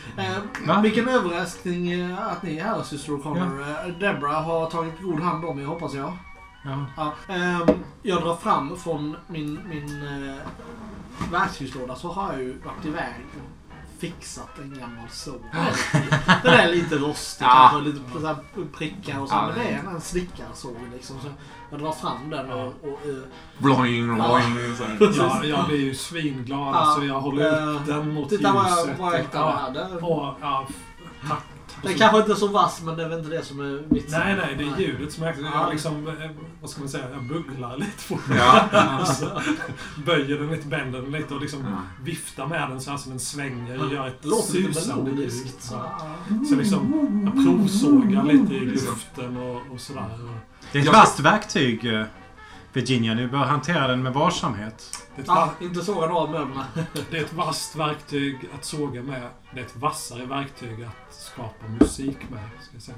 Eh, vilken överraskning eh, att ni är här, syster O'Connor. Eh, Deborah har tagit god hand om er, hoppas jag. Ja. Ja, ehm, jag drar fram från min, min eh, verktygslåda så har jag ju varit iväg och fixat en gammal såg. Den är lite rostig Ja. kanske, lite prickar och så. Ja, men det är en snickarsåg liksom. Så jag drar fram den och... och eh, Bloing, bloing. Ja, jag blir ju svinglad. Ja, så jag håller upp eh, den mot Titta vad jag, ljuset. vad jag och- hittade här. Den, och, ja, tack. Den kanske inte är så vass men det är väl inte det som är vitsen. Nej, nej, det är ljudet som är... Ja. Jag liksom, eh, vad ska man säga, jag bugglar lite på den. Ja. Och så böjer den lite, bänder den lite och liksom Ja. viftar med den så här som en svänger och gör ett låter susande ljud. Så. Så liksom, jag provsågar lite i luften och, och sådär. Det är ett Jag- vasst verktyg, eh, Virginia. Du bör hantera den med varsamhet. Ja, va- inte såga av möblerna. det är ett vasst verktyg att såga med. Det är ett vassare verktyg att skapa musik med, ska jag säga.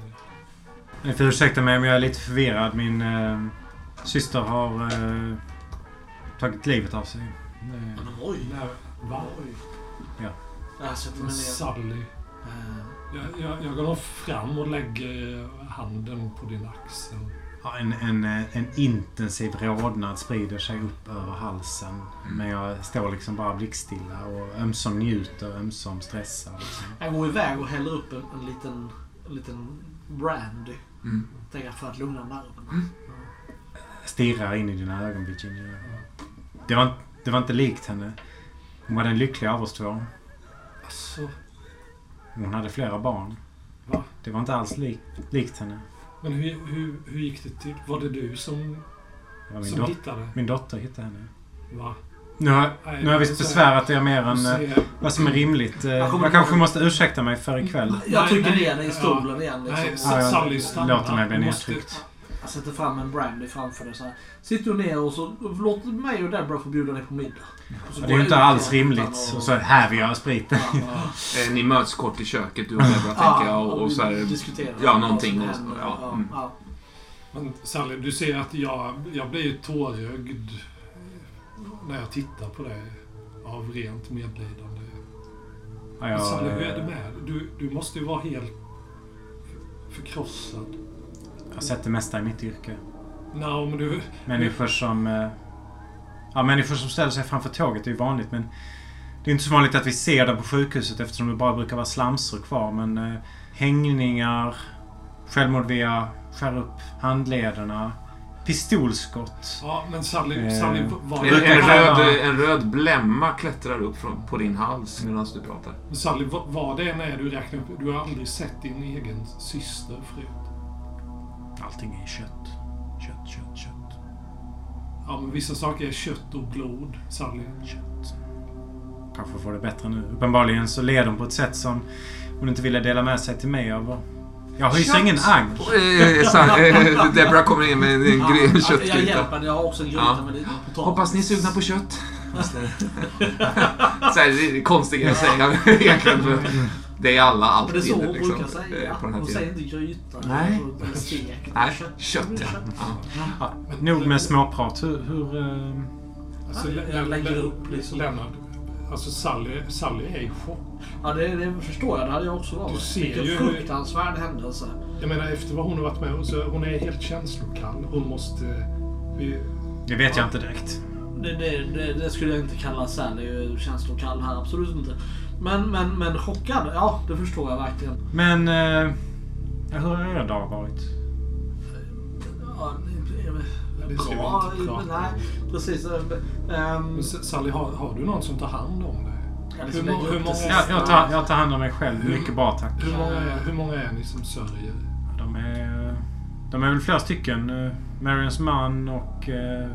Ni får ursäkta mig om jag är lite förvirrad. Min eh, syster har eh, tagit livet av sig. Eh, Oj. Nej, va? Jag sätter mig ner. Sally. Eh, Jag, jag, jag går fram och lägger handen på din axel. En, en, eh, en intensiv rodnad sprider sig upp över halsen. Men jag står liksom bara blickstilla och ömsom njuter, ömsom stressar. Liksom. Jag går iväg och häller upp en, en liten, en liten brandy. Mm. Tänker för att lugna nerverna. Stirrar in i dina ögon, Virginia. Det var, det var inte likt henne. Hon var den lyckliga av oss två. Alltså, Hon hade flera barn. Va? Det var inte alls lik, likt henne. Men hur, hur, hur gick det till? Var det du som, min, som dot- hittade? min dotter hittade henne. Va? Nu har, Nej, nu har jag visst så- besvärat er mer än eh, vad som är rimligt. Eh, Jag Jag kanske måste ursäkta mig för ikväll. Jag trycker ner dig i ja. stolen igen. Liksom. Nej, Ja, jag Sally stanna. låter mig bli nedtryckt. Jag sätter fram en brandy framför dig så här. Sitter du ner och så låt mig och Deborah få bjuda dig på middag. Det är ju inte alls rimligt. Och så häver jag spriten. Ja, ja. Eh, Ni möts kort i köket, du och Deborah, tänker jag. Och, och så här, diskuterar ja, någonting och- ja, mm. Men Sally, du ser att jag, jag blir ju tårögd när jag tittar på dig av rent medlidande. Ja, Men Sally, hur är det jag, med du, du måste ju vara helt förkrossad. jag har sett det mesta i mitt yrke. Nej, men du... Människor som... Ja, människor som ställer sig framför tåget är ju vanligt men... Det är inte så vanligt att vi ser det på sjukhuset eftersom det bara brukar vara slamsor kvar. Men eh, hängningar, självmord via skär upp handlederna, pistolskott. Ja, men Sally, Eh, Sally var En, en, röd, en röd blämma klättrar upp från, på din hals medan du pratar. Sally, vad, det än är du räknar upp, du har aldrig sett din egen syster förut. Allting är kött. Ja, men vissa saker är kött och blod, Sally. Kött. Kanske får det bättre nu. Uppenbarligen så led hon på ett sätt som hon inte ville dela med sig till mig av. Jag hyser Kött. ingen agg. Eh, så, eh, Deborah kommer in med en, en Ja, grej- jag köttgryta. hjälper Jag har också en gryta Ja. med lite potatis. Hoppas ni är sugna på kött. så här, det är konstigt att säga egentligen. Det är alla Men det är alltid. så hon liksom, brukar säga. eh, På den här Hon tiden. säger inte gryta. Nej. Stek. Nej, Kött. kött ja. ja. Ja, nog med småprat. Hur... hur eh, Alltså, Ja, jag lägger upp liksom. Lennart, alltså Sally, Sally är i chock. Ja, det, det förstår jag. Det hade jag också varit. Du ser Vilken ju- fruktansvärd händelse. Jag menar efter vad hon har varit med om så hon är helt känslokall. Hon måste... Vi, det vet jag inte direkt. Det, det, det, det skulle jag inte kalla Sally känslokall här. Absolut inte. Men, men, men chockad. Ja, det förstår jag verkligen. Men... Eh, hur har er dag varit? Ja, bra. inte prata om. Nej, precis. S- Sally, har, har du någon som tar hand om dig? Hur må- hur många- jag, tar, jag tar hand om mig själv. Hur- Mycket bra tack. Hur många, är, hur många är ni som sörjer? De är, de är väl flera stycken. Eh, Marians man och... Eh,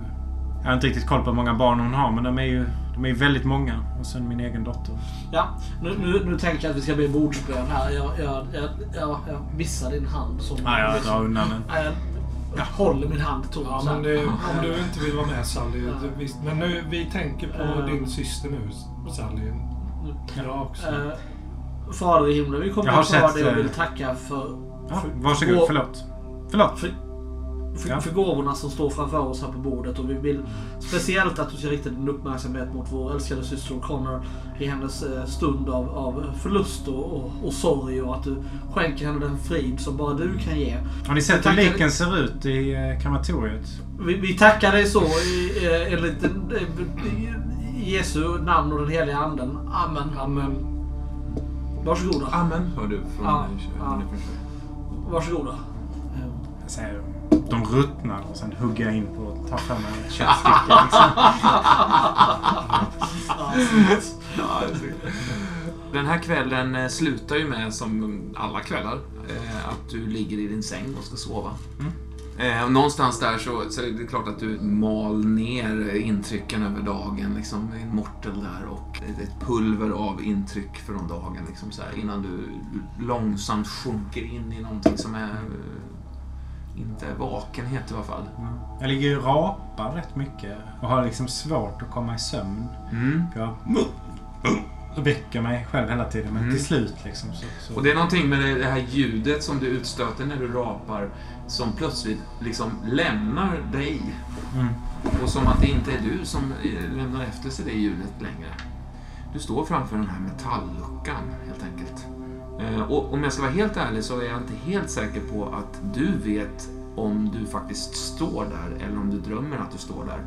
jag har inte riktigt koll på hur många barn hon har men de är ju de är väldigt många. Och sen min egen dotter. Ja, nu, nu, nu tänker jag att vi ska bli bordsbön här. Jag, jag, jag, jag, jag missar din hand. Som, Ja, jag drar undan den. Nej, jag, jag håller min hand tom. Ja, men det, om du inte vill vara med Sally. det, visst. Men nu, vi tänker på Eh. din syster nu, Sally. Jag också. Eh, Fader i himlen, vi kommer att ta sett, dig och eh, vill tacka för, Ja, för, varsågod. för, Förlåt. Förlåt. för, för, Ja. för gåvorna som står framför oss här på bordet. Och vi vill speciellt att du ska rikta din uppmärksamhet mot vår älskade syster Connor i hennes eh, stund av, av förlust och, och, och sorg. Och att du skänker henne den frid som bara du kan ge. Har ni sett hur liken ser ut i eh, krematoriet? Vi, vi tackar dig så i, eh, enligt Jesu namn och den heliga anden. Amen. Amen. Varsågoda. Amen, hör du från ja, ja. Varsågoda. Jag säger, de ruttnar och sen hugger jag in på och tar fram en köttstycke. Liksom. Den här kvällen eh, slutar ju med, som alla kvällar, eh, att du ligger i din säng och ska sova. Eh, och någonstans där så, så är det klart att du mal ner intrycken över dagen. Liksom, en mortel där och ett pulver av intryck från dagen. Liksom, så här, innan du långsamt sjunker in i någonting som är eh, inte vakenhet i alla fall. Jag ligger ju och rapar rätt mycket och har liksom svårt att komma i sömn. Mm. Jag väcker mig själv hela tiden men Mm. till slut liksom så... så Och det är någonting med det det här ljudet som du utstöter när du rapar som plötsligt liksom lämnar dig. Mm. Och som att det inte är du som eh, lämnar efter sig det ljudet längre. Du står framför den här metallluckan helt enkelt. Eh, Och om jag ska vara helt ärlig så är jag inte helt säker på att du vet om du faktiskt står där eller om du drömmer att du står där.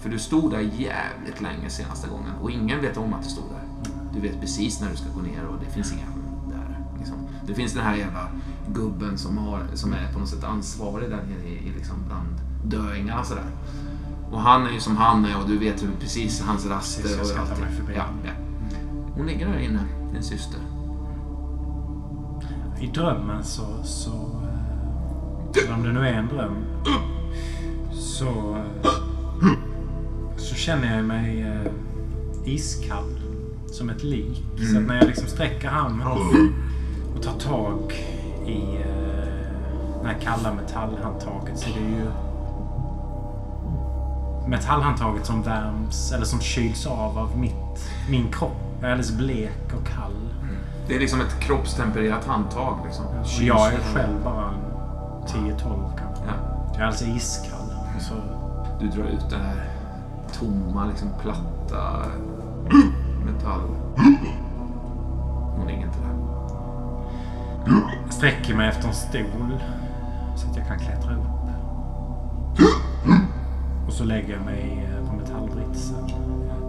För du stod där jävligt länge senaste gången och ingen vet om att du stod där. Du vet precis när du ska gå ner och det finns inga där. Liksom. Det finns den här jävla gubben som, har, som är på något sätt ansvarig där nere i, i liksom bland döingarna sådär. Och han är ju som han är och du vet precis hans raster och allt. Ja, ja. Hon ligger där inne, din syster. I drömmen så... så eh, eller om det nu är en dröm. Så... eh, Så känner jag mig eh, iskall. Som ett lik. Så Mm. när jag liksom sträcker handen och tar tag i det här kalla metallhandtaget så är det ju metallhandtaget som värms eller som kyls av av mitt, min kropp. Jag är alldeles blek och kall. Det är liksom ett kroppstempererat handtag. Liksom. Och jag är själv bara en 10-12 kanske. Ja. Jag är alltså iskall. Så, Du drar ut den här tomma, liksom platta metall... Hon ligger inte där. sträcker mig efter en stol så att jag kan klättra upp. Och så lägger jag mig eh, på metallbritsen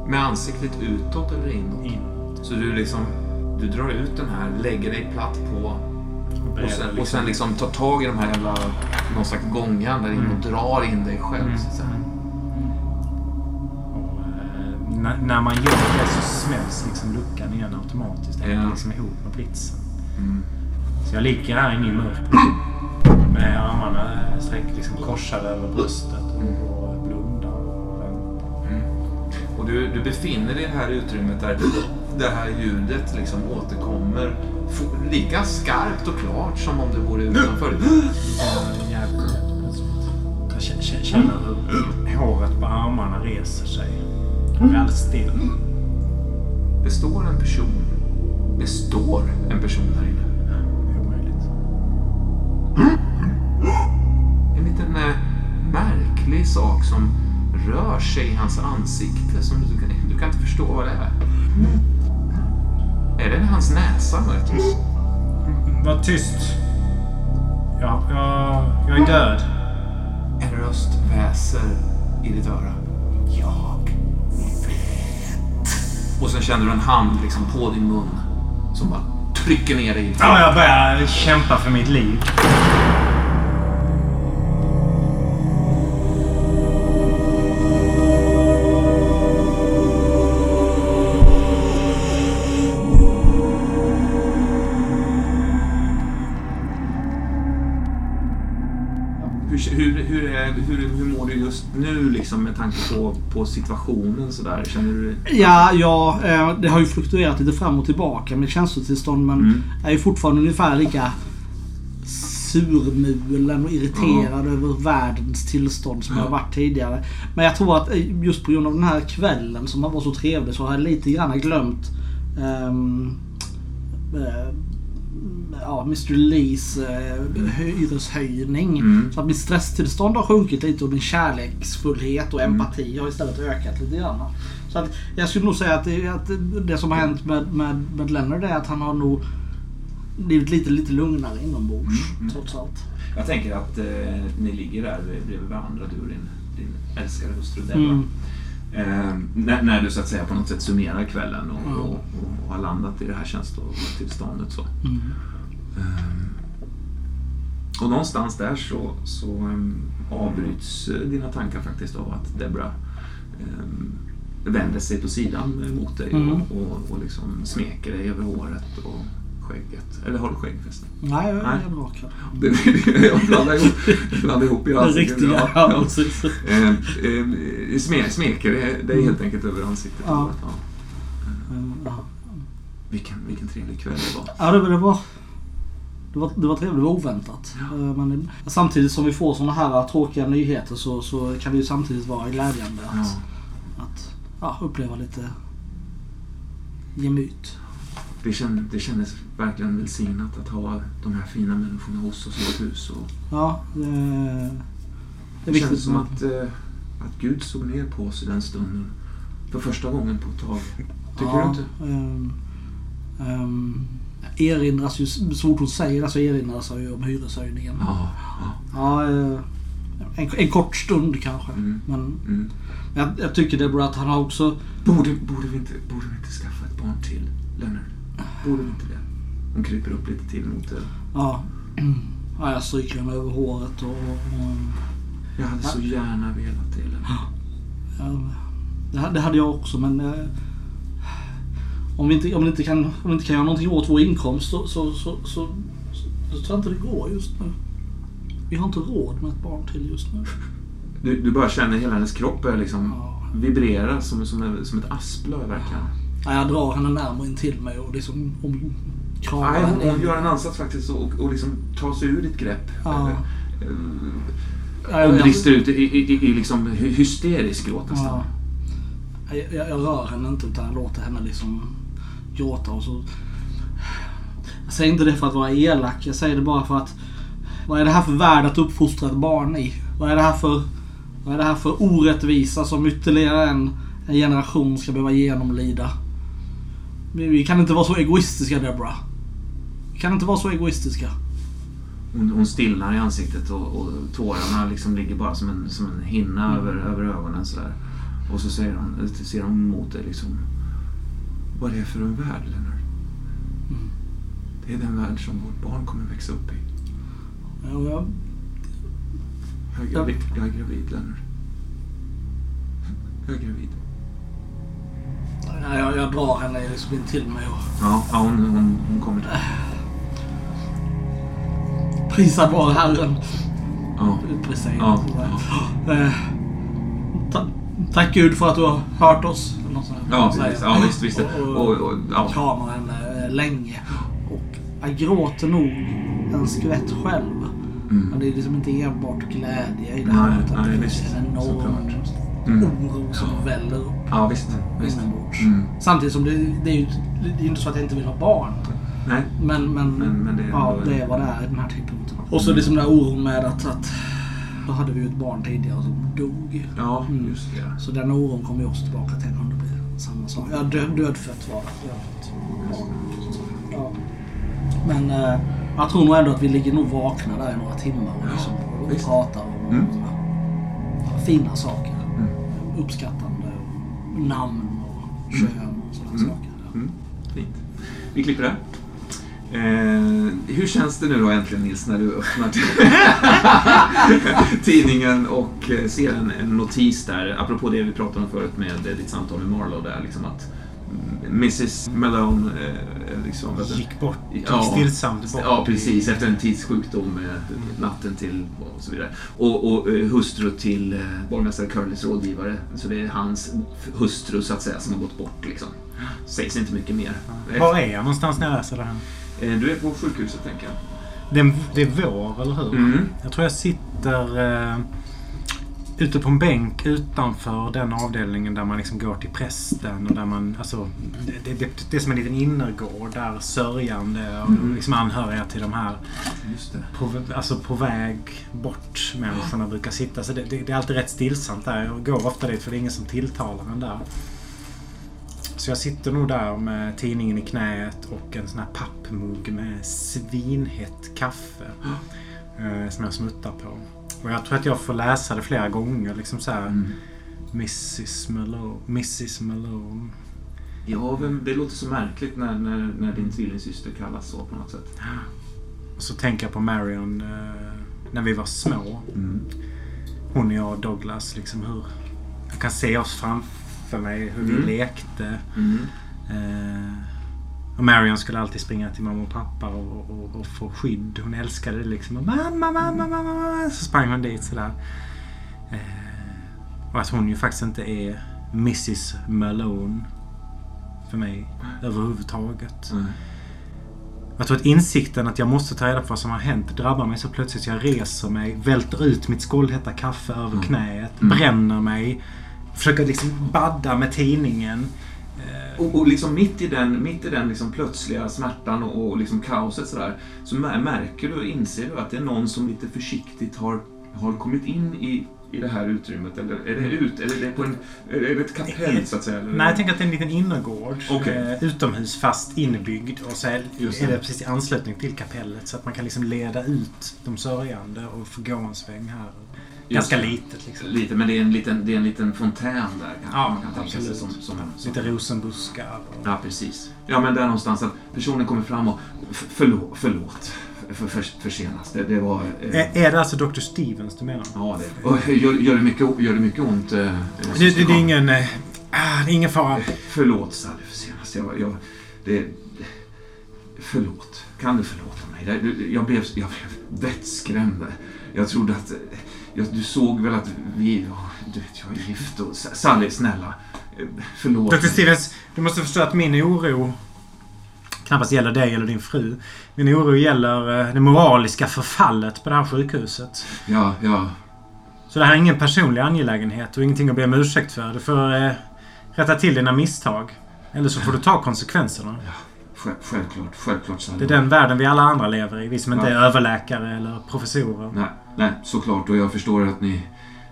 Med ansiktet utåt eller inåt. in. Så du liksom... Du drar ut den här, lägger dig platt på och sen, och sen liksom tar tag i de här jävla... Någon slags gångjärn där in och drar in dig själv. Mm. Så. Och, eh, när, man gör det så smälls liksom luckan igen automatiskt. Det hänger Ja. liksom ihop med britsen. Mm. Så jag ligger här inne i mörkret med armarna sträck, liksom korsade över bröstet och, och blundar och väntar. Och du, du befinner dig i det här utrymmet där det här ljudet liksom återkommer lika skarpt och klart som om det vore utanför. Jag känner hur håret på armarna reser sig. Jag är alldeles still. Det står en person. Det står en person där inne. Det är omöjligt. En liten eh, märklig sak som rör sig i hans ansikte som du, kan- du kan inte förstå vad det är. Är det hans näsa möjligtvis? Var tyst. Ja, jag, jag är död. En röst väser i ditt öra. Jag vet. Och sen känner du en hand liksom på din mun som bara trycker ner dig. Ja, jag börjar kämpa för mitt liv. Just nu liksom med tanke på, på situationen sådär? Känner du Ja, ja eh, det har ju fluktuerat lite fram och tillbaka med känslotillstånd men Mm. jag är fortfarande ungefär lika surmulen och irriterad över världens tillstånd som jag har varit tidigare. Men jag tror att eh, just på grund av den här kvällen som var så trevlig så har jag lite grann glömt eh, ja, Mr Lees eh, hyreshöjning. Mm. Så att mitt stresstillstånd har sjunkit lite och min kärleksfullhet och Mm. empati har istället ökat lite grann. Så att jag skulle nog säga att det, att det som har hänt med, med, med Leonard är att han har nog blivit lite, lite lugnare inombords. Mm. Trots allt. Jag tänker att eh, ni ligger där bredvid varandra, du och din, din älskade hustru Della. Mm. Eh, när, när du så att säga på något sätt summerar kvällen och, Ja. och, och, och har landat i det här känslotillståndet. Så. Mm. Ehm, och någonstans där så, så ehm, avbryts eh, dina tankar faktiskt av att Debra um, vänder sig på sidan mot dig Mm. och, och, och liksom smeker dig över håret och skägget. Eller har du skägg förresten? Nej, jag är rakad. Det- Jag blandar ihop, blandar ihop i ansiktet. riktiga. Ja, Ja, precis. Ehm, ehm, sme, smeker dig- dig helt enkelt över ansiktet. Ja. Ja. Mm, ja. Vilken, vilken trevlig kväll det var. Ja, det, var- det var... Det var, det var trevligt, det var oväntat. Ja. Eh, Men samtidigt som vi får såna här tråkiga nyheter så, så kan det ju samtidigt vara glädjande att, Ja. att ja, uppleva lite gemyt. Det, känd, det kändes verkligen välsignat att ha de här fina människorna hos oss i vårt hus. Och Ja, det, det det kändes som att, eh, att Gud såg ner på oss i den stunden. För första gången på ett tag. Tycker ja, du inte? ehm, ehm, erinras ju, så fort hon säger det så erinras jag ju om hyreshöjningen. Ja. ja. Ja, eh, en, en kort stund kanske. Mm. Men Mm. jag, jag tycker det är bra att han har också... Borde, borde, vi inte, borde vi inte skaffa ett barn till, Leonard? Borde inte det? Hon kryper upp lite till mot dig. Ja, ja jag stryker henne över håret och... och Jag hade så gärna velat det, Leonard. ja, det, ha- det hade jag också men... Eh, om, vi inte, om, vi inte kan, om vi inte kan göra någonting åt vår inkomst så, så, så, så, så, så tror jag inte det går just nu. Vi har inte råd med ett barn till just nu. Du, du bara känner hela hennes kropp börjar liksom Ja. vibrera som, som, som ett asplöv verkligen. Ja, jag drar henne närmare in till mig och liksom om, kramar Nej, hon, hon gör en ansats faktiskt och, och liksom tar sig ur ditt grepp. Ja. Ja, eh, brister ut i, i, i, liksom hy- hysterisk gråt nästan. Ja. Jag, jag, jag rör henne inte utan jag låter henne liksom gråta och så... Jag säger inte det för att vara elak. Jag säger det bara för att... Vad är det här för värld att uppfostra ett barn i? Vad är det här för, vad är det här för orättvisa som ytterligare en, en generation ska behöva genomlida? Vi, vi kan inte vara så egoistiska Deborah. Vi kan inte vara så egoistiska. Hon, hon stillnar i ansiktet och, och tårarna liksom ligger bara som en, som en hinna Mm. över, över ögonen sådär. Och så säger hon, eller ser hon mot dig liksom. Vad är det för en värld, Lennart? Mm. Det är den värld som vårt barn kommer växa upp i. Ja, jag, Jag är gravid, jag är gravid Lennart. Jag är gravid. Jag, jag drar henne liksom in till mig och Ja, ja hon, hon, hon kommer till prisad vare Herren. Ja. Utbrister jag. Ja, Eh, ta, tack Gud för att du har hört oss. Ja, precis. ja visst, visst. Och, Och, och, och, ja. kramar henne eh, länge. Och jag gråter nog en skvätt själv. Men Mm. det är liksom inte enbart glädje i det här. Nej, utan nej, det finns en enorm. Mm. oro som väller upp ja, visst. visst. inombords. Mm. Samtidigt som det, det är ju det är inte så att jag inte vill ha barn. Nej. Men, men, Men- men det är ja, ändå- det är vad det är i den här tidpunkten. Och så liksom den här oron med att, att då hade vi ju ett barn tidigare som dog. Ja, Mm. just det. Så den oron kommer ju också tillbaka till om det blir samma sak. Ja, död, dödfött var det. Dödfött. Ja. Men eh, jag tror nog ändå att vi ligger nog vakna där i några timmar och, Ja, liksom, och pratar om Mm. fina saker. Mm. Uppskattande namn och kön och sådana Mm. saker. Mm. Fint. Vi klipper där. Eh, hur känns det nu då äntligen Nils när du öppnar tidningen och eh, ser en, en notis där, apropå det vi pratade om förut med eh, ditt samtal med Marlowe där, liksom att mm, Mrs Malone eh, liksom, Gick bort. Gick Ja. stillsamt bort. Ja, precis. Efter en tids sjukdom eh, natten till och så vidare. Och, och eh, hustru till eh, borgmästare Curlys rådgivare. Så det är hans hustru så att säga som har gått bort liksom. Sägs inte mycket mer. Var är jag någonstans när jag läser det här? Eh, Du är på sjukhuset tänker jag. Det är, det är vår, eller hur? Mm. Jag tror jag sitter eh, ute på en bänk utanför den avdelningen där man liksom går till prästen och där man... Alltså, det, det, det, är som en liten innergård där sörjande och Mm. liksom anhöriga till de här på, alltså på väg bort människorna brukar sitta. Så det, det, är alltid rätt stillsamt där. Jag går ofta dit för det är ingen som tilltalar en där. Så jag sitter nog där med tidningen i knät och en sån här pappmugg med svinhett kaffe. Eh, som jag smuttar på. Och jag tror att jag får läsa det flera gånger. Liksom så här, Mm. Mrs Malone. Mrs Malone. Ja, det låter så märkligt när, när, när din tvillingsyster kallas så på något sätt. Och så tänker jag på Marion eh, när vi var små. Mm. Hon och jag och Douglas. Liksom hur... Jag kan se oss framför mig hur Mm. vi lekte. Mm. Eh, och Marion skulle alltid springa till mamma och pappa och, och, och få skydd. Hon älskade det liksom. Och, mamma, mamma, mamma, mamma. Så sprang hon dit sådär. Eh, och att hon ju faktiskt inte är Mrs Malone. För mig överhuvudtaget. Mm. Jag tror att insikten att jag måste ta reda på vad som har hänt drabbar mig så plötsligt. Jag reser mig, välter ut mitt skållhetta kaffe över Mm. knäet, Mm. bränner mig. Försöker liksom badda med tidningen. Eh, Och, och liksom mitt i den, mitt i den liksom plötsliga smärtan och, och liksom kaoset så mär- märker du och inser du att det är någon som lite försiktigt har, har kommit in i, i det här utrymmet. Eller är det ut? Eller är det, på en, är det ett kapell så att säga? Eller? Nej, jag tänker att det är en liten innergård. Okej. Eh, utomhus fast inbyggd. Och så är, Just är det. det precis i anslutning till kapellet. Så att man kan liksom leda ut de sörjande och få gå en sväng här. Ganska litet liksom. Lite, men det är en liten, det är en liten fontän där kanske Ja, man kan tänka sig som, som, en, som Lite rosenbuskar. Och... Ja, precis. Ja, men där någonstans att personen kommer fram och förlåt, förlåt för, för, för senast. Det, det var... Eh, Är, är det alltså Dr. Stevens du menar? ja, det. Och gör, gör, det mycket, gör det mycket ont? Eh, eh, Det, det, det är ingen... eh, Ah, det är ingen fara. Förlåt Sally för senast. Jag, jag, det, förlåt. Kan du förlåta mig? Jag blev, jag blev vettskrämd. Jag trodde att... Jag, du såg väl att vi... ja, Du vet, jag är gift och... Sally, snälla. eh, Förlåt. Dr. Stevens, du måste förstå att min oro knappast gäller dig eller din fru. Min oro gäller eh, det moraliska förfallet på det här sjukhuset. Ja, ja. Så det här är ingen personlig angelägenhet och ingenting att be om ursäkt för. Du får eh, rätta till dina misstag. Eller så får du ta konsekvenserna. Själv, självklart. Självklart Sally. Det är den världen vi alla andra lever i. Vi som inte Ja. är överläkare eller professorer. Nej, nej, såklart. Och jag förstår att ni,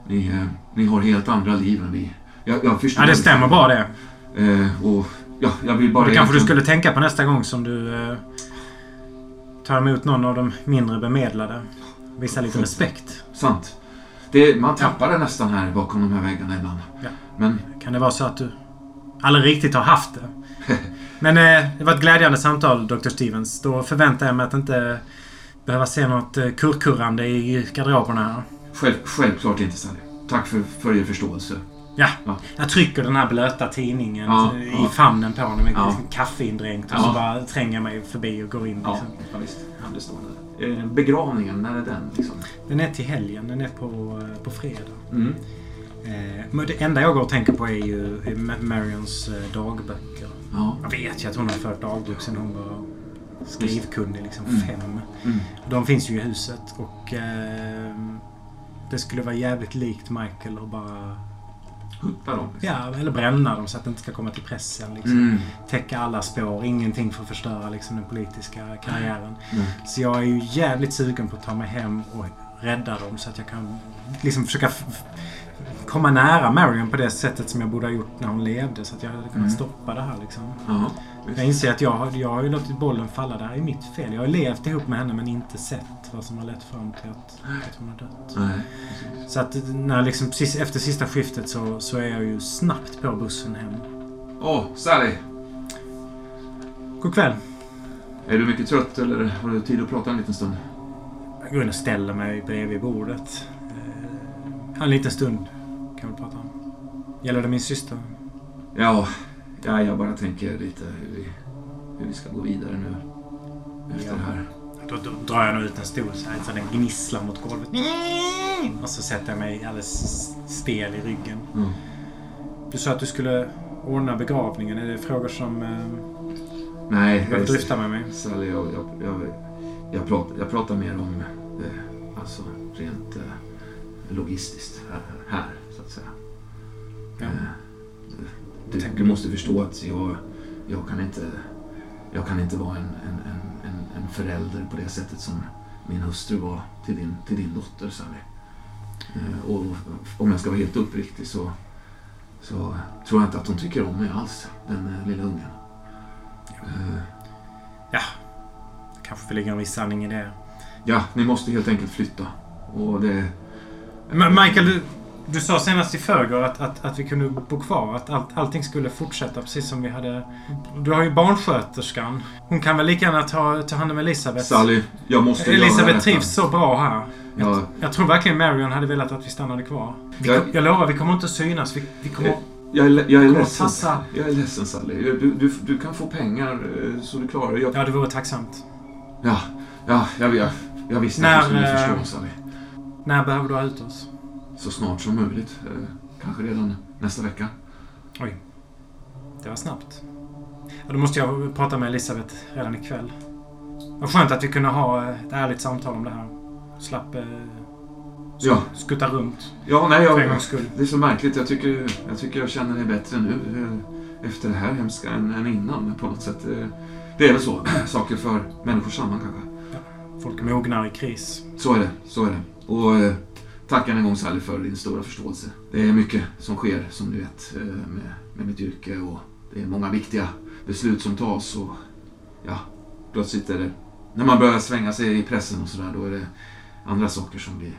ni, eh, ni har helt andra liv än vi. Jag, jag förstår Ja, det stämmer bra det. Eh, och ja, jag vill bara... Det kanske du egentligen- skulle tänka på nästa gång som du eh, tar emot någon av de mindre bemedlade. Visa lite respekt. Sant. Det, man tappar det nästan här bakom de här väggarna ibland. Ja. Men Kan det vara så att du aldrig riktigt har haft det? Men eh, det var ett glädjande samtal, Dr. Stevens. Då förväntar jag mig att inte behöva se något eh, kurkurrande i garderoberna här. själv, självklart inte Sally. Tack för, för er förståelse. Ja, Ja. jag trycker den här blöta tidningen Ja, i ja. famnen på honom med Ja. kaffeindränkt och så bara tränger jag mig förbi och går in. Liksom. ja visst. Det står där. Eh, begravningen, när är den? Liksom? Den är till helgen. Den är på, eh, på fredag. Mm. Men det enda jag går och tänker på är ju Marions dagböcker. Ja. Jag vet ju att hon har fört dagbok sen hon var skrivkunnig, liksom Mm. fem. Mm. De finns ju i huset och eh, det skulle vara jävligt likt Michael att bara... Hutta dem. liksom. Ja, eller bränna dem så att det inte ska komma till pressen. Liksom. Mm. Täcka alla spår, ingenting för att förstöra liksom, den politiska karriären. Mm. Så jag är ju jävligt sugen på att ta mig hem och rädda dem så att jag kan liksom försöka komma nära Marion på det sättet som jag borde ha gjort när hon levde. Så att jag hade kunnat Mm. stoppa det här liksom. Ja, Jag inser att jag, har- jag har ju låtit bollen falla. Det här är mitt fel. Jag har levt ihop med henne men inte sett vad som har lett fram till att, att hon har dött. Nej, Så att när liksom, precis efter sista skiftet så, så är jag ju snabbt på bussen hem. Åh, Sally! God kväll. Är du mycket trött eller har du tid att prata en liten stund? Jag går in och ställer mig bredvid bordet. Eh, en liten stund kan vi prata om. Gäller det min syster? Ja, ja jag bara tänker lite hur vi, hur vi ska gå vidare nu. Efter Ja. det här. Då, då drar jag nog ut en stol så, här, så den gnisslar mot golvet. Och så sätter jag mig alldeles stel i ryggen. Mm. Du sa att du skulle ordna begravningen. Är det frågor som eh, Nej, du vill dryfta med mig? Sally, jag, jag, jag, jag, pratar, jag pratar mer om eh, alltså rent eh, logistiskt här, här, så att säga. Ja. Eh, du, du måste förstå att jag, jag, kan inte, jag kan inte vara en, en, en, en, förälder på det sättet som min hustru var till din, till din dotter Sally. Eh, och om jag ska vara helt uppriktig så, så tror jag inte att hon tycker om mig alls, den eh, lilla ungen. Eh, Kanske det ligger en viss sanning i det. Ja, ni måste helt enkelt flytta. Och det... Men Michael, du, Du sa senast i förrgår att, att, att vi kunde bo kvar. Att allt, allting skulle fortsätta precis som vi hade... Du har ju barnsköterskan. Hon kan väl lika gärna ta, ta hand om Elisabeth? Sally, jag måste göra Elisabeth detta. trivs så bra här. Ja, Jag tror verkligen Marion hade velat att vi stannade kvar. Vi, Jag- jag lovar, vi kommer inte synas. Vi, vi kommer... jag är, jag är ledsen. passa. Jag är ledsen Sally. Du, du, du kan få pengar eh, så du klarar det. Jag, Ja, det vore tacksamt. ja, ja, jag, jag, jag visste När, att du skulle eh, förstå Sally. När behöver du ha ut oss? Så snart som möjligt. Eh, Kanske redan nästa vecka. Oj. Det var snabbt. Ja, då måste jag prata med Elisabeth redan ikväll. Vad skönt att vi kunde ha ett ärligt samtal om det här. Slapp eh, Ja. skutta runt Ja, nej, jag, det är så märkligt. Jag tycker, jag tycker jag känner mig bättre nu eh, efter det här hemska än, än innan på något sätt. Eh, Det är väl så. Saker för människor samman kanske. Folk mognar i kris. Så är det. Så är det. Och eh, tack än en gång Sally för din stora förståelse. Det är mycket som sker som du vet eh, med, med mitt yrke och det är många viktiga beslut som tas och ja, plötsligt är det när man börjar svänga sig i pressen och sådär då är det andra saker som blir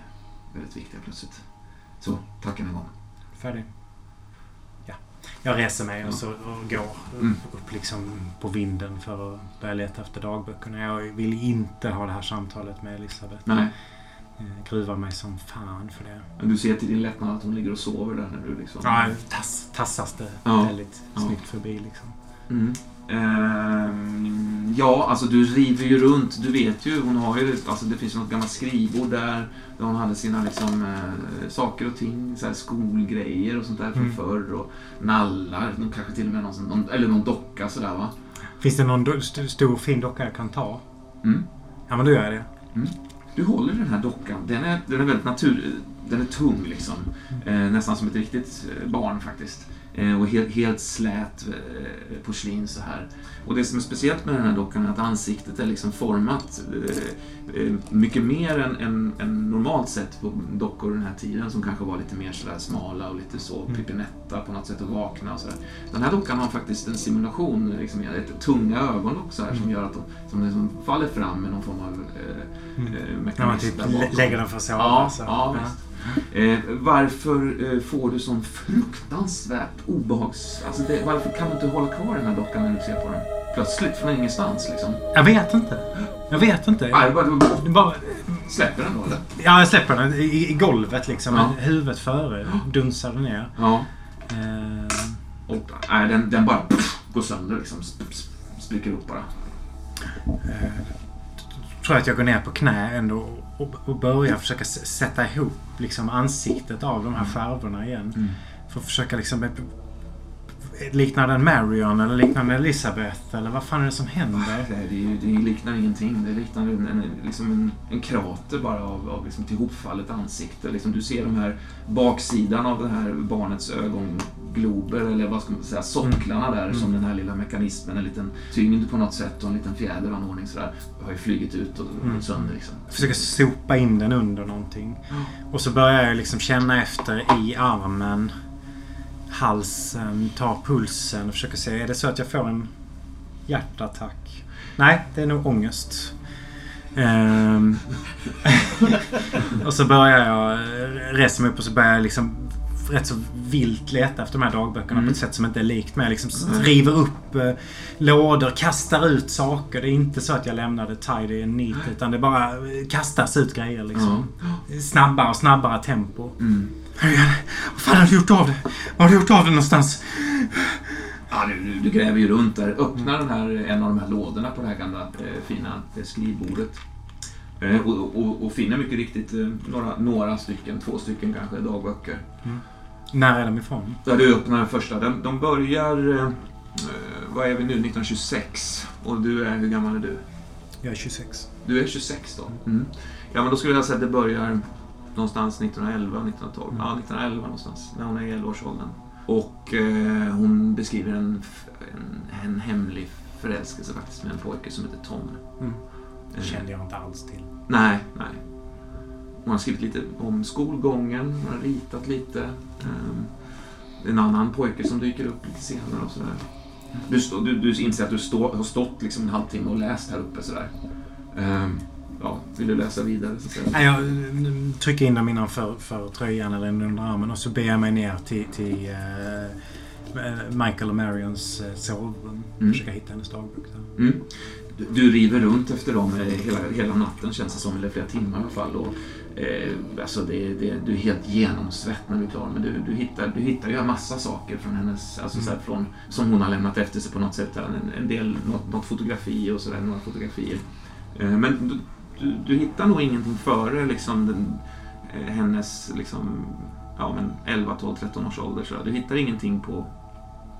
väldigt viktiga plötsligt. Så, tack än en gång. Färdig. Ja. Jag reser mig och, så, och går Mm. upp liksom på vinden för att börja leta efter dagböckerna. Jag vill inte ha det här samtalet med Elisabeth. Nej, gruvar mig som fan för det. men du ser till din lättnad att hon ligger och sover där när du liksom... Ja, tass, tassas det Ja. väldigt Ja. snyggt förbi liksom. Mm. Ehm, ja, alltså du river ju runt. Du vet ju, hon har ju, alltså det finns något gammalt skrivbord där. Där hon hade sina liksom, eh, saker och ting, så här skolgrejer och sånt där från Mm. förr. Och nallar, någon, kanske till och med någon, någon, eller någon docka sådär va. Finns det någon st- stor fin docka jag kan ta? Mm. Ja, men då gör jag det. Du håller den här dockan. Den är, den är väldigt natur... Den är tung liksom. Eh, nästan som ett riktigt eh, barn faktiskt. Eh, och helt, helt slät eh, porslin så här. Och det som är speciellt med den här dockan är att ansiktet är liksom format eh, mycket mer än, än, än normalt sett på dockor den här tiden som kanske var lite mer sådär smala och lite så Mm. pipinetta på något sätt och vakna och sådär. Den här dockan har faktiskt en simulation, liksom, ett tunga ögon också här som gör att de som liksom faller fram med någon form av eh, Mm. eh, När man mekanism typ lägger den för att sova. Ja, så. ja, visst. Eh, varför eh, får du sån fruktansvärt obehags... Alltså det, varför kan du inte hålla kvar den här dockan när du ser på den? Plötsligt, från ingenstans liksom. Jag vet inte. Jag vet inte. Nej, bara, Det bara, släpper den då eller? ja, jag släpper den i, i golvet liksom. Ja. Huvudet före. Dunsar den ner. Ja. Eh, Och, nej, den, den bara pff, går sönder liksom. Sp- sp- Spricker upp bara. eh, tror att jag går ner på knä ändå och, och börjar försöka sätta ihop liksom ansiktet av de här skärvorna igen. Mm. För att försöka liksom... Liknar den Marion eller liknar den Elisabeth? Eller vad fan är det som händer? Det, är ju, det liknar ingenting. Det liknar en, en, liksom en, en krater bara av, av liksom ett ihopfallet ansikte. Liksom du ser de här baksidan av det här barnets ögonglober eller vad ska man säga, socklarna där Mm. som den här lilla mekanismen, en liten tyngd på något sätt och en liten fjäderanordning sådär. Har ju flugit ut och, och Mm. sönder liksom. Försöker sopa in den under någonting. Och så börjar jag liksom känna efter i armen. Halsen, tar pulsen och försöker se. Är det så att jag får en hjärtattack? Nej, det är nog ångest. Ehm. och så börjar jag resa mig upp och så börjar jag liksom rätt så vilt leta efter de här dagböckerna Mm. på ett sätt som inte är likt mig. Liksom river upp eh, lådor, kastar ut saker. Det är inte så att jag lämnar det tidy and neat utan det bara eh, kastas ut grejer liksom. Snabbare och snabbare tempo. Mm. Vad fan har du gjort av det? Var har du gjort av det någonstans? Ja, du, du, gräver ju runt där. Öppnar den här, en av de här lådorna på det här gamla eh, fina eh, skrivbordet. Eh, och, och, och finner mycket riktigt eh, några, några stycken, två stycken kanske, dagböcker. När är de ifrån? Där du öppnar den första. De, de börjar... Eh, vad är vi nu? 1926. Och du är... Hur gammal är du? Jag är 26. Du är 26 då? Mm. Ja, men då skulle jag säga att det börjar någonstans 1911, 1912. Mm. Ja, 1911 någonstans. När hon är i 11-årsåldern. Och eh, hon beskriver en, en, en hemlig förälskelse faktiskt med en pojke som heter Tom. Mm. Eh, Det kände jag inte alls till. Nej, nej. Hon har skrivit lite om skolgången, hon har ritat lite. Um, en annan pojke som dyker upp lite senare och sådär. Du, du, du inser att du stå, har stått liksom en halvtimme och läst här uppe sådär. Um, ja, vill du läsa vidare? Så? Nej, Jag mm, trycker in dem innanför för tröjan eller under armen och så ber jag mig ner till, till eh, Michael och Marions eh, sovrum. Mm. Försöka hitta hennes dagbok där. Mm. Du, du river runt efter dem hela, hela natten känns det som, eller flera timmar i alla fall. Och, eh, alltså det, det, du är helt genomsvett när du är klar, men du, du, hittar, du hittar ju en massa saker från hennes, alltså så här, från, som hon har lämnat efter sig på något sätt. En, en del, något, något fotografi och sådär, några fotografier. Men du, du, hittar nog ingenting före liksom, den, eh, hennes liksom, ja, men 11, 12, 13 års ålder. Så du hittar ingenting på,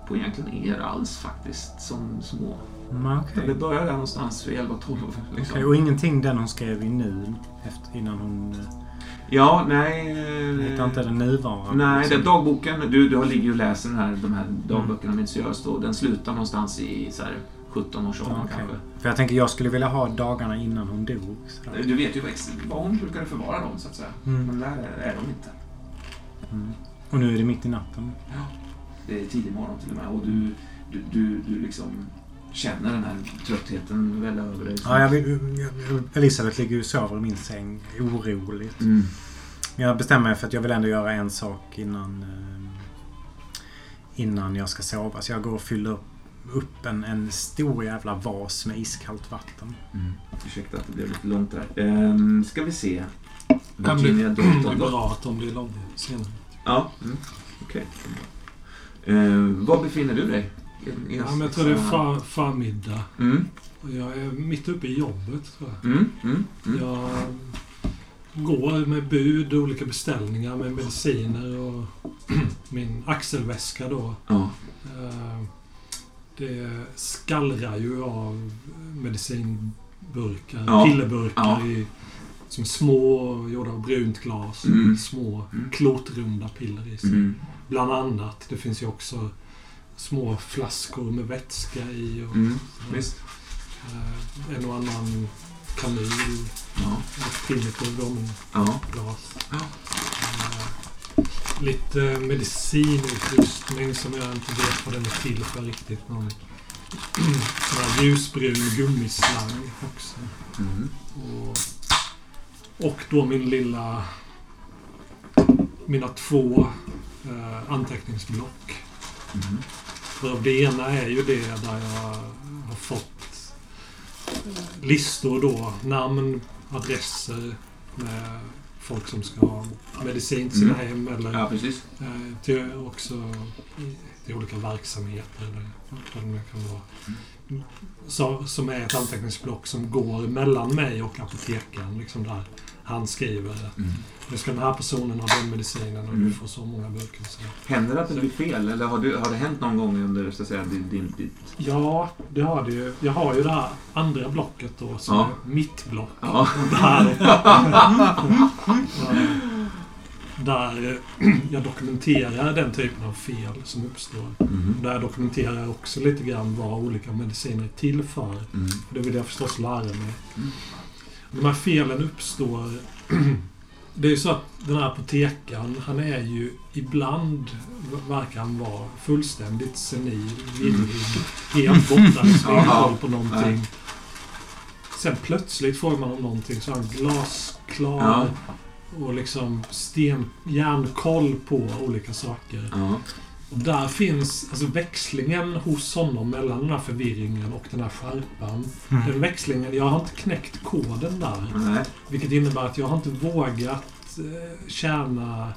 på egentligen er alls faktiskt, som små. Mm, okej. Det börjar där någonstans vid 11, 12. Liksom. Okej, Och ingenting den hon skrev i nu efter, innan hon... eh, Ja, nej... Jag eh, hittar inte den nuvarande. Nej, liksom. den dagboken, du, du har ligger ju och läser den här, de här dagböckerna minutiöst och den slutar någonstans i så här 17 års ålder Ja, okej. kanske. För jag tänker jag skulle vilja ha dagarna innan hon dog. sådär. Du vet ju vad vad hon brukade förvara dem så att säga. Mm. Men där är de inte. Mm. Och nu är det mitt i natten. Det är tidig morgon till och med och du, du, du, du liksom känner den här tröttheten välla över dig. Ja, jag vill, Elisabeth ligger ju och sover i min säng oroligt. Mm. Jag bestämmer mig för att jag vill ändå göra en sak innan eh, innan jag ska sova. Så jag går och fyller upp, upp en, en stor jävla vas med iskallt vatten. Mm. Ursäkta att det blev lite långt där. Ehm, ska vi se. Kan bli, Virginia det Dalton är då? bra att de blir långa senare. Ja, mm. okej. Ehm, var befinner du dig? I- i- Ja, men jag tror det är för, förmiddag. Mm, Och jag är mitt uppe i jobbet tror jag. mm, mm, mm. Jag går med bud och olika beställningar med mediciner och min axelväska då. Ja. Eh, Det skallrar ju av medicinburkar, Ja. pillerburkar Ja. i, som små, gjorda av brunt glas. Mm. Små Mm. klotrunda piller i sig. Mm. Bland annat. Det finns ju också små flaskor med vätska i. Och, Mm. Eh, en och annan kanyl, Ja. primitiv Ja. glas. Ja. Eh, lite medicinutrustning som jag inte vet vad den är till för riktigt. Någon sån här ljusbrun gummislang också. Mm. Och, och då min lilla... Mina två eh, anteckningsblock. Mm. För det ena är ju det där jag har fått eh, listor då. Namn, adresser med folk som ska ha medicin till sina Mm. hem eller Ja, precis. eh, till också till olika verksamheter eller vad det nu kan vara. Så, som är ett anteckningsblock som går mellan mig och apotekaren. Liksom där han skriver Mm. nu ska den här personen ha den medicinen och Mm. du får så många burkar. Händer det att det blir fel? Eller har, du, har det hänt någon gång under så att säga, din, din, ditt... Ja, det har det ju. Jag har ju det här andra blocket då som Ja. är mitt block. Ja. Där, där eh, jag dokumenterar den typen av fel som uppstår. Mm. Där jag dokumenterar också lite grann vad olika mediciner är till för. Mm. Det vill jag förstås lära mig. De här felen uppstår... Det är ju så att den här apotekaren, han är ju ibland, verkar han vara, fullständigt senil, virrig, helt borta, koll på någonting. Sen plötsligt får man om någonting så är han glasklar och liksom sten, järnkoll på olika saker. Där finns alltså växlingen hos honom mellan den här förvirringen och den här skärpan. Mm. Den växlingen, jag har inte knäckt koden där. Nej. Vilket innebär att jag har inte vågat eh, tjäna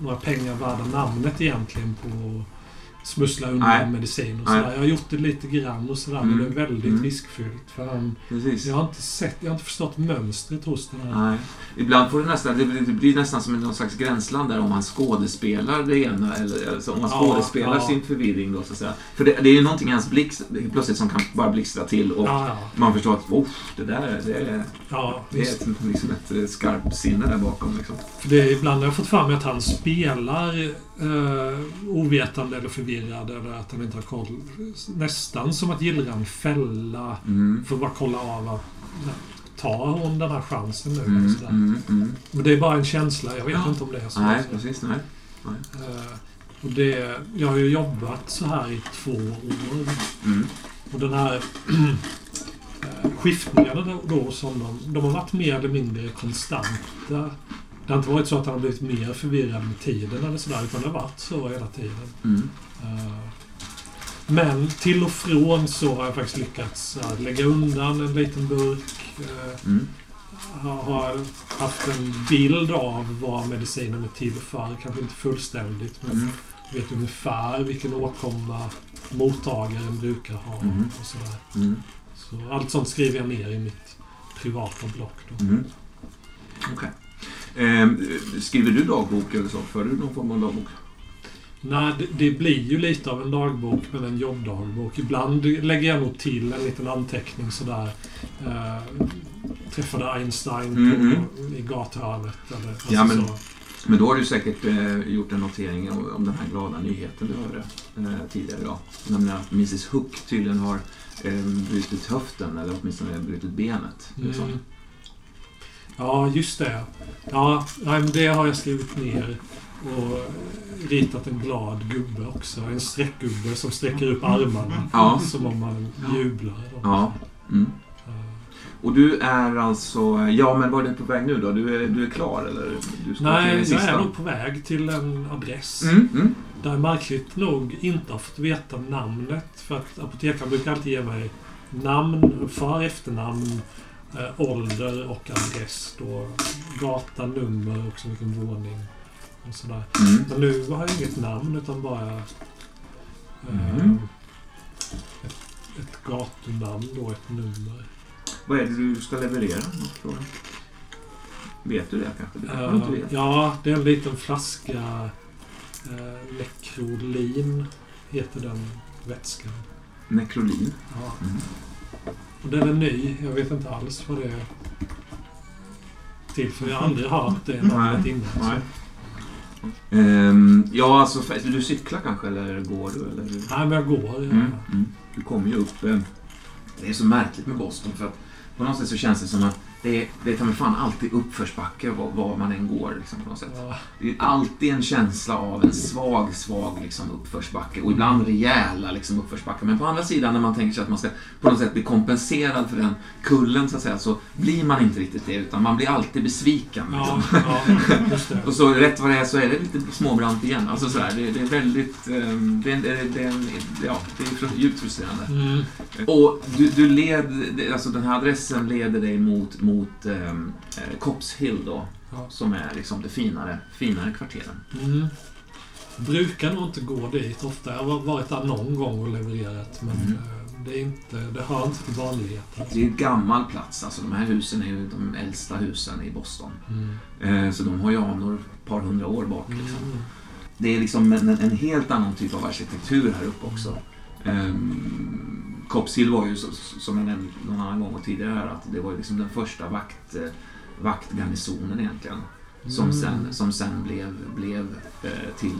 några pengar värda namnet egentligen på smussla undan Nej. medicin och sådär. Jag har gjort det lite grann och sådär, Mm. men det är väldigt Mm. riskfyllt. För han, Precis. jag har inte sett, jag har inte förstått mönstret hos den här. Nej. Ibland får det nästan, det blir, det blir nästan som någon slags gränsland där om man skådespelar det ena eller alltså om man Ja, skådespelar ja. sin förvirring då så att säga. För det, det är ju någonting i hans blick plötsligt som kan bara blixtra till och Ja, ja. man förstår att oh, det där det är, ja det är ett, liksom ett eh, skarpt sinne där bakom. Liksom. För det är, ibland har jag fått fram att han spelar eh, ovetande eller förvirrad eller att han inte har koll. Nästan som att gillra en fälla Mm. för att bara kolla av att nej, tar hon den här chansen nu? Mm, sådär. mm, mm. Men det är bara en känsla. Jag vet Ja. inte om det är så. Nej, alltså. precis. Nej. Eh, och det, jag har ju jobbat så här i två år. Mm. Och den här eh, skiftningarna då som de, de har varit mer eller mindre konstanta. Det har inte varit så att han har blivit mer förvirrad med tiden eller sådär, utan det har varit så hela tiden. Mm. Eh, Men till och från så har jag faktiskt lyckats eh, lägga undan en liten burk. eh, Mm. har, haft en bild av vad medicinen är till för. Kanske inte fullständigt, men Mm. vet ungefär vilken åkomma mottagaren brukar ha. Mm. Och sådär. Mm. Så allt sånt skriver jag ner i mitt privata block. Då. Mm. Okej. Ehm, skriver du dagbok eller så? För du någon form av dagbok? Nej, det, det blir ju lite av en dagbok, men en jobbdagbok. Ibland lägger jag nog till en liten anteckning sådär. Eh, träffade Einstein på, mm. i gathörnet. Eller, alltså Ja, men- så. Men då har du säkert eh, gjort en notering om, om den här glada nyheten du hörde eh, tidigare idag. Nämligen att Mrs Hook tydligen har eh, brutit höften eller åtminstone brutit benet. Mm. Ja, just det. Ja, nej, det har jag skrivit ner. Och ritat en glad gubbe också. En streckgubbe som sträcker upp armarna. Ja. Som om man jublar. Ja. Mm. Och du är alltså... Ja, men var är du på väg nu då? Du är, du är klar eller? Du ska till Nej, den jag sista? är nog på väg till en adress. Mm, mm. Där jag märkligt nog inte har fått veta namnet. För att apotekaren brukar alltid ge mig namn, för efternamn, eh, ålder och adress. Då, gata, nummer och så vilken våning. Och sådär. Mm. Men nu har inget namn utan bara eh, Mm. ett, ett gatunamn och ett nummer. Vad är det du ska leverera? Vet du det kanske? Det kanske du inte Eh, vet. ja, det är en liten flaska uh, Necrolin heter den vätskan. Nekrolin. Ja. Mm. Och den är ny. Jag vet inte alls vad det är till för. Jag har aldrig hört det namnet innan. Nej. Ehm, ja, alltså du cyklar kanske eller går du? Eller? Nej, men jag går. Jag, Mm. Mm. Du kommer ju upp... Eh, det är så märkligt med Boston för att på något sätt så känns det som att det det är ta mig fan alltid uppförsbacke var, var man än går. Liksom, på något sätt. Ja, Det är alltid en känsla av en svag, svag liksom, uppförsbacke. Och ibland rejäla liksom, uppförsbackar. Men på andra sidan när man tänker sig att man ska på något sätt bli kompenserad för den kullen så att säga, så blir man inte riktigt det. Utan man blir alltid besviken. ja, Liksom. ja, det. Och så rätt vad det är så är det lite småbrant igen. Alltså sådär, det, det är väldigt... ehm, det, är, det, det, ja, det är djupt frustrerande. Mm. Och du, du led, alltså den här adressen leder dig mot, mot ehm, eh, Cops Hill då. Ja. Som är liksom det finare, finare kvarteren. Mm. Brukar nog inte gå dit ofta. Jag har varit där någon gång och levererat men Mm. eh, det, är inte, det hör inte till vanligheten. Det är en gammal plats. Alltså de här husen är ju de äldsta husen i Boston. Mm. Eh, så de har ju anor ett par hundra år bak. Liksom. Mm. Det är liksom en, en helt annan typ av arkitektur här uppe också. Um, Cops Hill var ju, som jag nämnde någon annan gång tidigare här, att det var ju liksom den första vakt, eh, vaktgarnisonen egentligen. Som Mm. sen, som sen blev, blev eh, till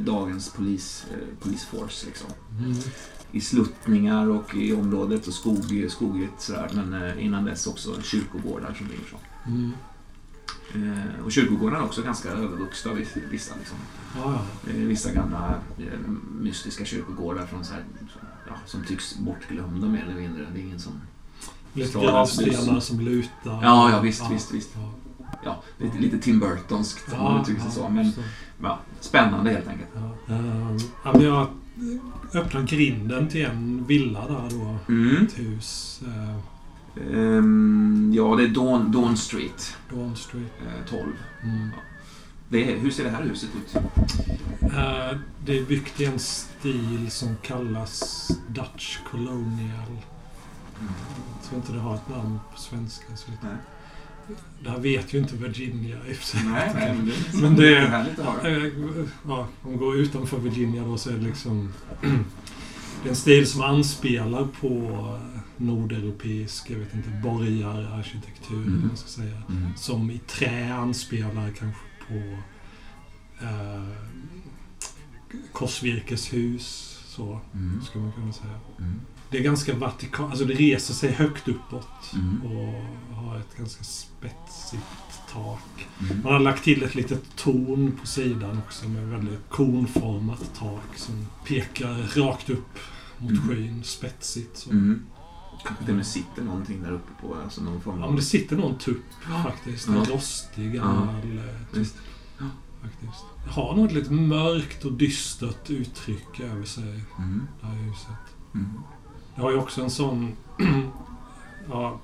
dagens polis, eh, polisforce. Liksom. Mm. I sluttningar och i området och skog, skogigt sådär. Men innan dess också kyrkogårdar som ligger så. Mm. Eh, och kyrkogårdarna är också ganska övervuxna vissa. Liksom. Eh, Vissa gamla eh, mystiska kyrkogårdar från så här, ja, som tycks bortglömda mer eller mindre. Det är ingen som... Lite gravstenar som lutar. Ja, ja, visst, visst, visst. Ja, Ja, lite, lite Tim Burtonskt om ja, uttrycker sig ja, så. Men ja, spännande helt enkelt. Ja. Ja, men jag öppnade grinden till en villa där då. Mm. Ett hus. Uh, Ehm, ja, det är Dawn, Dawn Street, Dawn Street. eh, 12. Mm. Det är, hur ser det här huset ut? Eh, det är byggt i en stil som kallas Dutch Colonial. Jag tror inte det har ett namn på svenska. Så Nej. det här vet ju inte Virginia i och för sig. Nej, nej, men det, Men det- är härligt att höra. Eh, Ja, om man går utanför Virginia då så är det liksom... Det är en stil som anspelar på eh, nordeuropeisk, jag vet inte, borgararkitektur, mm. man ska säga. Mm. Som i trä anspelar kanske på eh, korsvirkeshus. Så Mm. skulle man kunna säga. Mm. Det är ganska vertikalt, alltså det reser sig högt uppåt. Mm. Och har ett ganska spetsigt tak. Mm. Man har lagt till ett litet torn på sidan också med väldigt konformat tak som pekar rakt upp mot Mm. skyn, spetsigt. Så. Och med sitter någonting där uppe på, alltså någon form Ja, av... men det sitter nog en tupp faktiskt. En Ja. rostig gammal eh, tupp. Faktiskt. Det har nog ett lite mörkt och dystert uttryck över sig, Mm. det här huset. Mm. Det har ju också en sån... ja,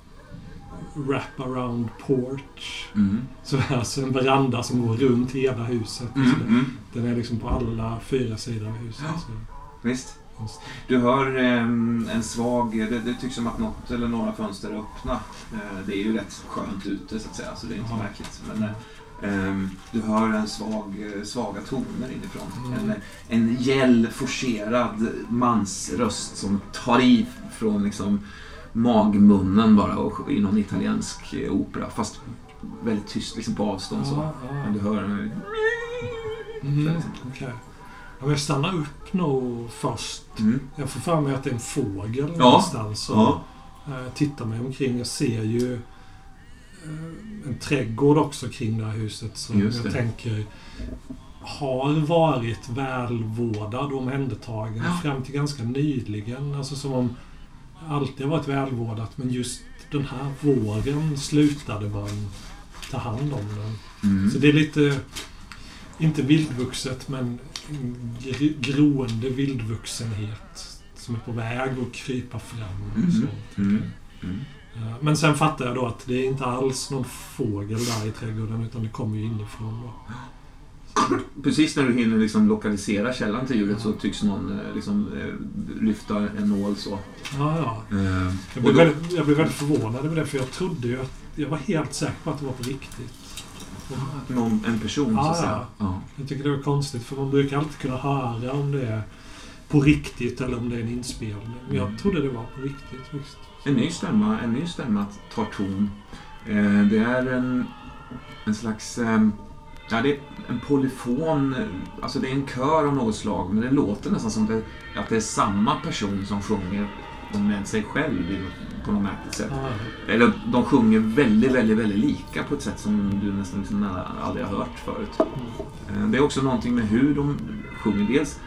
wrap-around porch. Mm. Så alltså en veranda som går runt hela huset. Mm. Mm. Den är liksom på alla fyra sidor av huset. Ja. Så, Visst. Du hör ehm, en svag... Det, det tycks som att något eller några fönster är öppna. Eh, det är ju rätt skönt ute så att säga, så det är inte märkligt. Men eh, ehm, du hör en svag, eh, svaga toner inifrån. Mm. En, en gäll, forcerad mansröst som tar i från liksom magmunnen bara och i någon italiensk opera. Fast väldigt tyst liksom på avstånd så. Men du hör en... Mm, okej. Ja, jag stannar upp nog först. Mm. Jag får för mig att det är en fågel Ja. någonstans. Och, Ja. eh, tittar mig omkring. Jag ser ju eh, en trädgård också kring det här huset som jag tänker har varit välvårdad och omhändertagen Ja. fram till ganska nyligen. Alltså som om alltid har varit välvårdat men just den här våren slutade man ta hand om den. Mm. Så det är lite, inte vildvuxet, men groende vildvuxenhet som är på väg att krypa fram. Mm. Så. Mm. Mm. Ja, Men sen fattar jag då att det är inte alls någon fågel där i trädgården, utan det kommer ju inifrån. Då. Precis när du hinner liksom lokalisera källan till ljudet så tycks någon eh, liksom, eh, lyfta en nål så. Ja, ja. Eh, Jag och blev, då- väldigt, jag blev väldigt förvånad över det, för jag trodde ju att... Jag var helt säker på att det var på riktigt. Någon, en person så Ja, att säga. ja. Ja. jag tycker det var konstigt, för man brukar alltid kunna höra om det är på riktigt eller om det är en inspelning. Men jag Mm. trodde det var på riktigt. Visst. En ny stämma, en ny stämma tar ton. Eh, det är en, en slags... Eh, ja, det är en polyfon, alltså det är en kör av något slag, men det låter nästan som det, att det är samma person som sjunger med sig själv på något märkligt sätt. Ja, Eller de sjunger väldigt, väldigt, väldigt lika på ett sätt som du nästan liksom aldrig har hört förut. Eh, Det är också någonting med hur de sjunger. Dels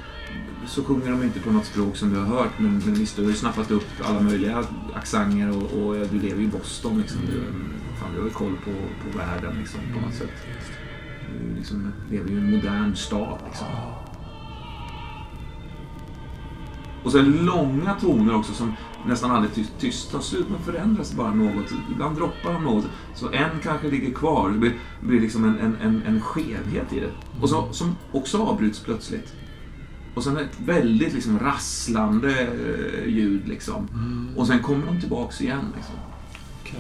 så sjunger de inte på något språk som du har hört, men, men visst, du har ju snappat upp alla möjliga accenter och, och du lever i Boston. Liksom. Du, fan, du har ju koll på, på världen liksom, på något sätt. Du liksom, lever ju i en modern stad. Liksom. Och sen långa toner också som nästan aldrig ty- tyst tar slut, men förändras bara något. Ibland droppar de något. Så en kanske ligger kvar. Det blir, blir liksom en, en, en, en skevhet i det. Och så, som också avbryts plötsligt. Och sen ett väldigt liksom rasslande eh, ljud liksom. Mm, Och sen kommer de tillbaks igen. Liksom. okej.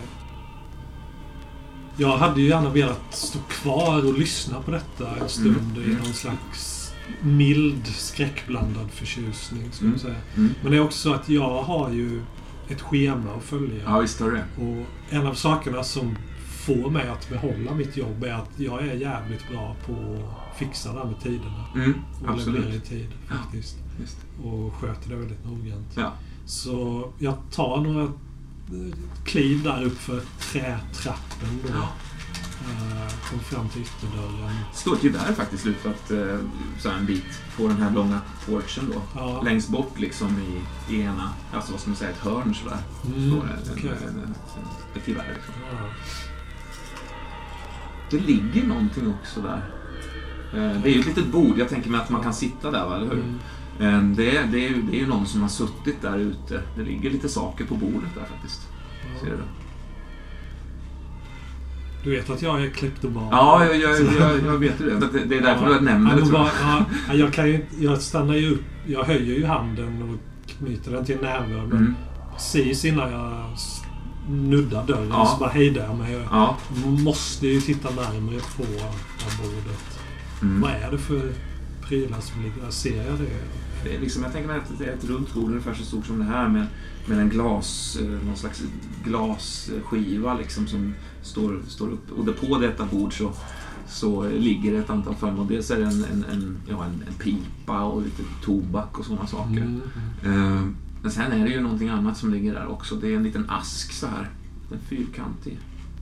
Jag hade ju gärna velat stå kvar och lyssna på detta en stund Mm. i någon slags mild skräckblandad förtjusning. Ska Mm. man säga. Mm. Men det är också så att jag har ju ett schema att följa. Ja, visst har du det. Och en av sakerna som får mig att behålla mitt jobb är att jag är jävligt bra på att fixa det här med tiderna. Mm, Och leverera i absolut. tid faktiskt. Visst. Och sköter det väldigt noggrant. Ja. Så jag tar några kliv där upp för trätrappen då. Ja. Eh, Kom fram till ytterdörren. står ett gevär faktiskt lutat eh, så en bit på den här långa porchen då. Ja. Längst bort liksom i, i ena, alltså vad ska man säga, ett hörn sådär. Mm, Står det okej. en, en, en, ett gevär liksom. Ja. Det ligger någonting också där. Eh, Det är ju ett litet bord, jag tänker mig att man kan sitta där, va, eller hur? Mm. Det är, det, är, ju- det är ju någon som har suttit där ute. Det ligger lite saker på bordet där faktiskt. Ser du? Du vet att jag är kleptoman? Ja, jag, jag, jag, jag vet det. Det, det är därför jag nämner ja, det bara, ja, jag, kan ju, inte- jag stannar ju upp. Jag höjer ju handen och knyter den till näven. Men Mm. precis innan jag nuddar dörren Ja. så bara hejdar jag mig. Ja. Jag måste ju titta närmare på bordet. Mm. Vad är det för prylar som ligger där? Ser jag det? Liksom, jag tänker mig att det är ett runt bord ungefär så stort som det här med, med en glas, eh, någon slags glasskiva liksom som står, står upp. Och där på detta bord så, så ligger ett antal föremål. Dels är det en, en, en, ja, en, en pipa och lite tobak och sådana saker. Mm. Eh, Men sen är det ju någonting annat som ligger där också. Det är en liten ask så här. En fyrkantig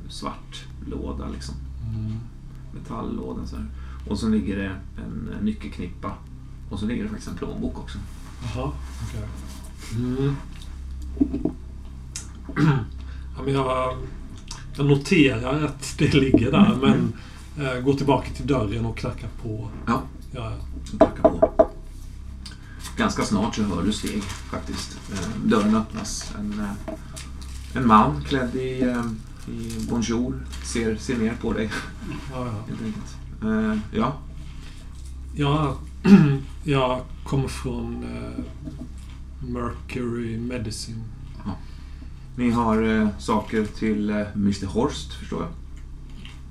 svart låda liksom. Mm. Metalllåda så här. Och så ligger det en, en nyckelknippa. Och så ligger det faktiskt en plånbok också. Jaha, okej. Mm. Ja, men jag, jag noterar att det ligger där, men eh, går tillbaka till dörren och knackar på. Ja. Ja, knackar på. Ganska snart så hör du steg faktiskt. Eh, Dörren öppnas. En, eh, en man klädd i, eh, i bonjour ser, ser ner på dig ja, ja. helt enkelt. Eh, Ja, Ja, jag kommer från eh, Mercury Medicine. ni har eh, saker till eh, Mr Horst förstår jag.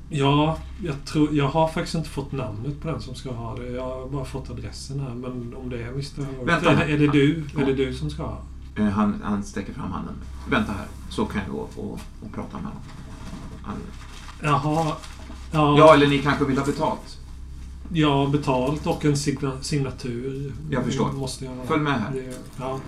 Ja, jag, tror, jag har faktiskt inte fått namnet på den som ska ha det. Jag har bara fått adressen här. Men om det är Mr. Horvath, Vänta är, är, det du, Ja. är det du som ska ha? Eh, Han, han sträcker fram handen. Vänta här, så kan jag gå och, och prata med honom. Han, Jaha. Ja, ja, eller ni kanske vill ha betalt? Har betalt och en signa, signatur. Jag förstår. Måste jag. Följ med här. Det, ja,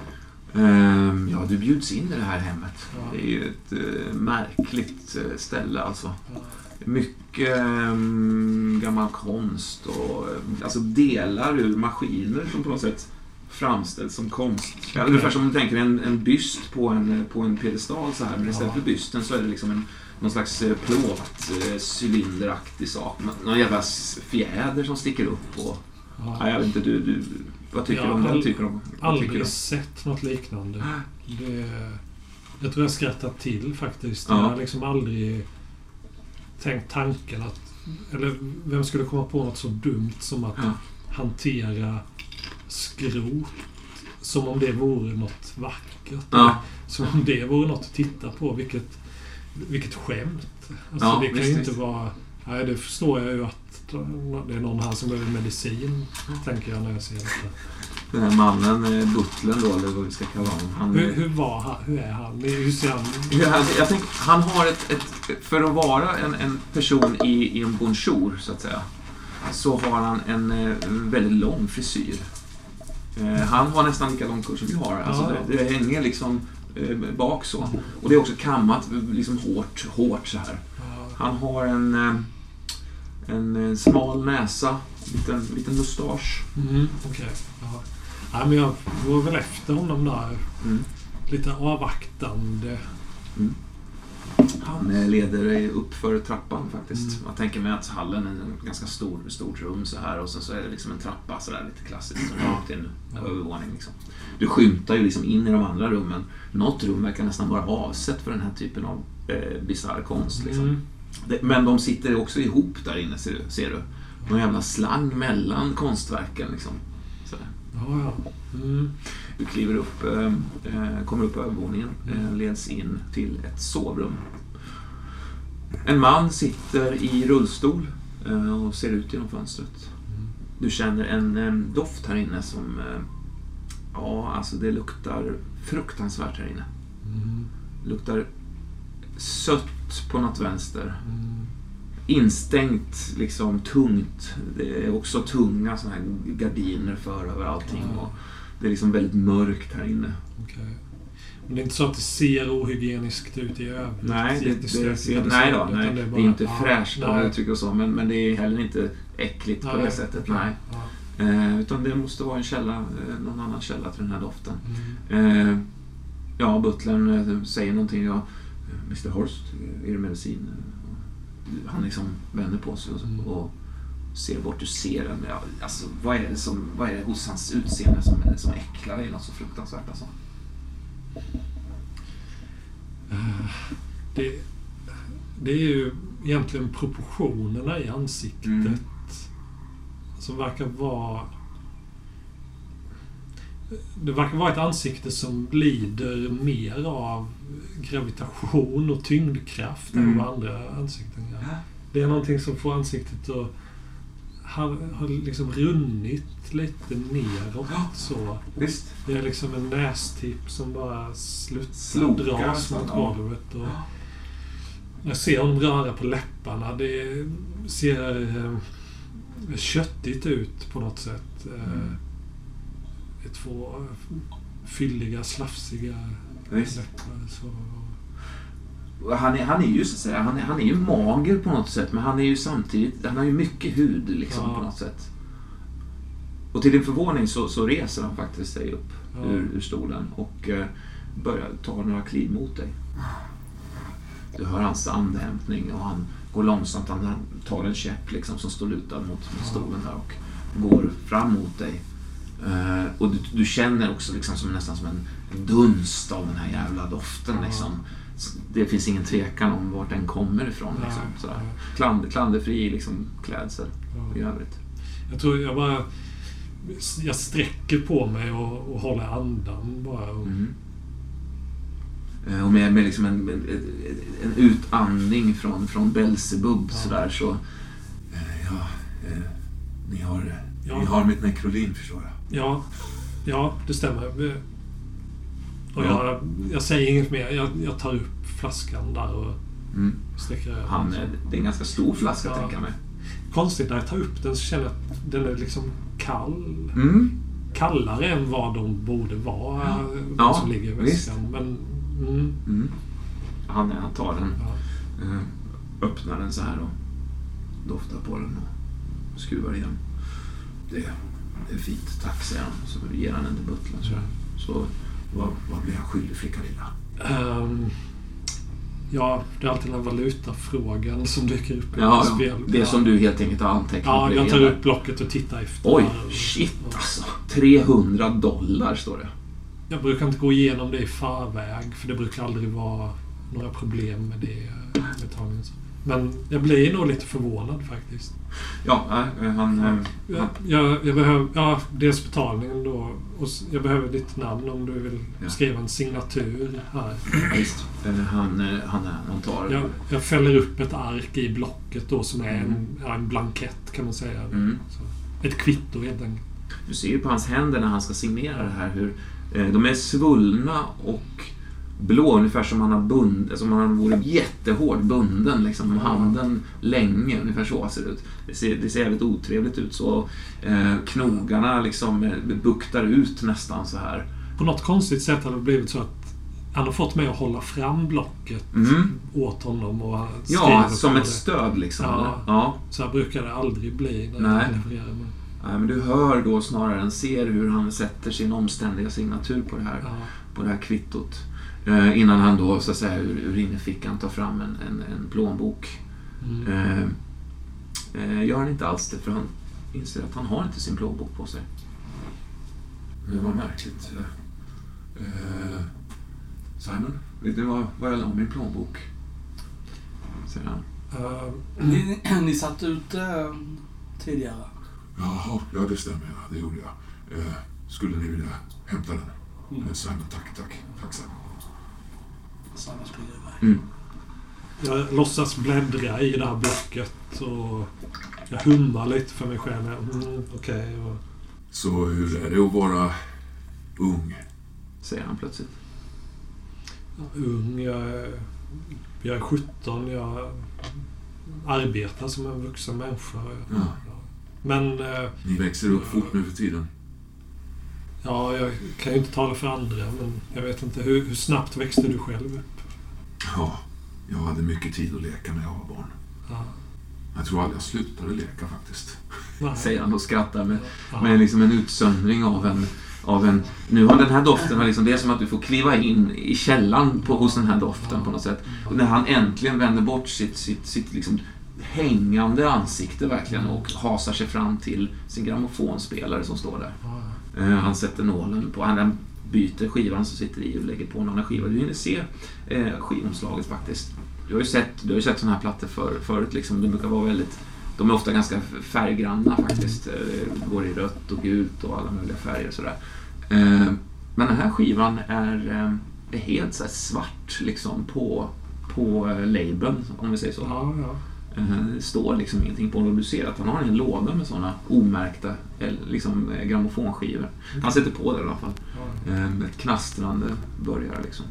Ehm, ja, du bjuds in i det här hemmet. Ja. Det är ju ett eh, märkligt eh, ställe alltså. ja, Mycket ehm, gammal konst och eh, alltså delar ur maskiner som på något sätt framställs som konst. Ja, ungefär som om du tänker en, en byst på en, på en piedestal så här. Men istället Ja. för bysten så är det liksom en, någon slags eh, plåt, eh, cylinderaktig sak. Nå- Någon jävla fjäder som sticker upp. Och, ja. ja, jag vet inte, du, du, vad tycker du om den typen vad tycker Aldrig sett något liknande. Det, jag tror jag skrattar till faktiskt. Ja. Jag har liksom aldrig tänkt tanken att... Eller vem skulle komma på något så dumt som att Ja. hantera skrot som om det vore något vackert. Ja. Som om det vore något att titta på. Vilket, vilket skämt. Alltså, Ja, det kan visst, ju inte visst. vara... Nej, det förstår jag ju att det är någon här som behöver medicin. Tänker jag när jag ser detta. Den här mannen, eh, butlern då, eller vad vi ska kalla honom. Han, Hur, hur var han? Hur är han? Hur ser han hur han, jag tänker, han har ett, ett... För att vara en, en person i, i en bonjour, så att säga, så har han en eh, väldigt lång frisyr. Eh, han har nästan lika lång kurs som jag har. Alltså Ja. det, det hänger liksom bak så. Och det är också kammat liksom hårt, hårt så här. Ja, Han har en, eh, en eh, smal näsa, liten, liten mustasch. Mm, Okej. Ja. Nej, men jag går väl efter honom där. Mm. Lite avvaktande. Han eh, leder dig upp för trappan faktiskt. Mm. Jag tänker mig att hallen är en ganska stor, stort rum så här och sen så är det liksom en trappa sådär lite klassiskt som går upp till en Ja. övervåning. Liksom. Du skymtar ju liksom in i de andra rummen. Något rum verkar nästan vara avsett för den här typen av eh, bisarr konst. Liksom. Mm. Det, men de sitter också ihop där inne ser du. Ser du. Någon jävla slang mellan konstverken. Liksom. Ja, ja. Mm. Du kliver upp, eh, eh, kommer upp på övervåningen, eh, leds in till ett sovrum. En man sitter i rullstol eh, och ser ut genom fönstret. Du känner en doft här inne som... Eh, ja, alltså det luktar fruktansvärt här inne. Mm. luktar sött på något vänster. Mm. Instängt, liksom tungt. Det är också tunga såna här gardiner för över allting. Och det är liksom väldigt mörkt här inne. Okej. Men det är inte så att det ser ohygieniskt ut i övrigt? Nej, det, det Jättestökigt ser, nej då. Nej, det är, bara- inte ja, fräscht om nej. jag uttrycker så. Men, men det är heller inte äckligt på det sättet. okej. Nej. Ja. Eh, utan det måste vara en källa, eh, någon annan källa till den här doften. Mm. Eh, ja, butlern eh, säger någonting. Ja, Mr Horst, är det medicin? Han liksom vänder på sig och, Mm. och ser bort. Du ser den. Ja, alltså, vad, är det som, vad är det hos hans utseende som, som äcklar dig något så fruktansvärt? Alltså? Det, det är ju egentligen proportionerna i ansiktet Mm. som verkar vara... Det verkar vara ett ansikte som lider mer av gravitation och tyngdkraft än Mm. vad andra ansikten gör. Det är någonting som får ansiktet att har, har liksom runnit lite neråt så. Visst. Det är liksom en nästipp som bara slutar Slokar dras mot ja. golvet. Och jag ser honom röra på läpparna. Det ser eh, köttigt ut på något sätt. Mm. Det är två fylliga, slafsiga Visst. läppar. Så. Han är, han är ju så att säga, han är, han är ju mager på något sätt men han är ju samtidigt, han har ju mycket hud liksom Ja. på något sätt. Och till din förvåning så, så reser han faktiskt sig upp Ja. ur, ur stolen och eh, börjar ta några kliv mot dig. Du hör hans andhämtning och han går långsamt. Han tar en käpp liksom som står lutad mot, mot stolen där och går fram mot dig. Eh, och du, du känner också liksom som, nästan som en dunst av den här jävla doften. Liksom. Det finns ingen tvekan om vart den kommer ifrån. Liksom, sådär. nej. Kland, klanderfri liksom, klädsel i Ja. övrigt. Jag tror jag bara... Jag sträcker på mig och, och håller andan bara. Och, Mm. Eh, Och med, med liksom en, en, en utandning från, från Belsebub Ja. sådär så... Eh, ja, eh, ni har, Ja. ni har mitt nekrolin förstår jag. Ja, ja, det stämmer. Och Ja. jag, jag säger inget mer. Jag, jag tar upp flaskan där och Mm. sträcker över. Han, det är en ganska stor flaska Ja. tänker jag mig. Konstigt, när jag tar upp den så känner jag att den är liksom kall. Mm. Kallare än vad de borde vara, Ja. Ja, som ligger i väskan. Men, mm, Mm. Han, han tar den, ja. eh, öppnar den så här och doftar på den och skruvar igen. Det, det är fint, tack säger han. Så ger han den till butlern. Så, så vad, vad blir jag skyldig flicka lilla? Ehm, ja, det är alltid den valutafrågan som dyker upp i Ja, ja. spel. Det som du helt enkelt har antecknat Ja, jag tar upp blocket och tittar efter. Oj, shit Ja. alltså. 300 dollar står det. Jag brukar inte gå igenom det i förväg, för det brukar aldrig vara några problem med det betalningen. Men jag blir nog lite förvånad faktiskt. Ja, äh, han... äh, Jag, han jag, jag behöver, ja, dels betalningen då. Och jag behöver ditt namn om du vill Ja. skriva en signatur här. visst. Äh, han, äh, han, han tar... Jag, jag fäller upp ett ark i blocket då som är en, Mm. en blankett kan man säga. Mm. Så, ett kvitto helt enkelt. Du ser ju på hans händer när han ska signera det här hur eh, de är svullna och blå, ungefär som han har bund, som han vore jättehårt bunden liksom, med handen länge. Ungefär så ser det ut. Det ser, det ser jävligt otrevligt ut. så eh, Knogarna liksom eh, buktar ut nästan så här. På något konstigt sätt har det blivit så att han har fått mig att hålla fram blocket Mm. åt honom och Ja, som ett det. stöd liksom. Ja. ja. Så här brukar det aldrig bli när Nej. jag levererar. Men, Nej, men du hör då snarare än ser hur han sätter sin omständiga signatur på det här. ja, på det här kvittot. Eh, innan han då så att säga ur, ur innerfickan tar fram en, en, en plånbok. mm. Eh, eh, gör han inte alls det för han inser att han har inte sin plånbok på sig. Det var märkligt. Eh, Simon, vet du vad, vad jag la min plånbok? Säger han. Eh, Ni, ni satt ute tidigare. Jaha, ja det stämmer. Det gjorde jag. Eh, skulle ni vilja hämta den? Mm. Simon, tack, tack. Tack Simon. Samma springer iväg. Mm. jag låtsas bläddra i det här blocket och jag hummar lite för mig själv. Mm, Okej. och- Så hur är det att vara ung? Säger han plötsligt. ja, ung. Jag är, jag är 17. Jag arbetar som en vuxen människa. Ja. Men eh, Ni växer upp fort nu för tiden. Ja, jag kan ju inte tala för andra. Men jag vet inte. Hur, hur snabbt växte du själv upp? Ja, jag hade mycket tid att leka när jag var barn. Ja. Jag tror aldrig jag slutade leka faktiskt. Nej. Säger han och skrattar med, Ja. med liksom en utsöndring av en, av en... Nu har den här doften, har liksom, det är som att du får kliva in i källan på, hos den här doften på något sätt. Och när han äntligen vänder bort sitt, sitt, sitt liksom hängande ansikte verkligen och hasar sig fram till sin grammofonspelare som står där. Ja. Eh, han sätter nålen på, han byter skivan som sitter i och lägger på en annan skiva. Du hinner se eh, skivomslaget faktiskt. Du har ju sett, du har sett sådana här plattor för, förut. Liksom. De brukar vara väldigt... De är ofta ganska färggranna faktiskt. Eh, går i rött och gult och alla möjliga färger och sådär. Eh, men den här skivan är, eh, är helt så svart liksom på, på labeln, om vi säger så. Ja, ja. Eh, Det står liksom ingenting på och du ser att han har en låda med sådana omärkta eh, liksom, eh, grammofonskivor. Han sätter på det i alla fall. ja. Eh, Ett knastrande börjar liksom.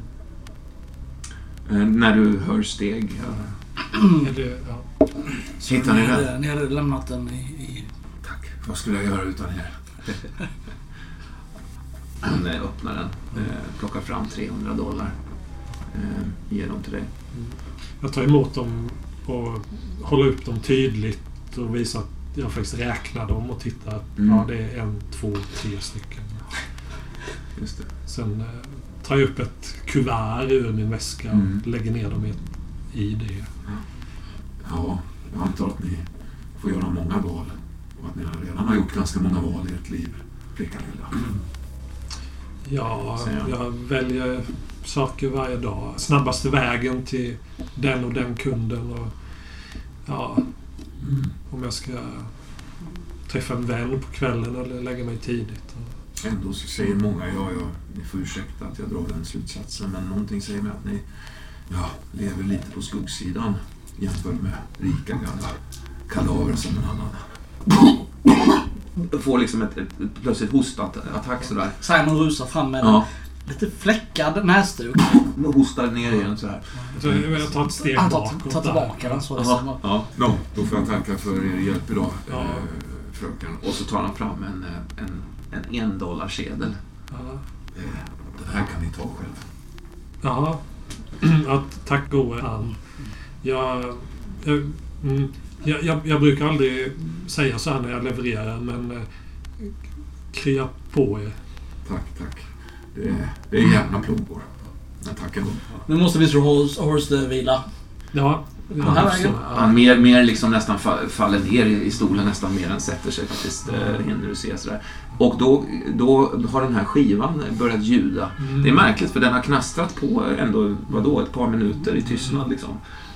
Eh, När du hör steg. eh, det, ja. Hittar ni den? ni hade lämnat den i... i Tack. Vad skulle jag göra utan er? Han eh, öppnar den, eh, plockar fram 300 dollar. eh, Ger dem till dig. Jag tar emot dem och håller upp dem tydligt och visar att jag faktiskt räknar dem och tittar. att Mm. Ja, det är en, två, tre stycken. Just det. Sen eh, tar jag upp ett kuvert ur min väska och Mm. lägger ner dem i, i det. Ja, jag antar att ni får göra många val. Och att ni redan har gjort ganska många val i ert liv. Flickan lilla. Ja, jag väljer saker varje dag. Snabbaste vägen till den och den kunden. Och, ja, Mm. om jag ska träffa en vän på kvällen eller lägga mig tidigt. Ändå så säger många, ja, ja, ni får ursäkta att jag drar den slutsatsen, men någonting säger mig att ni ja, lever lite på skuggsidan jämfört med rika gamla kadaver som en annan. Får liksom ett, ett, ett plötsligt hostattack sådär. Simon rusar fram med Ja. Lite fläckad näsduk. Hostar ner igen sådär. Så jag tar ett steg Han tar, bakåt. tar tillbaka den så. Simon. ja. Nå, då får jag tacka för er hjälp idag, Ja. eh, fröken. Och så tar han fram en, eh, en, en en dollar sedel. Ja. Eh, Den här kan ni ta själv. Ja. ja tack gode han. Jag, jag, mm, jag, jag, jag brukar aldrig säga så här när jag levererar, men krya på er. Tack, tack. Det är, det är jämna plågor. Men tack ändå. Nu måste Mr Horse, Horse vila. Ja, vägen? Han mer, mer liksom nästan fa- faller ner i i stolen nästan mer än sätter sig faktiskt. eh, hinner du se sådär. Och då, då har den här skivan börjat ljuda. Mm. Det är märkligt för den har knastrat på ändå, vadå, ett par minuter i tystnad liksom.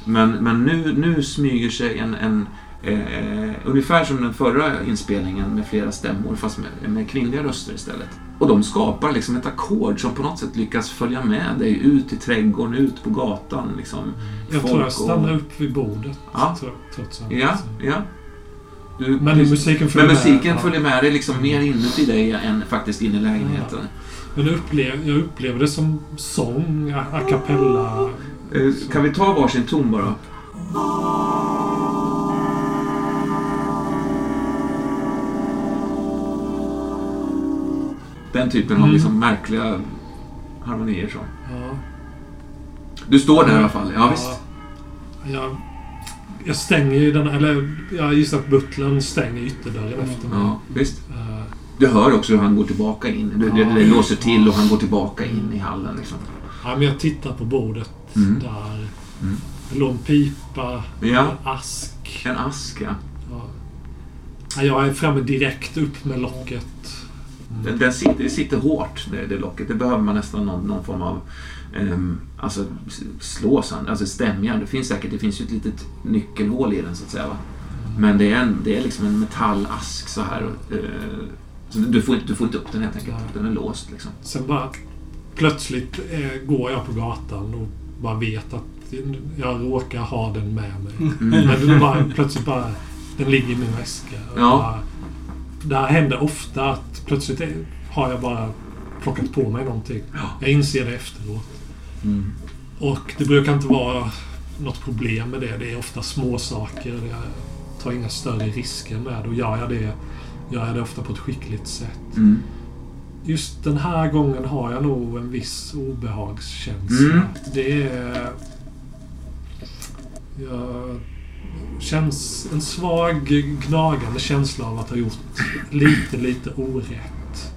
Men, men nu, nu smyger sig en, en eh, ungefär som den förra inspelningen med flera stämmor fast med, med kvinnliga röster istället. Och de skapar liksom ett ackord som på något sätt lyckas följa med dig ut i trädgården, ut på gatan. Liksom. Jag Folk tror jag och- stannar upp vid bordet. Ja. tro- Trots allt. Ja, ja. Du, Men musiken följer men musiken med. följer med dig liksom mer inuti dig än faktiskt in i lägenheten. Men jag upplever, jag upplever det som sång, a, a cappella. Eh, Kan vi ta varsin ton bara? Den typen av Mm. liksom märkliga harmonier så. Ja. Du står där i alla fall, ja visst. Jag, jag stänger ju den, eller jag gissar att butlern stänger ytterdörren efter mig. Ja, visst. Eh, Du hör också hur han går tillbaka in. Det, det, det Ja. låser till och han går tillbaka in i hallen liksom. ja, men jag tittar på bordet Mm. där. Mm. Det låg en pipa, Ja. en ask. En ask, ja. Ja. Ja, Jag är framme direkt upp med locket. Den, den sitter, det sitter hårt, det, det locket. Det behöver man nästan någon, någon form av ehm, alltså, slå sönder, alltså stämjärn. Det finns säkert, det finns ju ett litet nyckelhål i den så att säga. Va? Men det är, en, det är liksom en metallask så här. eh, så du, får, inte- du får inte upp den helt enkelt. Den är låst liksom. Sen bara plötsligt eh, går jag på gatan och bara vet att jag råkar ha den med mig. Mm. Men bara, plötsligt bara... Den ligger i min väska. Och Ja. Bara, det här händer ofta att plötsligt har jag bara plockat på mig någonting. Jag inser det efteråt. Mm. Och det brukar inte vara något problem med det. Det är ofta små saker. Jag tar inga större risker med det. Och gör jag det, gör jag det ofta på ett skickligt sätt. Mm. Just den här gången har jag nog en viss obehagskänsla. Mm. Det är... Jag känns en svag gnagande känsla av att ha gjort lite, lite orätt.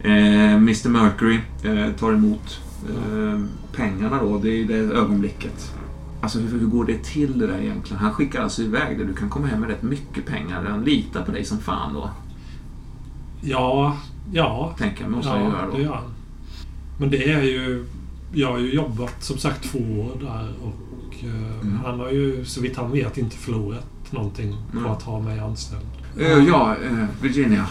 Eh, Mr Mercury eh, tar emot eh, pengarna då. Det är det ögonblicket. Alltså hur, hur går det till det där egentligen? Han skickar alltså iväg det. Du kan komma hem med rätt mycket pengar. Han litar på dig som fan då. Ja, ja. Tänker jag, måste han göra Ja, då. det gör han. Men det är ju... Jag har ju jobbat som sagt två år där och Mm. han har ju så vitt han vet inte förlorat någonting på Mm. att ha mig anställd. Eh, ja, eh, Virginia.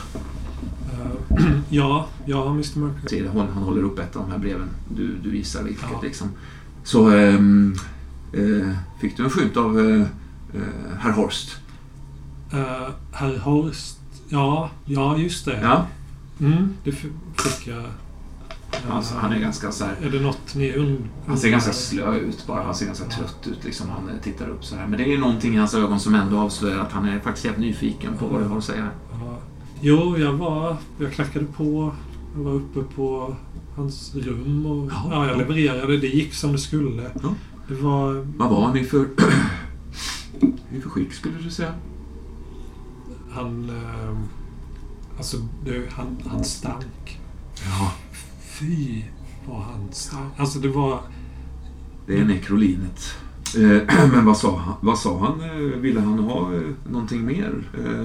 Eh, ja, ja, Mr Mercury. Hon, han håller upp ett av de här breven. Du, du gissar vilket Ja. liksom. Så eh, fick du en skymt av herr Horst. Uh, herr Horst. Ja, ja just det. Ja, Mm, det fick jag. Alltså, han är ganska så här, Är det något ni und- Han ser ganska slö ut bara. Han ser ganska trött ut liksom. Han eh, tittar upp så här. Men det är ju någonting i hans ögon som ändå avslöjar att han är faktiskt helt nyfiken på vad du har att säga. Ja. Jo, jag var... Jag knackade på. Jag var uppe på hans rum och Ja. ja, jag levererade. Det gick som det skulle. Ja. Det var... Vad var han i för... i för skick skulle du säga? Han... Eh, alltså, det, han, han stank. Ja. Fy var hans... Alltså det var... Det är nekrolinet. Eh, Men vad sa han? Vad sa han? Eh, Ville han ha eh, någonting mer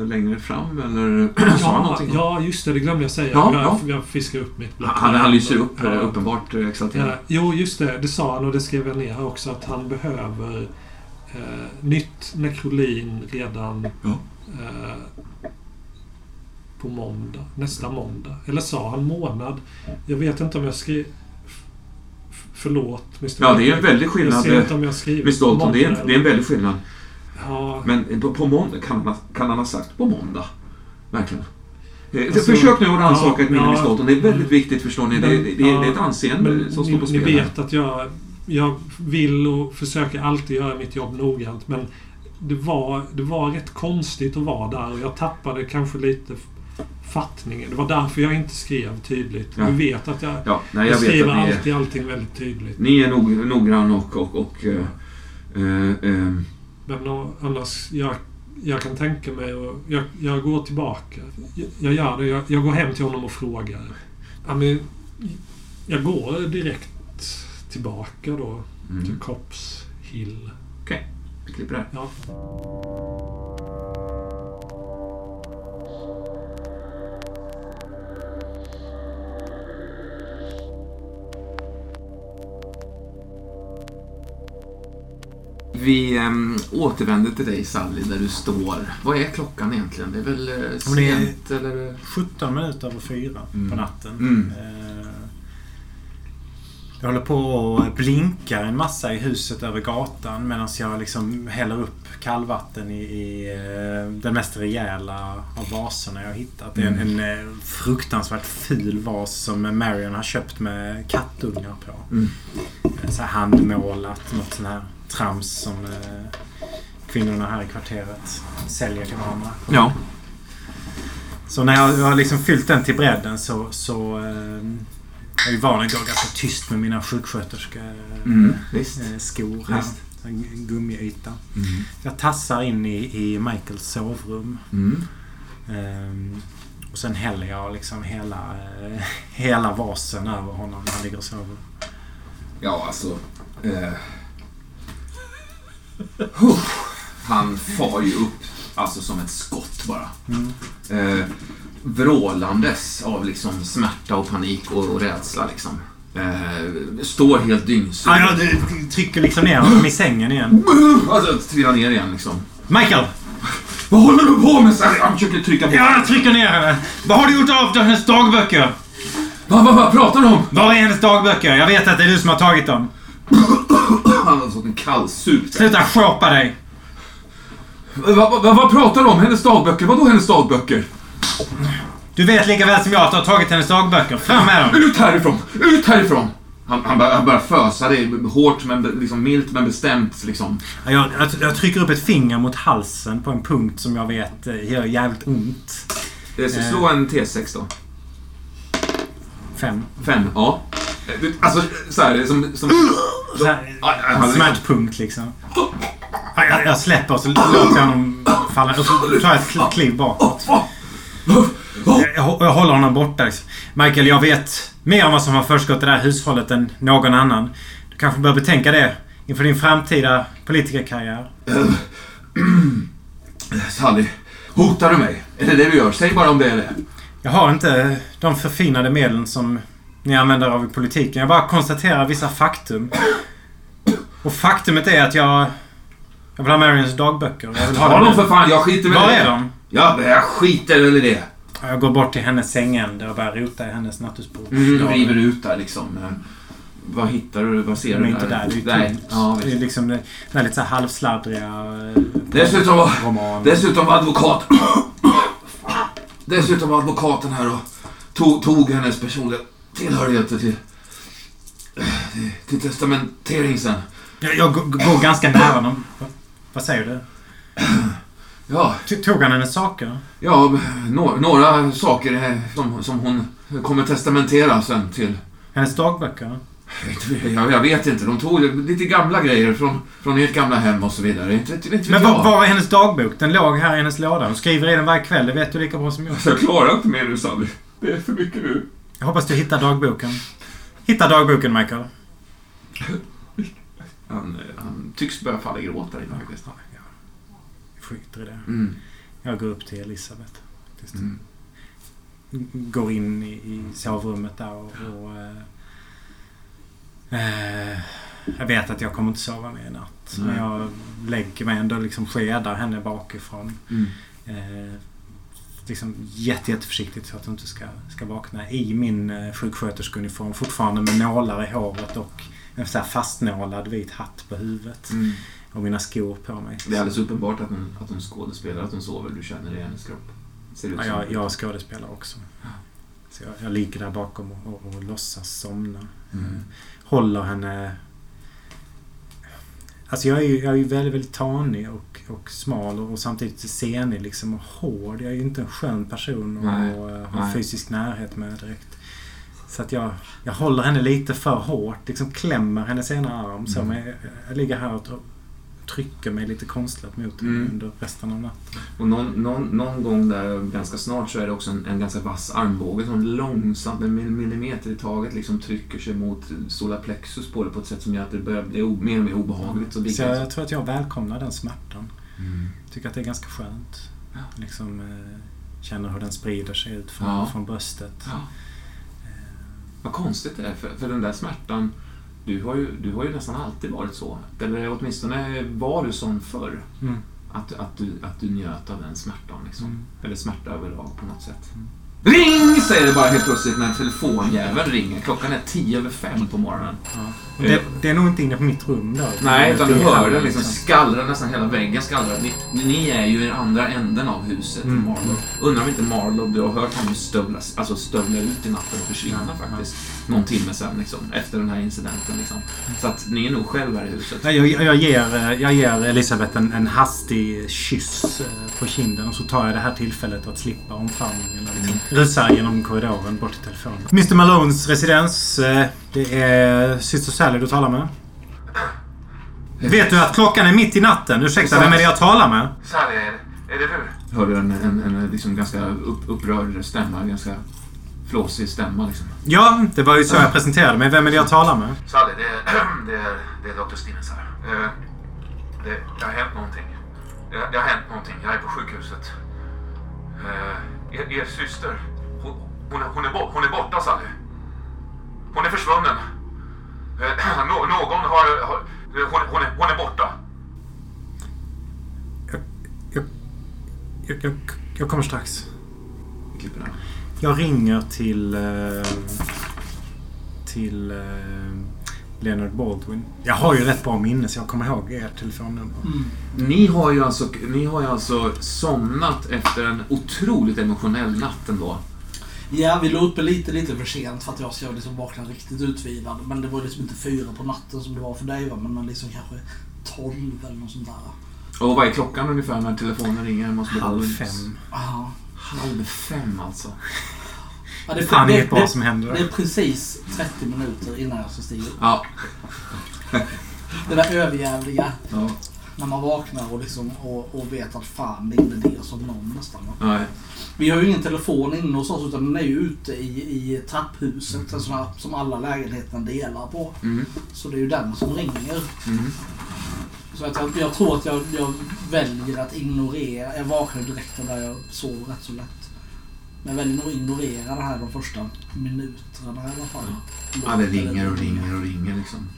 längre fram eller sa han Ja, någonting? ja, just det. Det glömde jag säga. Ja, jag, ja. jag fiskar upp mitt block. Han, han lyser upp Ja. uppenbart exalterad. Ja, jo, just det. Det sa han och det skrev jag ner här också. Att han behöver eh, nytt nekrolin redan Ja. eh, på måndag. Nästa måndag. Eller sa han månad? Jag vet inte om jag skrev... Förlåt, Mr. Ja, det är en väldig Jag skillnad. ser eh, inte om jag skrivit Mr. Dalton, det är, en, det är en väldig skillnad. Ja, Men på, måndag, kan, han, ha- kan han ha sagt på måndag? Verkligen. Eh, Alltså, Försök nu att rannsaka ja, ett minne, ja. Mr. Dalton. Det är väldigt viktigt, förstår ni. Det, det, det, Ja, det är ett anseende som står på spel. ni vet att jag, jag vill och försöker alltid göra mitt jobb noggrant. Men det var, det var rätt konstigt att vara där och jag tappade kanske lite fattningen. Det var därför jag inte skrev tydligt. Ja. Du vet att jag, Ja, nej, jag, jag skriver är, alltid allting väldigt tydligt. ni är nog, noggrann och... och, och eh, eh, eh, Men annars, jag, jag kan tänka mig och jag, jag går tillbaka. Jag, jag gör det. Jag, jag går hem till honom och frågar. Ja, men, jag går direkt tillbaka då till mm. Cops Hill. Vi klipper där. Ja. Vi äm, återvänder till dig Sally, där du står. Vad är klockan egentligen? Det är väl eh, det är- sent eller? 17 minuter över fyra Mm. på natten. Mm. Eh, Jag håller på och blinkar en massa i huset över gatan medan jag liksom häller upp kallvatten i, i eh, den mest rejäla av vaserna jag har hittat. Det är en, en eh, fruktansvärt ful vas som Marion har köpt med kattungar på. Mm. Så handmålat. Något sånt här trams som eh, kvinnorna här i kvarteret säljer till varandra. Ja. Så när jag, har liksom fyllt den till bredden så, så eh, jag är ju van att gå ganska tyst med mina sjuksköterskor Mm. Eh, skor här. Gummiyta. Mm. Jag tassar in i, i Michaels sovrum. Mm. Ehm, och sen häller jag liksom hela, eh, hela vasen över honom när han ligger och sover. Ja, alltså... Eh. Han far ju upp, alltså som ett skott bara. Mm. Eh, vrålandes av liksom smärta och panik och, och rädsla liksom. Eh, står helt dyngsur. Ja, jag d- trycker liksom ner honom i sängen igen. Alltså, trillar ner igen liksom. Michael! Vad håller du på med? Han försöker trycka på. Ja, jag trycker ner henne! Vad har du gjort av hennes dagböcker? Vad, vad, vad pratar du om? Var är hennes dagböcker? Jag vet att det är du som har tagit dem. Han har fått en kallsup. Sluta shoppa dig! Vad, vad, vad, vad pratar du om? Hennes dagböcker? Vadå hennes dagböcker? Du vet lika väl som jag att du har tagit hennes dagböcker. Fram med dem! Ut härifrån! Ut härifrån! Han, han, börjar, han börjar fösa. Det är hårt, men liksom milt men bestämt. Liksom. Jag, jag, jag trycker upp ett finger mot halsen på en punkt som jag vet eh, gör jävligt ont. Eh, Så slå en T6 då. Fem. Fem, ja. Alltså, så här, som... som Så här, han- smärtpunkt liksom. Ja, Jag, jag släpper och så låter jag honom falla. Och så tar jag ett kl- kliv bakåt. Jag, jag håller honom borta. Liksom. Michael, jag vet mer om vad som har försiggått i det här hushållet än någon annan. Du kanske bör betänka det inför din framtida politikerkarriär. Sally, hotar du mig? Är det det du gör? Säg bara om det är det. Jag har inte de förfinade medlen som ni använder av i politiken. Jag bara konstaterar vissa faktum. Och faktumet är att jag... Jag vill ha Marions dagböcker. Jag vill ha dem för fan, jag skiter väl Var i är det. de? Ja, jag skiter väl i det. Jag går bort till hennes sängände och börjar rota i hennes nattduksbord. Mm, river ut där liksom. Vad hittar du? Vad ser De du är inte där. Det är ju. Ja, det är liksom det det är lite så halvsladdriga eh, Dessutom var, roman. dessutom var advokat... Dessutom var advokaten här och tog, tog hennes personliga tillhörigheter till, till, till testamentering sen. Jag, jag går- ganska nära dem. Vad- säger du? Ja, Tog han hennes saker? ja no, några saker är som, som hon kommer testamentera sen till... Hennes dagböcker? Jag, jag vet inte, de tog lite gamla grejer från, från ert gamla hem och så vidare. Inte, inte, inte Men var, var är hennes dagbok? Den låg här i hennes låda. Hon skriver i den varje kväll. Det vet du lika bra som jag. Jag klarar inte mer nu Sally. Det är för mycket nu. Jag hoppas du hittar dagboken. Hitta dagboken, Michael. Han, han tycks börja falla i gråt där inne faktiskt. Jag skiter i det. Mm. Jag går upp till Elisabeth. faktiskt. Mm. Går in i, i sovrummet där och... och eh, eh, jag vet att jag kommer inte sova mer i natt. Men Nej. jag lägger mig ändå liksom skedar henne bakifrån. Mm. Eh, liksom jätte, jätteförsiktigt så att hon inte ska, ska vakna i min eh, sjuksköterskeuniform. Fortfarande med nålar i håret och en så här fastnålad vit hatt på huvudet. Mm. Och mina skor på mig. Det är alldeles uppenbart att hon, att hon skådespelar, att hon sover. Du känner det i hennes kropp. Ser ut Ja, jag, jag skådespelar också. Så jag, jag ligger där bakom och, och, och låtsas somna. Mm. Håller henne... Alltså jag är ju, jag är ju väldigt, väldigt tanig och, och smal och, och samtidigt senig liksom och hård. Jag är ju inte en skön person att Nej, ha nej. fysisk närhet med direkt. Så att jag, jag håller henne lite för hårt. Liksom klämmer hennes ena arm. Så, Mm. men jag, jag ligger här och och trycker mig lite konstlat mot henne Mm. under resten av natten. Och någon, någon, någon gång där ganska snart så är det också en, en ganska vass armbåge som långsamt, en mil- millimeter i taget, liksom trycker sig mot solarplexus på det på ett sätt som gör att det börjar bli mer och mer obehagligt. Så Så jag, tror att jag välkomnar den smärtan. Mm. Tycker att det är ganska skönt. Ja. Liksom eh, känner hur den sprider sig ut från, Ja. från bröstet. Ja. Vad konstigt det är, för, för den där smärtan, du har, ju, du har ju nästan alltid varit så. Eller åtminstone var du sån förr. Mm. Att, att, du, att du njöt av den smärtan. Liksom. Mm. Eller smärta överlag på något sätt. Mm. Ring! Säger det bara helt plötsligt när telefonjäveln ringer. Klockan är tio över fem på morgonen. Ja. Det, det är nog inte inne på mitt rum då. Nej, utan du Det hör här, den liksom skallra nästan hela väggen skallrar. Ni, ni är ju i den andra änden av huset Mm. Marlow. Undrar om inte Marlow, du har hört honom stövla, alltså stövla ut i natten och försvinna Ja, faktiskt. Någon timme sen liksom, efter den här incidenten liksom. Så att ni är nog själv här i huset. Nej, Jag, jag, ger, eh, jag ger Elisabeth en, en hastig kyss eh, på kinden och så tar jag det här tillfället att slippa omfamningen och liksom rusar genom korridoren bort till telefonen. Mr Malones residens. Eh, Det är syster Sally du talar med. Vet du att klockan är mitt i natten? Ursäkta, vem är det jag talar med? Sally, är det, du? Hör du en, en, en liksom ganska upp, upprörd stämma, ganska flåsig stämma liksom. Ja, det var ju så jag presenterade mig. Vem är det jag talar med? Sally, det är, det är, det är Dr. Stevens här. Eh, Det, det har hänt någonting. Det, det har hänt någonting. Jag är på sjukhuset. Eh, Er, er syster, hon, hon, är, hon, är bort, hon är borta Sally. Hon är försvunnen. Eh, Nå, någon har... har hon, hon, är, hon är borta. Jag, jag, jag, jag kommer strax. Jag ringer till... Eh, till... Eh, Leonard Baldwin. Jag har ju rätt bra minne så jag kommer ihåg ert telefonnummer. Ni har ju alltså, ni har ju alltså somnat efter en otroligt emotionell natt ändå. Ja, vi låg uppe lite, lite för sent för att jag ska liksom vakna riktigt utvilad. Men det var liksom inte fyra på natten som det var för dig va. Men liksom kanske tolv eller något sånt där. Och vad är klockan ungefär när telefonen ringer hemma hos Halv fem. Ja. Halv fem alltså. Ja, det, Fan bra det, som händer. det är precis 30 minuter innan jag ska stiga upp. Ja. Det där överjävliga. ja. När man vaknar och, liksom, och, och vet att fan, det är inte det som någon nästan. Nej. Vi har ju ingen telefon inne hos oss utan den är ju ute i, i trapphuset. En sån här som alla lägenheterna delar på. Mm. Så det är ju den som ringer. Mm. Så att jag, jag tror att jag, jag väljer att ignorera. Jag vaknar direkt där jag sover rätt så lätt. Men jag väljer nog att ignorera det här de första minuterna i alla fall. Ja, det ringer och ringer och ringer liksom.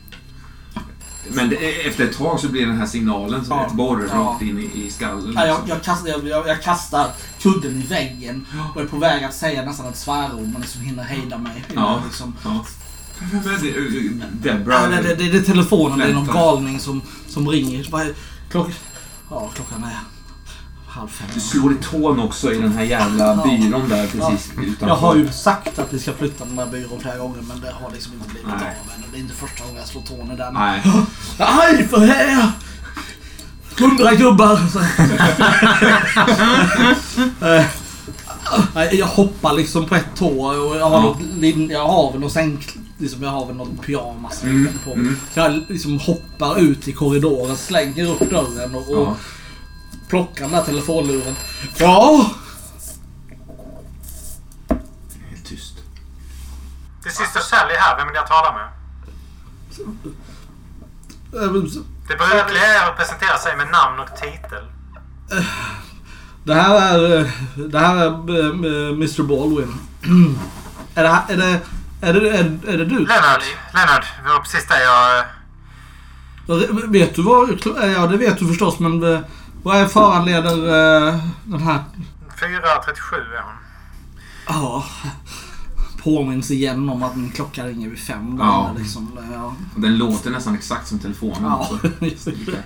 Men det, efter ett tag så blir den här signalen som Ja. ett borr Ja. rakt in i, i skallen. Ja, jag, liksom. jag, kastar, jag, jag, kastar kudden i väggen och är på väg att säga nästan ett svärord men liksom hinner hejda mig. Ja. Liksom. Ja. Debra? Det, det, det, är telefonen, det är någon galning som, som ringer. Klock, ja, klockan är halv fem. Du slår i tån också i den här jävla Ja. byrån där precis utanför. Jag har ju sagt att vi ska flytta den där byrån flera gånger men det har liksom inte blivit Nej. av än. Det är inte första gången jag slår tån i den. Nej. Aj för här! Hundra gubbar! Nej, jag hoppar liksom på ett tå och jag har, Ja. något jag har väl någon sänk... Liksom jag har väl någon pyjamas Mm, på mig. mm. Så jag liksom hoppar ut i korridoren, slänger upp dörren och, och Ja. Plockar den där telefonluren. Ja! Helt tyst. Det är syster Sally här. Vem vill jag tala med? Det brukliga är att presentera sig med namn och titel. Det här är... Det här är eh, Mr Baldwin. är det här... Är det... Är det, är, är det du? Leonard, Leonard, det var precis det jag... eh, Vet du vad... Ja, det vet du förstås, men eh, vad är föranleder eh, den här... 4.37 är hon. Ja. Påminns igen om att min klocka ringer vid fem. där, Ja. Liksom. Ja. Och den låter nästan exakt som telefonen Ja. också.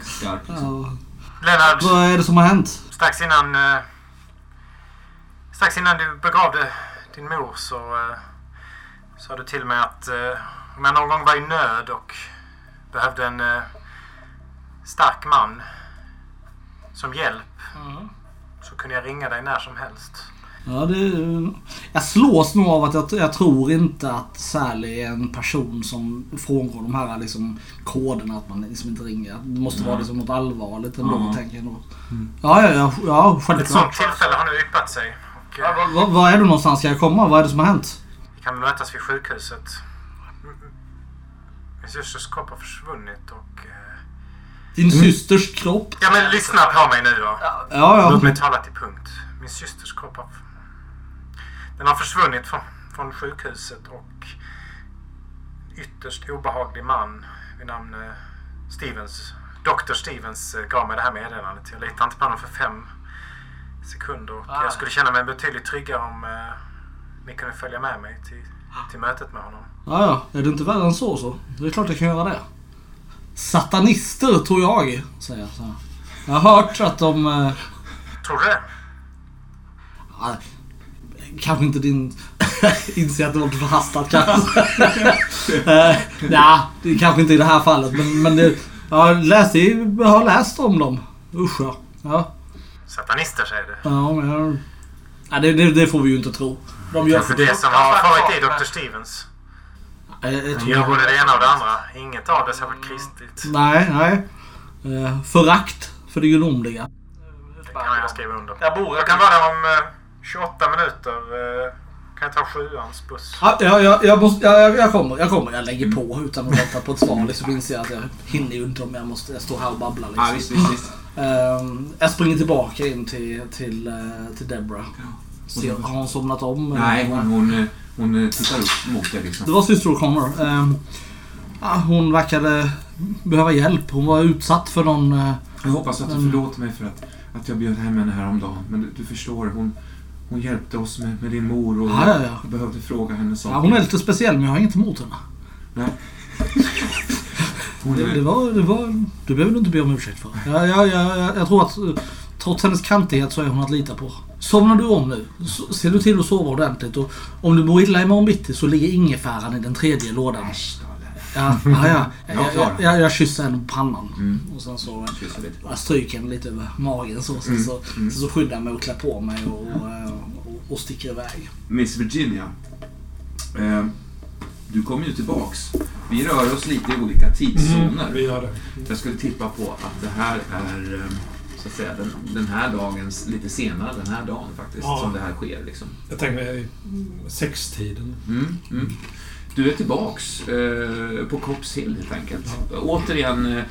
skarp. Liksom. Ja. Leonard, Vad är det som har hänt? strax innan... eh, strax innan du begravde din mor så uh, sa du till mig att eh, om jag någon gång var i nöd och behövde en eh, stark man som hjälp så kunde jag ringa dig när som helst. Ja, det, jag slås nog av att jag, jag tror inte att Sally är en person som frångår de här liksom, koderna. Att man liksom inte ringer. Det måste vara liksom något allvarligt ändå, Ja. tänker jag nog. Ja, ja, ja, ja Ett självklart. sånt tillfälle har nu yppat sig. Och, eh, Var, var är du någonstans? Ska jag komma? Vad är det som har hänt? Vi kan mötas vid sjukhuset. Min systers kropp har försvunnit och... Din systers kropp? Ja men lyssna på mig nu då. Ja, ja. Låt mig tala till punkt. Min systers kropp har... Den har försvunnit från, från sjukhuset och ytterst obehaglig man vid namn eh, Stevens, Dr. Stevens eh, gav mig det här meddelandet. Jag litar inte på honom för fem sekunder och jag skulle känna mig betydligt tryggare om eh, ni kunde följa med mig till, till mötet med honom. Ja, ja. Är det inte värre än så så? Det är klart jag kan göra det. Satanister tror jag, säger jag. Så här. Jag har hört att de... eh, Tror du det? Ja, kanske inte din... Inser att det var förhastat kanske. uh, ja, det är kanske inte i det här fallet. Men, men det, jag, har läst, i- jag har läst om dem. Usch ja. Ja, Satanister säger du? ja men ja, det, det, det får vi ju inte tro. De gör... Kanske det som har varit i Dr. Stevens. Jag, jag De tror, gör både det ena och det andra. Inget av det är särskilt kristligt. nej, nej. Uh, förakt för det gudomliga. Det kan jag skriva under. Jag bor Jag kan vara där om eh, 28 minuter. Eh, kan jag ta sjuans buss? Ja, jag, jag, jag, måste, jag, jag- jag kommer, jag kommer. Jag lägger på utan att vänta på ett svar. Liksom inser jag att jag hinner ju inte om jag måste jag står här och babblar. Liksom. Ja, visst, visst, visst. Ehm, jag springer tillbaka in till, till, eh, till Deborah. Ser, har hon somnat om? Nej, hon, hon, eh, hon eh, tittar upp mot dig Det liksom. var syster O'Connor. Ja, hon verkade behöva hjälp. Hon var utsatt för någon... eh, Jag hoppas att du förlåter mig för att, att jag bjöd hem henne häromdagen. Men du, du förstår, hon, hon hjälpte oss med, med din mor och Ja, ja, ja. jag behövde fråga henne saker. ja, hon är lite speciell men jag har inget emot henne. Nej. Hon Det, är, det var... Det var det behöver du inte be om ursäkt för. Jag, jag, jag, jag, jag tror att eh, trots hennes kantighet så är hon att lita på. Somnar du om nu, så ser du till att sova ordentligt. Och om du mår illa imorgon bitti så ligger ingefäran i den tredje lådan. Ja, ja, ja. Jag Jag, jag, jag, kysser henne på pannan. Mm. Och sen så lite. jag stryker henne lite över magen så. Sen Mm, så, mm. så skyddar jag mig och klär på mig och, och, och, och sticker iväg. Miss Virginia. Eh, du kommer ju tillbaks. Vi rör oss lite i olika tidszoner. Mm, vi gör det. Jag skulle tippa på att det här är eh, så att säga, den, den här dagens, lite senare den här dagen faktiskt, Ja. som det här sker. Liksom. Jag tänker mig sextiden. Mm, mm. Du är tillbaks eh, på Cops Hill helt enkelt. Återigen eh,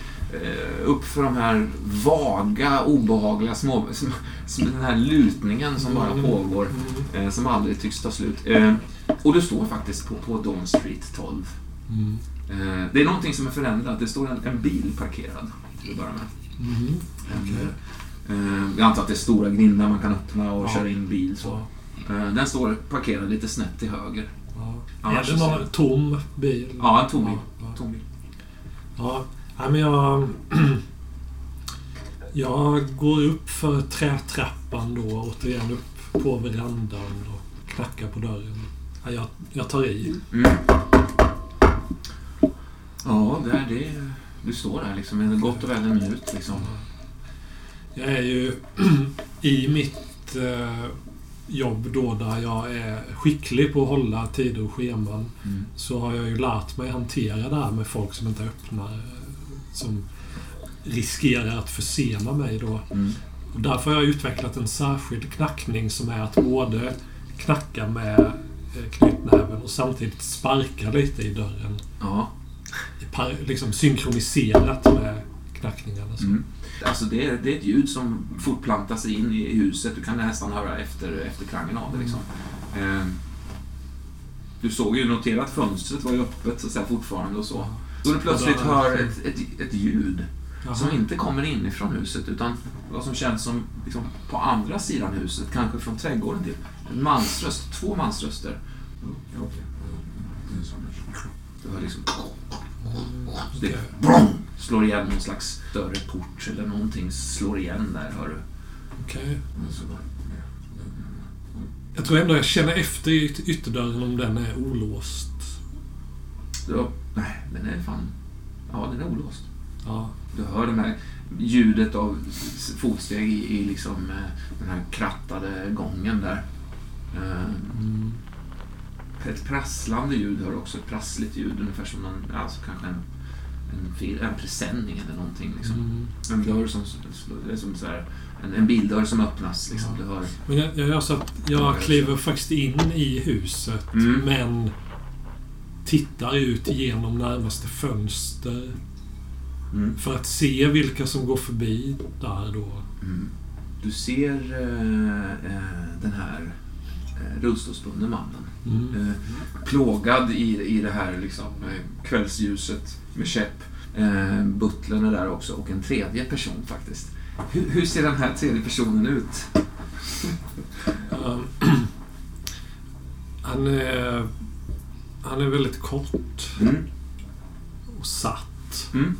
upp för de här vaga, obehagliga små... Som, som den här lutningen som bara Mm. pågår, eh, som aldrig tycks ta slut. Eh, och du står faktiskt på, på Dawn Street 12. Mm. Eh, det är någonting som är förändrat. Det står en, en bil parkerad till att börja med. En, eh, jag antar att det är stora grindar man kan öppna och Ja. köra in bil. Så. Ja, Eh, den står parkerad lite snett till höger. ja. Är det någon ser- tom bil? Ja, en tom bil. Ja. Tom bil. Ja, men jag... Jag går upp för trätrappan då, återigen upp på verandan och knackar på dörren. Ja, jag, jag tar i. Mm. Ja, det är det. Du står där liksom en gott och väl en minut. Liksom. Jag är ju i mitt eh, jobb då där jag är skicklig på att hålla tider och scheman. Mm. Så har jag ju lärt mig hantera det här med folk som inte öppnar. eh, Som riskerar att försena mig då. Mm. Och därför har jag utvecklat en särskild knackning som är att både knacka med eh, knytnäven och samtidigt sparkar lite i dörren. Ja. Par, liksom synkroniserat med knackningarna. Så. Mm. Alltså det, är, det är ett ljud som fortplantar sig in i huset. Du kan nästan höra efter, efter klangen av det. Liksom. Eh, du såg ju, notera att fönstret var ju öppet så att säga, fortfarande och så. Då du plötsligt hör ett, ett, ett ljud Jaha. som inte kommer inifrån huset utan vad som känns som liksom, på andra sidan huset, kanske från trädgården till. En mansröst, två mansröster. Det. Du hör liksom... Det. Slår igen någon slags större port eller någonting slår igen där, hör du. Okej. Där. Jag tror ändå jag känner efter i yt- ytterdörren om den är olåst. Du, nej, den är fan... Ja, den är olåst. Ja. Du hör det här ljudet av fotsteg i, i liksom eh, den här krattade gången där. Eh, Mm. Ett prasslande ljud hör också. Ett prassligt ljud, ungefär som någon, alltså kanske en, en, en presenning eller någonting. Liksom. Mm. En dörr som, som så här, en, en bildörr som öppnas. Liksom. Du hör. Men jag, jag gör så att jag kliver faktiskt in i huset Mm. men tittar ut genom närmaste fönster Mm. för att se vilka som går förbi där då. Mm. Du ser eh, eh, den här rullstolsbundne mannen. Mm. Eh, plågad i, i det här liksom, eh, kvällsljuset med käpp. Eh, butlern är där också och en tredje person faktiskt. Hur, hur ser den här tredje personen ut? Um, han, är, han är väldigt kort Mm. och satt. Mm.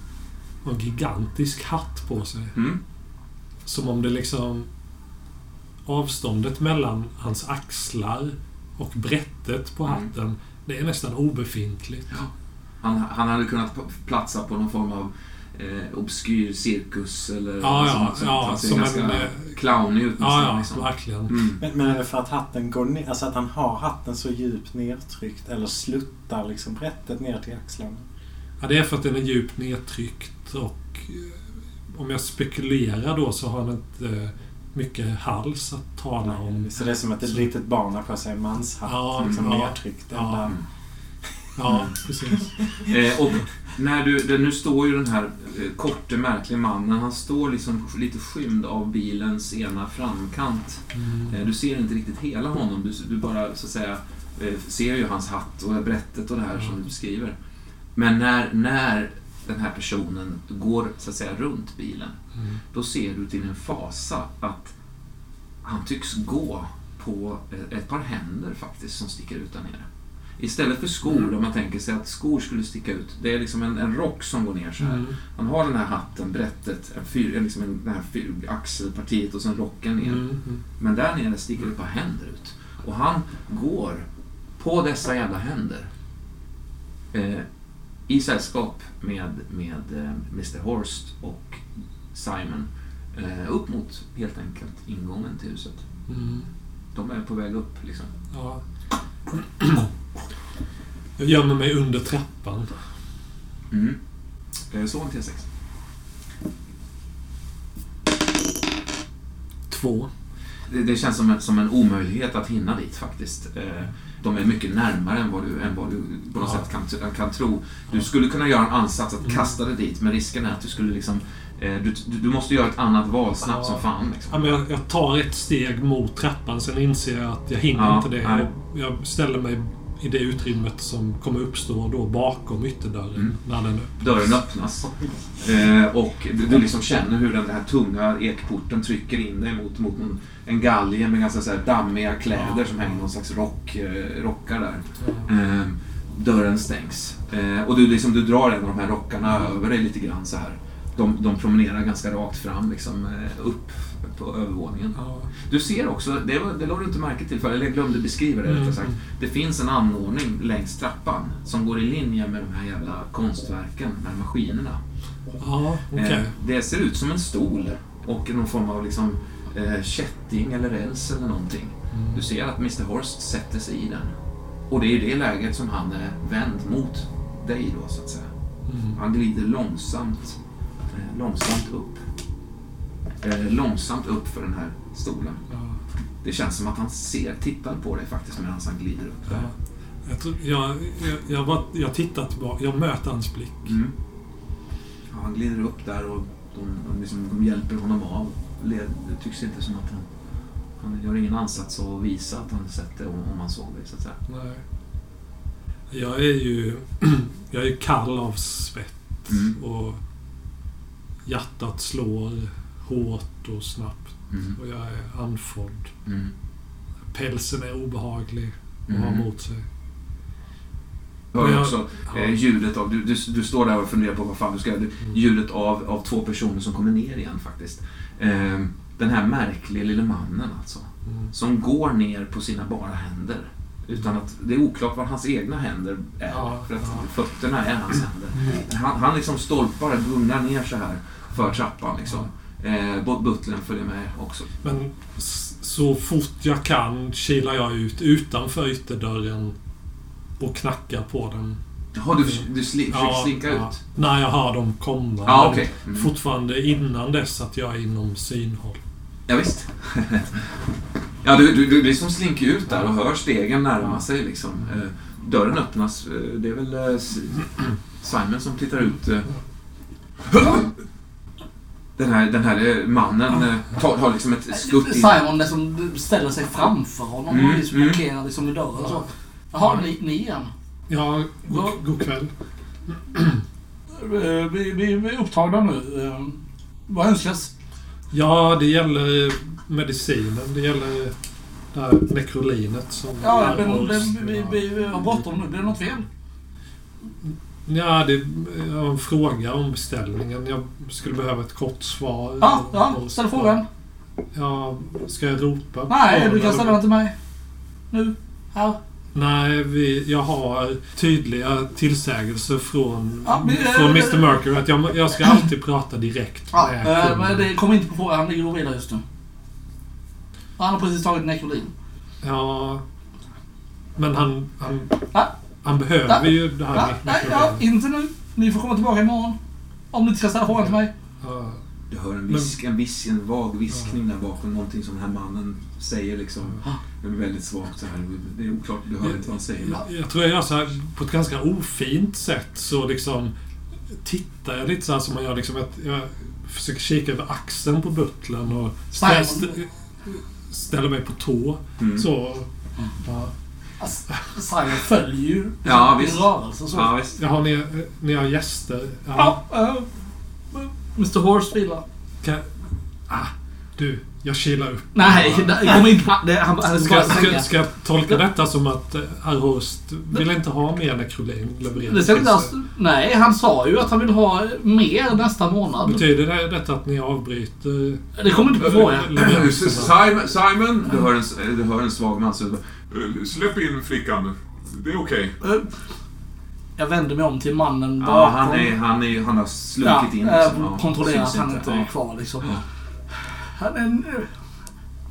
Och en gigantisk hatt på sig. Mm. Som om det liksom... Avståndet mellan hans axlar och brättet på Mm. hatten, det är nästan obefintligt. Han, han hade kunnat platsa på någon form av eh, obskyr cirkus eller Ja, ja, sånt. ja, Han ser som ganska en, eh, clownig ut Ja, nästan. ja, liksom. verkligen. Mm. Men, men är det för att hatten går ner, alltså att han har hatten så djupt nedtryckt eller sluttar liksom brättet ner till axlarna? Ja, det är för att den är djupt nedtryckt och eh, om jag spekulerar då så har han inte eh, mycket hals att tala om. Så det är som att ett litet barn har på sig en manshatt. Ja, liksom ja, nedtryckt. ja. Mm. Ja, precis. Eh, och när du, nu står ju den här eh, korte, märkliga mannen, han står liksom lite skymd av bilens ena framkant. Mm. Eh, du ser inte riktigt hela honom, du, du bara så att säga eh, ser ju hans hatt och brättet och det här som du beskriver. Men när, när den här personen går så att säga runt bilen, Mm. då ser du till din fasa att han tycks gå på eh, ett par händer faktiskt som sticker ut där nere. Istället för skor, om man tänker sig att skor skulle sticka ut. Det är liksom en, en rock som går ner så här. Mm. Han har den här hatten, brättet, en fyr, en liksom en, den här fyr, axelpartiet och sen rocken ner. Mm. Mm. Men där nere sticker ett par händer ut. Och han går på dessa jävla händer. Eh, I sällskap med, med eh, Mr Horst och Simon. Eh, upp mot, helt enkelt, ingången till huset. Mm. De är på väg upp, liksom. Ja. Jag gömmer mig under trappan. Mm. Så en T6. Två. Det, det känns som en, som en omöjlighet att hinna dit faktiskt. Eh, de är mycket närmare än vad du, än vad du på något Ja. sätt kan, kan tro. Du skulle kunna göra en ansats att Mm. kasta dig dit, men risken är att du skulle liksom... Eh, du, du måste göra ett annat val snabbt Ja. som fan. Ja, Liksom. men jag, jag tar ett steg mot trappan, sen inser jag att jag hinner Ja, inte det. Jag, jag ställer mig i det utrymmet som kommer uppstå då bakom ytterdörren Mm. när den öppnas. Dörren öppnas. Eh, och du, du liksom känner hur den här tunga ekporten trycker in dig mot, mot en, en galge med ganska så här dammiga kläder Ja. som hänger någon slags rock, eh, rockar där. Ja. Eh, dörren stängs. Eh, och du, liksom, du drar en av de här rockarna över dig lite grann så här. De, de promenerar ganska rakt fram, liksom, eh, upp på övervåningen. Ja. Du ser också, det, det lade du inte märke till för, eller jag glömde beskriva det Mm. sagt. Det finns en anordning längs trappan som går i linje med de här jävla konstverken, med maskinerna. Ja, okej. Eh, det ser ut som en stol och någon form av liksom, eh, kätting eller räls eller någonting. Mm. Du ser att Mr Horst sätter sig i den. Och det är i det läget som han är vänd mot dig då, så att säga. Mm. Han glider långsamt, långsamt upp. Eh, långsamt upp för den här stolen. Ja. Det känns som att han ser, tittar på dig faktiskt medan han glider upp där. Ja. Jag, tror, jag, jag, jag, jag tittar tillbaka. Jag möter hans blick. Mm. Ja, han glider upp där och de, liksom, de hjälper honom av. Det tycks inte som att han... Han gör ingen ansats att visa att han sett det om, om han såg det, så att säga. Nej. Jag är ju... Jag är kall av svett. Mm. Och hjärtat slår hårt och snabbt. Mm. Och jag är andfådd. Mm. Pälsen är obehaglig att Mm. ha mot sig. Du hör också eh, ljudet av... Du, du, du står där och funderar på vad fan du ska göra. Mm. Ljudet av, av två personer som kommer ner igen faktiskt. Eh, den här märkliga lille mannen alltså. Mm. Som går ner på sina bara händer. Utan att det är oklart var hans egna händer är. Ja, för att ja. fötterna är hans händer. Han, han liksom stolpar, gungar ner så här för trappan liksom. Eh, but- butlern följer med också. Men så fort jag kan kilar jag ut utanför ytterdörren och knackar på den. Jaha, du, du sli, försöker slinka ja. ut? När jag hör dem komma. Ja, Men okej. Mm. Fortfarande innan dess att jag är inom synhåll. Ja, visst. ja, du, du, du liksom slinker ut där och hör stegen närma Ja. sig liksom. Eh, dörren öppnas. Eh, det är väl eh, Simon som tittar ut. Den här, den här eh, mannen eh, tar, har liksom ett skutt in. Simon liksom ställer sig framför honom Mm, och liksom mm. blockerar liksom i dörren. Så. Jaha, ni, ni igen? Ja, god, god kväll. Eh, Vi, vi, vi är upptagna nu. Vad önskas? Ja, det gäller medicinen. Det gäller det här nekrolinet som... Ja, men, men, vi, vi, vi har bråttom nu. Blir det något fel? Ja, det jag har en fråga om beställningen. Jag skulle behöva ett kort svar. Ja, ja. Och- Ställ frågan. Ja, ska jag ropa? Nej, du kan ställa den till mig. Nu. Här. Nej, vi, jag har tydliga tillsägelser från, Ja, men, eh, från Mr Mercury att jag, jag ska alltid prata direkt Ja, med eh, kunden. men det kommer inte på frågan. Han ligger och vilar just nu. Han har precis tagit Nekrolin. Ja, men han, han, Ja. Han behöver Ja. ju det här Ja, med nej, ja, inte nu. Ni får komma tillbaka imorgon. Om ni inte ska ställa frågan till mig. Ja, Du hör en, visk, en, visk, en vag viskning där bakom. Någonting som den här mannen säger liksom. Det är väldigt svagt så här. Det är oklart. Du hör inte vad han säger. jag, jag tror jag gör så här på ett ganska ofint sätt så liksom tittar jag lite så här som man gör liksom att jag försöker kika över axeln på butlern och stä, stä, ställer mig på tå. Mm. Så. Ja. Alltså, följer ju Ja, visst. rörelse. Så. Ja, visst. Jaha, ni, ni har gäster? Ja. Ja, eh, Mr Horse vilar. Kan, ah, du, jag kilar upp. Nej, det kommer inte... Det, han, han ska Ska, ska, jag tolka detta som att eh, herr Host vill inte ha mer inte sig? alls, nej, han sa ju att han vill ha mer nästa månad. Betyder det detta att ni avbryter Det kommer inte på fråga. Simon, Simon! Du hör en, du hör en svag man. Släpp in flickan. Det är okej. Eh, Jag vänder mig om till mannen bakom. ja, han, är, han, är, han har slunkit in. Ja, Liksom. eh, Ja, kontrollera att han inte är Ja. kvar liksom. Han, är en,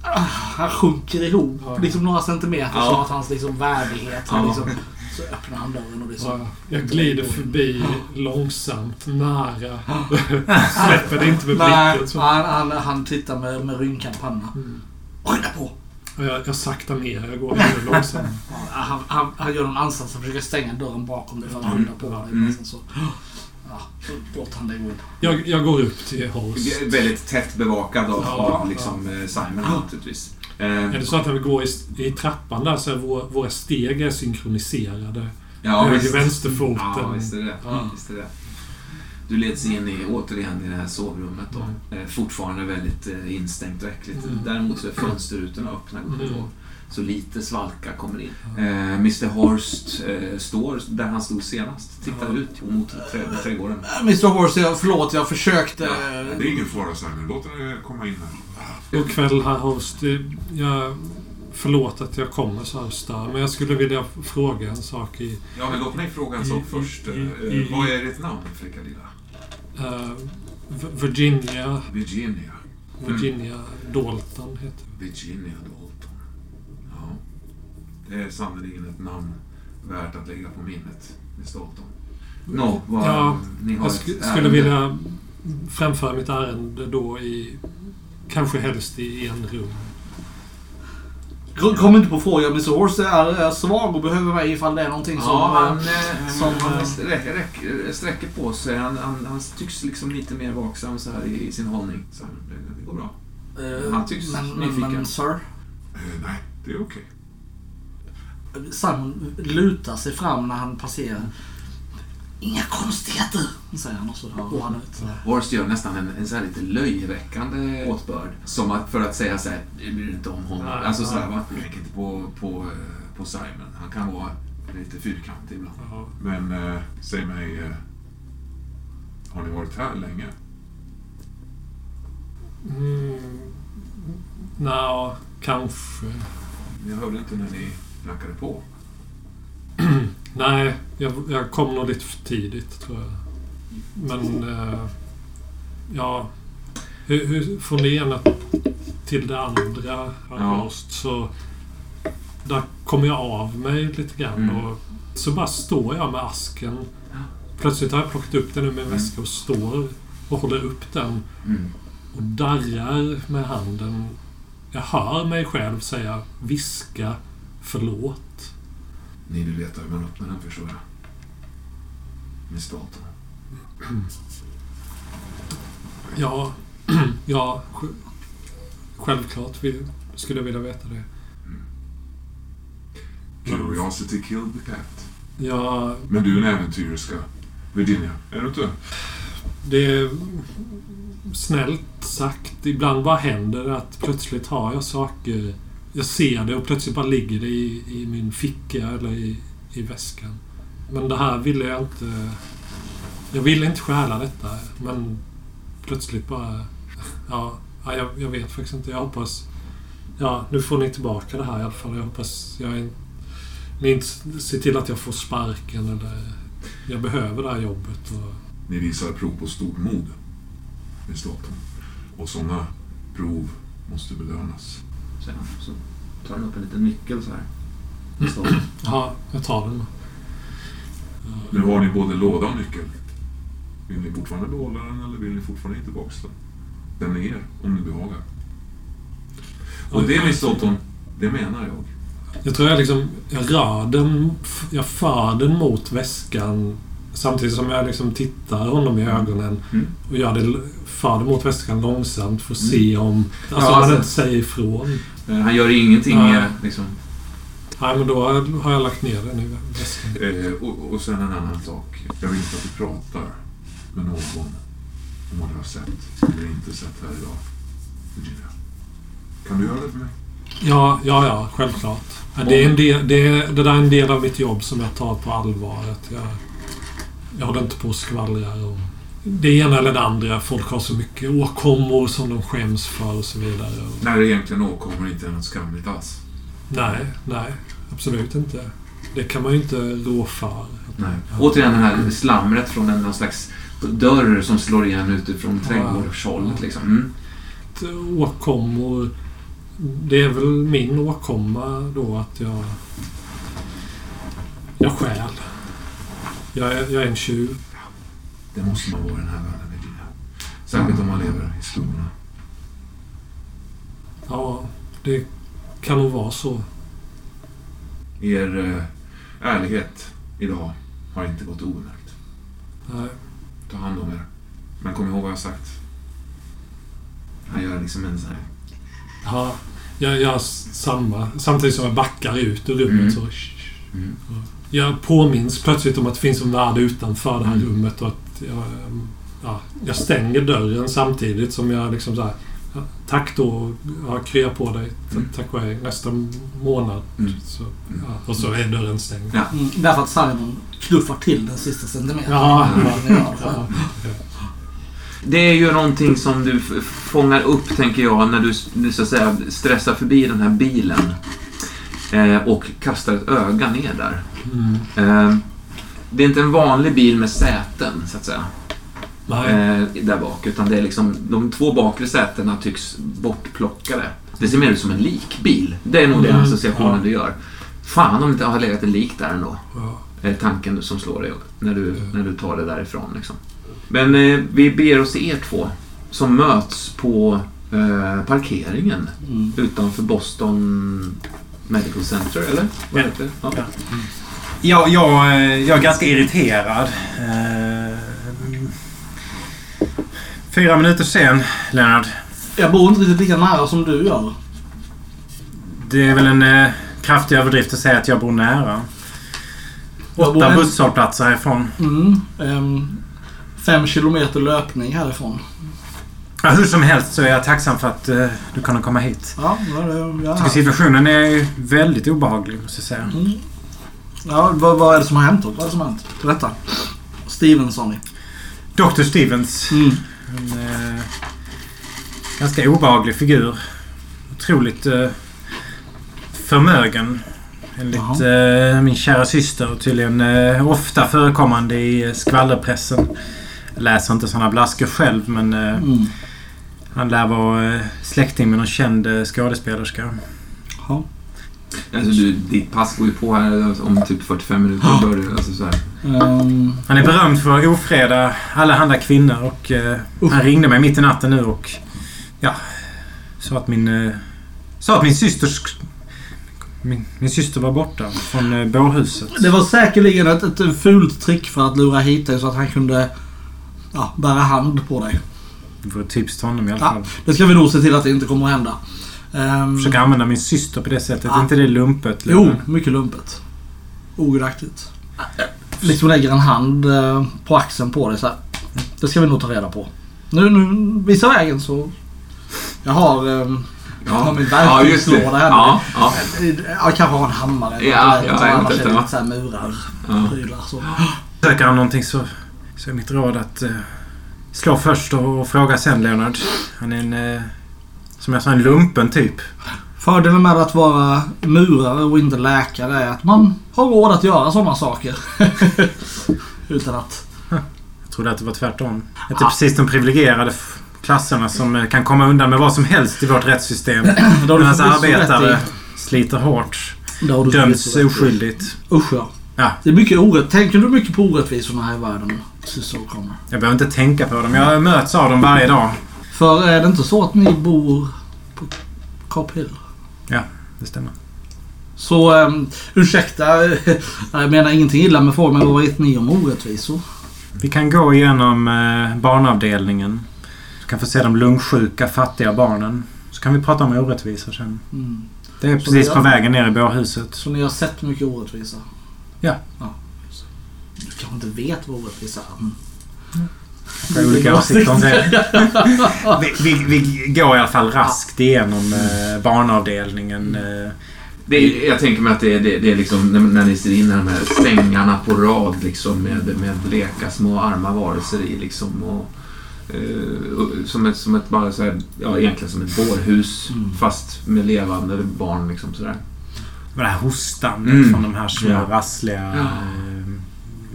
ah, han sjunker ihop Ja. liksom några centimeter Ja. som att hans liksom, värdighet. Ja. Liksom, så öppnar han dörren och liksom... Ja, jag glider förbi långsamt, nära. Släpper det inte med blicken. Så. han, han, han tittar med, med rynkad panna. Mm. Skynda på! Och Jag, jag saktar ner, jag går ännu långsamt. Ja, han, han, han gör en ansats att försöka stänga dörren bakom dig för att skynda på dig. Mm. Så, ja, så låter han dig gå in. Jag, jag går upp till är Väldigt tätt bevakad av, Ja, av liksom, eh, Simon naturligtvis. Eh, Är det så att vi går i, i trappan där så är våra, våra steg är synkroniserade? ja, Höger, visst. vänsterfoten. Ja, visst är det. Ja. Visst är det. Du leds in i, återigen i det här sovrummet då. Eh, fortfarande väldigt eh, instängt och äckligt. Mm. Däremot så är fönsterrutorna öppna. Mm. Så lite svalka kommer in. Eh, Mr Horst eh, står där han stod senast. Tittar Ja. ut mot trä, trädgården. Äh, Mr Horse, jag, förlåt, jag försökte... Det är ingen fara Simon. Låt henne komma in här. God kväll, herr Host. Jag, förlåt att jag kommer så här stör, men jag skulle vilja fråga en sak i... Ja, men låt mig fråga en sak I- först. i- Eh, i- Vad är ditt namn, flicka lilla? V- Virginia... Virginia. Virginia Dalton heter Virginia Dalton. Ja. Det är sannerligen ett namn värt att lägga på minnet. Miss Dalton. Nå, vad, Ja, ni har Jag ett sk- skulle ärende. vilja framföra mitt ärende då i... Kanske helst i en rum. Kom inte på frågan, Miss Horse är, är svag och behöver mig ifall det är någonting som... Ja, han, eh, eh, som, han eh, sträcker, räcker- sträcker på sig. Han, han, han tycks liksom lite mer vaksam så här i, i sin hållning. Så det, går bra. eh, han tycks men, nyfiken. men sir, Eh, nej, det är okej. Simon lutar sig fram när han passerar. Inga konstigheter, säger han och så går han ut. Horst gör nästan en, en så här lite löjeväckande åtbörd. Som att, för att säga så här, det bryr inte om honom. Nej, alltså så här, nej. va? Tänk inte på, på, eh, på Simon. Han kan vara lite fyrkantig ibland. Ja. Men eh, säg mig, eh, har ni varit här länge? Mm, Nja, kanske. Jag hörde inte när ni knackade på. Nej, jag, jag kom nog lite för tidigt tror jag. Men... Eh, ja... Hur, hur från det ena till det andra Ja. så... Där kommer jag av mig lite grann Mm. och så bara står jag med asken. Plötsligt har jag plockat upp den ur min Mm. väska och står och håller upp den Mm. och darrar med handen. Jag hör mig själv säga viska förlåt. Ni vill veta hur man öppnar den förstår jag. Med staten. Ja, ja sj- självklart vi, skulle jag vilja veta det. Curiosity killed the cat. Ja, Men du är en äventyrerska. Virginia, är du inte? det är snällt sagt. Ibland bara händer att plötsligt har jag saker. Jag ser det och plötsligt bara ligger det i, i min ficka eller i, i väskan. Men det här ville jag inte... Jag ville inte stjäla detta, men plötsligt bara... Ja, ja, jag, jag vet faktiskt inte. Jag hoppas... Ja, nu får ni tillbaka det här i alla fall. Jag hoppas jag är, ni inte ser till att jag får sparken eller... Jag behöver det här jobbet. Och, Ni visar prov på stort mod. Med staten. Och sådana prov måste belönas. Sen så tar han upp en liten nyckel så här. Ja, jag tar den. Nu har ni både låda och nyckel. Vill ni fortfarande behålla den eller vill ni fortfarande ge tillbaka den? Den är er, om ni behagar. Och det, Miss Dalton, det menar jag. Jag tror jag liksom... Jag rör den... Jag för den mot väskan samtidigt som jag liksom tittar honom i ögonen Mm. och gör det, för det mot väskan långsamt för att se om... Alltså Ja, om man alltså- inte säger ifrån. Eh, han gör ingenting Nej. liksom. Nej, men då har jag lagt ner den i väskan. Eh, och, och sen en annan sak. Jag vill inte att du pratar med någon om vad du har sett eller inte sett här idag. Virginia. Kan du göra det för mig? Ja, ja, ja, självklart. Det, är en del, det, är, det där är en del av mitt jobb som jag tar på allvar. Att jag, jag håller inte på och skvallrar om det ena eller det andra. Folk har så mycket åkommor som de skäms för och så vidare. När det egentligen åkommer inte är något skamligt alls. nej, nej. Absolut inte. Det kan man ju inte rå för. Nej. Återigen det här slamret från en någon slags dörr som slår igen utifrån trädgårdshållet. Liksom. Mm. Åkommor... Det är väl min åkomma då att jag... Jag stjäl. Jag är, jag är en tjuv. Det måste man vara i den här världen, Virginia. Särskilt om man lever i skuggorna. Ja, det kan nog vara så. Er eh, ärlighet idag har inte gått obemärkt. Nej. Ta hand om er. Men kom ihåg vad jag sagt. Han gör liksom en sån här... Ja, jag gör samma. Samtidigt som jag backar ut ur rummet Mm. så... Mm. Jag påminns plötsligt om att det finns en värld utanför det här Mm. rummet och att jag, ehm, ja, jag stänger dörren samtidigt som jag liksom så här, Tack då, ja, krya på dig. Mm. Tack och hej. Nästa månad. Mm. Så, ja, och så är dörren stängd. Ja. Mm, därför att Simon knuffar till den sista centimetern. Ja. Det är ju någonting som du fångar upp, tänker jag, när du, så att säga, stressar förbi den här bilen. Eh, och kastar ett öga ner där. Mm. Eh, det är inte en vanlig bil med säten, så att säga. Eh, där bak. Utan det är liksom, de två bakre sätena tycks bortplockade. Det ser mer ut som en likbil. Det är nog den Mm, associationen ja. du gör. Fan om det inte har legat en lik där ändå. Ja. Är tanken som slår dig när du, när du tar det därifrån. Liksom. Men eh, vi ber oss till er två som möts på eh, parkeringen Mm. utanför Boston Medical Center, eller? Vad Ja. heter det? Ja. Ja. Jag, jag, eh, jag är ganska irriterad. Eh, Fyra minuter sen, Leonard. Jag bor inte riktigt lika nära som du gör. Det är väl en eh, kraftig överdrift att säga att jag bor nära. Jag Åtta en- busshållplatser härifrån. Mm. ehm, fem kilometer löpning härifrån. Ja, hur som helst så är jag tacksam för att eh, du kunde komma hit. Ja, det är tycker situationen är ju väldigt obehaglig, måste jag säga. Mm. Ja, vad, vad är det som har hänt då? Vad är det som har hänt? Berätta. Stevenson. Dr. Stevens. Mm. En eh, ganska obehaglig figur. Otroligt eh, förmögen. Enligt eh, min kära syster. Tydligen eh, ofta förekommande i eh, skvallerpressen. Jag läser inte sådana blaskor själv men eh, Mm. han lär vara eh, släkting med någon känd eh, skådespelerska. Ja. Alltså, du, ditt pass går ju på här om typ 45 minuter. Bör du, alltså, så här. Ehm, Han är berömd för att ofreda allehanda kvinnor och Usch. han ringde mig mitt i natten nu och ja, sa att min eh, sa att min systers min, min syster var borta från eh, bårhuset. det var säkerligen ett, ett fult trick för att lura hit dig så att han kunde ja, bära hand på dig. Det var ett tips till honom i alla Ja. fall. Det ska vi nog se till att det inte kommer att hända. Um, Försöka använda min syster på det sättet. Ja. Är inte det lumpet? Jo, mycket lumpet. Ogudaktigt. Liksom lägger en hand eh, på axeln på dig så här. Det ska vi nog ta reda på. Nu, nu visa vägen så... Jag har... Um, Ja, min ja just det. verktygslåda här. Ja, ja, jag kanske har en hammare. Ja, eller ja, något, jag annars är det lite så här murar. ja. Prylar så. Söker han någonting så, så är mitt råd att eh, slå först och, och fråga sen Leonard. Han är en, eh, som sa, en lumpen typ. Fördelen med att vara murare och inte läkare är att man har råd att göra sådana saker. Utan att... Jag trodde att det var tvärtom. Att det är precis de privilegierade klasserna som eh, kan komma undan med vad som helst i vårt rättssystem. Medan rätt arbetare sliter hårt. Döms oskyldigt. Usch ja. Ja. Det är mycket orätt. Tänker du mycket på orättvisorna här i världen? Jag behöver inte tänka på dem. Jag möts av dem varje dag. För är det inte så att ni bor på Cap Hill? Det stämmer. Så um, ursäkta, jag menar ingenting illa med folk men vad vet ni om orättvisor? Vi kan gå igenom eh, barnavdelningen. Du kan få se de lungsjuka, fattiga barnen. Så kan vi prata om orättvisor sen. Mm. Det är Så precis det- på vägen ner i bårhuset. Så ni har sett mycket orättvisa? Ja. ja. Du kanske inte vet vad orättvisa är? Mm. Jag har olika åsikter om det. Vi, vi, vi går i alla fall raskt igenom eh, barnavdelningen. Eh, Det är, jag tänker mig att det är, det, det är liksom när, när ni ser in de här sängarna på rad liksom med, med bleka små arma varelser i liksom. Och, eh, som ett, som ett bara så här, ja egentligen som ett bårhus Mm. fast med levande barn liksom sådär. Och det här hostandet Mm. från de här små Ja. rassliga Ja.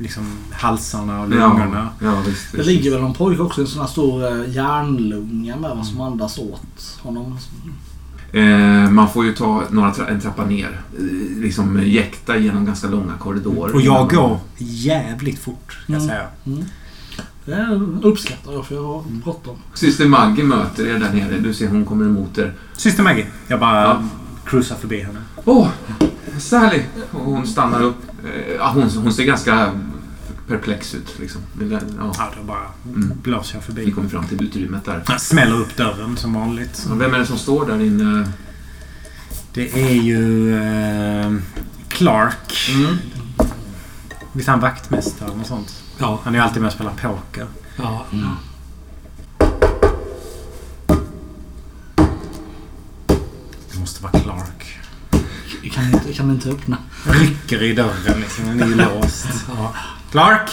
Liksom halsarna och Ja, lungorna. ja visst. Det ligger väl någon pojke också i en sån här stor eh, järnlunga med vad som andas åt honom. Eh, man får ju ta några tra en trappa ner. Eh, liksom jäkta genom ganska långa korridorer. Och jag går jävligt fort, ska jag Mm. säga. Mm. Det uppskattar jag för jag har bråttom. Syster Maggie möter er där nere. Du ser hon kommer emot er. Syster Maggie. Jag bara Ja. cruisar förbi henne. Åh, Sally! Och hon stannar upp. Eh, ja, hon, hon ser ganska perplex ut. Liksom. Ja, Ja, då bara Mm. blåser jag vi förbi. kommer fram till utrymmet där. Jag smäller upp dörren som vanligt. Och Vem är det som står där inne? Det är ju eh, Clark. Mm. Visst är han vaktmästare eller något sånt? Ja. Han är ju alltid med och spelar poker. ja. Det måste vara Clark. Jag kan inte, jag kan inte öppna. Rycker i dörren liksom. Den är låst. ja. Clark!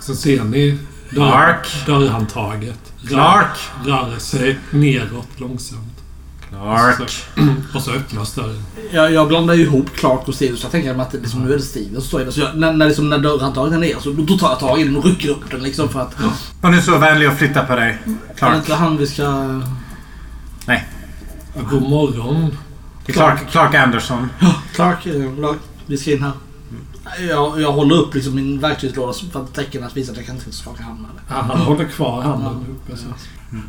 Så ser ni dörr, Clark! dörrhandtaget rör, Clark! rör sig neråt långsamt. Clark! Så, och så öppnas dörren. Jag, jag blandar ju ihop Clark och Steven så jag tänker mig att det liksom, nu är det Steven som står i det. Så jag, när, när, liksom, när dörrhandtaget är ner så då tar jag tag i den och rycker upp den liksom för att... Var nu så vänlig och flytta på dig. Clark. inte han vi ska... God morgon. Clark, Clark Anderson. Clark, eh, Clark vi ska in här. Jag, jag håller upp liksom min verktygslåda för att tecken att visa att jag kan inte skaka hand med det. Ja, han håller kvar handen uppe. Så.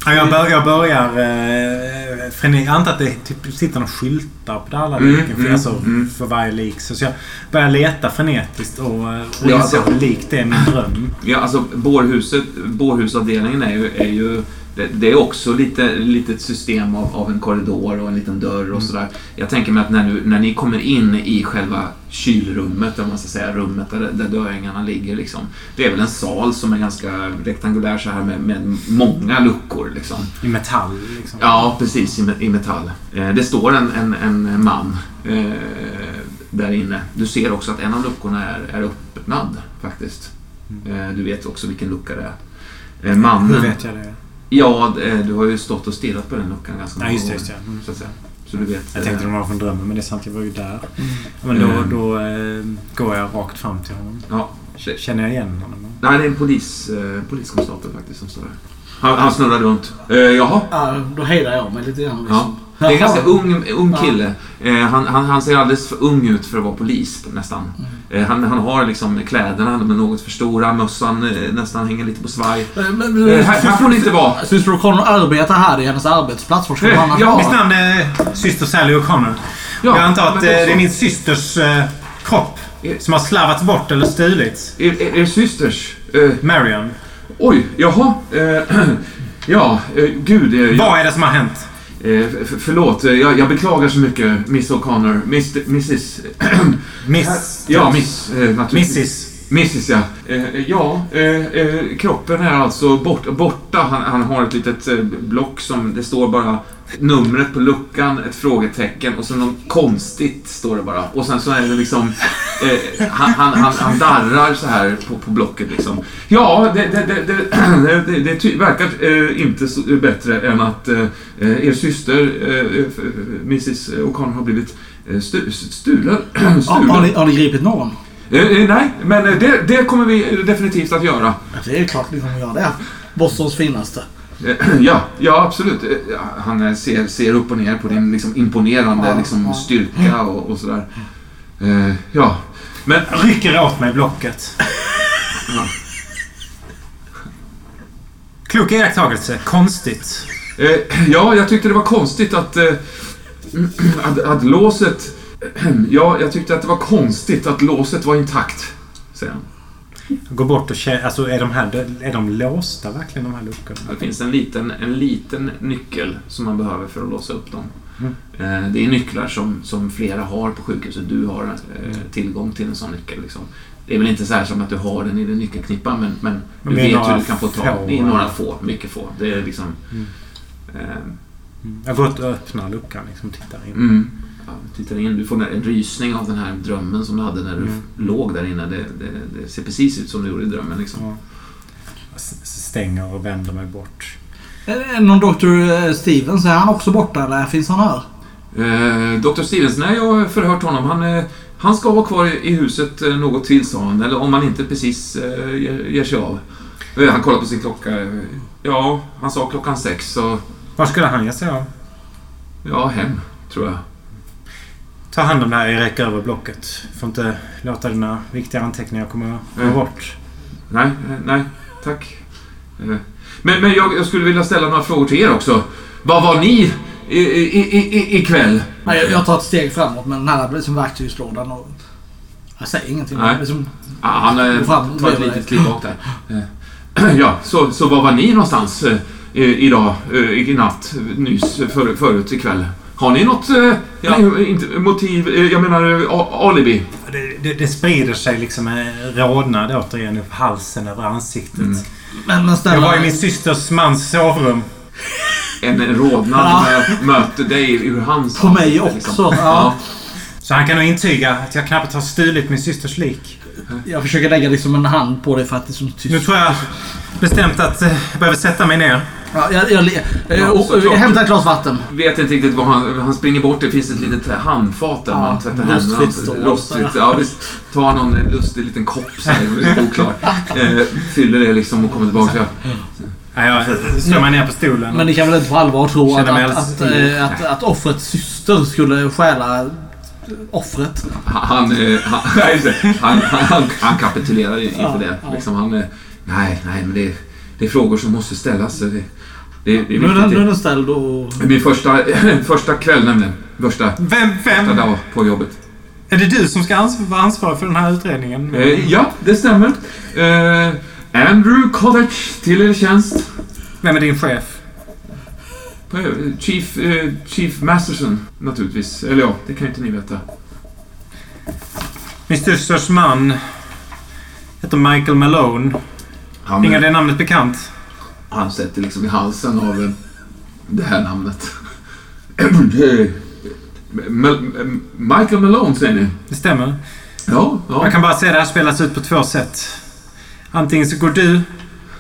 Ja, jag, bör, jag börjar... Eh, frenetiskt. jag antar att det typ sitter några skyltar på alla Mm, liken. För, mm, alltså, mm. för varje lik. Så, så jag börjar leta frenetiskt och, eh, och Ja, inser alltså- att likt det är min dröm. Ja, alltså bårhuset, bårhusavdelningen är ju, är ju det, det är också lite lite ett system av, av en korridor och en liten dörr och sådär. Jag tänker mig att när, du, när ni kommer in i själva kylrummet, om man ska säga, rummet där, där dörrängarna ligger. Liksom, det är väl en sal som är ganska rektangulär så här med, med många luckor. Liksom. I metall liksom. Ja, precis. I, i metall. Eh, det står en, en, en man eh, där inne. Du ser också att en av luckorna är, är öppnad faktiskt. Eh, du vet också vilken lucka det är. Eh, mannen... Hur vet jag det? Ja, eh, du har ju stått och stirrat på den luckan ganska Ja, många just det. gånger, Just det. Mm. Så, att säga. så du vet. Jag tänkte eh, det var från drömmen, men det är sant. Jag var ju där. Men då, Mm. då eh, går jag rakt fram till honom. Ja. Känner jag igen honom? Nej, det är en polis, eh, poliskonstapel faktiskt som står där. Han, han snurrar runt. Eh, jaha. Ja, då hejdar jag mig lite grann. Ja. Det är en ganska ung, ung kille. Eh, han, han, han ser alldeles för ung ut för att vara polis nästan. Eh, han, han har liksom kläderna, de är något för stora, mössan eh, nästan hänger lite på svaj. Men, men, Eh, här, här får ni inte vara. Syster O'Connor arbetar här i hennes arbetsplats. Var Eh, hon annars ja? Mitt namn är syster Sally O'Connor. Ja, jag antar att eh, det är min systers eh, kropp Eh. som har slarvats bort eller stulits. Er, er, er systers... Eh, Marion. oj, jaha. Eh, ja, eh, gud. Eh, Vad är det som har hänt? Eh, förlåt, eh, jag, jag beklagar så mycket, Miss O'Connor. Miss, Mrs... Miss... Ja, Miss, eh, naturligtvis. Mrs. Mrs, ja. Eh, ja, eh, eh, kroppen är alltså bort, borta. Han, han har ett litet eh, block som det står bara numret på luckan, ett frågetecken och så något konstigt står det bara. Och sen så är det liksom... Eh, han, han, han, han darrar så här på, på blocket liksom. Ja, det, det, det, det, verkar eh, inte så bättre än att eh, eh, er syster, eh, Mrs O'Connor, har blivit eh, stu, stulen. Stulen. har, ni, har ni gripit någon? Nej, men det, kommer vi definitivt att göra. Ja, det är klart ni kommer göra det. Bostons finaste. Ja, ja absolut. Eh, Han eh, ser, ser upp och ner på din liksom, imponerande Ja, liksom, ja. styrka och, och sådär. Eh, ja, men... Rycker åt mig blocket. Ja. Klok iakttagelse. Konstigt. Ja, jag tyckte det var konstigt att... Att, att låset... Ja, jag tyckte att det var konstigt att låset var intakt. Säger han. Går bort och känner... Alltså är de här... Är de låsta verkligen de här luckorna? Det finns en liten, en liten nyckel som man behöver för att låsa upp dem. Mm. Eh, Det är nycklar som, som flera har på sjukhuset. Du har eh, tillgång till en sån nyckel. Liksom. Det är väl inte så här som att du har den i din nyckelknippa men, men du Men vet hur du kan få tag är några få, mycket få. Det är liksom... Mm. Eh, Jag går ut och öppnar luckan liksom tittar in. mm. Ja, tittar in, du får en rysning av den här drömmen som du hade när du Mm. låg där inne. Det, det, det ser precis ut som du gjorde i drömmen. Liksom. Ja. Jag stänger och vänder mig bort. Är det någon Dr. Stevens? Är han också borta eller finns han här? Eh, Dr. Stevens, nej jag har förhört honom. Han, eh, han ska vara kvar i, huset eh, något till, sa han. Eller om han inte precis eh, ger, ger sig av. Eh, han kollar på sin klocka. Eh, Ja, han sa klockan sex, så Var skulle han ge sig av? ja, hem, tror jag. Ta hand om det här, jag räcker över blocket. Får inte låta dina viktiga anteckningar komma komma Mm. bort. Nej, eh, nej, tack. Eh, Men, men jag, jag skulle vilja ställa några frågor till er också. Vad var ni i, i, i, i, ikväll? Nej, jag, jag tar ett steg framåt men den här blir som verktygslådan och... Jag säger ingenting. Nej. Det är som, Ah, han eh, tar ett litet kliv bak där. Ja, så, så var var ni någonstans i- idag, i natt, nyss, för, förut ikväll? Har ni något eh, ja, inte, motiv, eh, jag menar eh, a- alibi? Det, det, det sprider sig liksom en rodnad återigen upp halsen över ansiktet. Mm. men, men. Jag var i min systers mans sovrum. En rodnad Ja. mö- möter dig ur hans På mig ansikte, också, liksom. ja. Så han kan nog intyga att jag knappt har stulit min systers lik. Jag försöker lägga liksom en hand på det för att det är så tyst. Nu tror jag bestämt att eh, jag behöver sätta mig ner. Ja, jag, jag, jag, Ja, jag, jag, såklart. hämtar ett glas vatten. Vet inte riktigt vad han... Han springer bort. Det finns ett litet handfat där Ja, man tvättar händerna. stål. Rostfritt. Ja, visst. Tar någon lustig liten kopp så här, lite oklar. Eh, fyller det liksom och kommer tillbaka. Ja. Ja, jag slår mig ner på stolen. Men ni kan väl inte på allvar tro att, Känner mig att, alldeles att, eh, att, att offrets syster skulle stjäla offret. Han, eh, han, nej, just det. han, han, han, han kapitulerar inför Ja, det. ja. Liksom, han, eh, nej, nej, men det, det är frågor som måste ställas. Det, det, det är Nu är den, nu är den ställd och... Min första, första kväll nämligen. Första, Vem, första vem? dag på jobbet. Är det du som ska ans- vara ansvarig för den här utredningen? Eh, ja, det stämmer. Eh, Andrew College till er tjänst. Vem är din chef? Eh, Chief, eh, Chief Masterson, naturligtvis. Eller ja, det kan inte ni veta. Min systers man heter Michael Malone. Han, Ringer det namnet bekant? han sätter liksom i halsen av det här namnet. Michael Malone säger ni? Det stämmer. Ja, ja. Jag kan bara säga att det här spelas ut på två sätt. Antingen så går du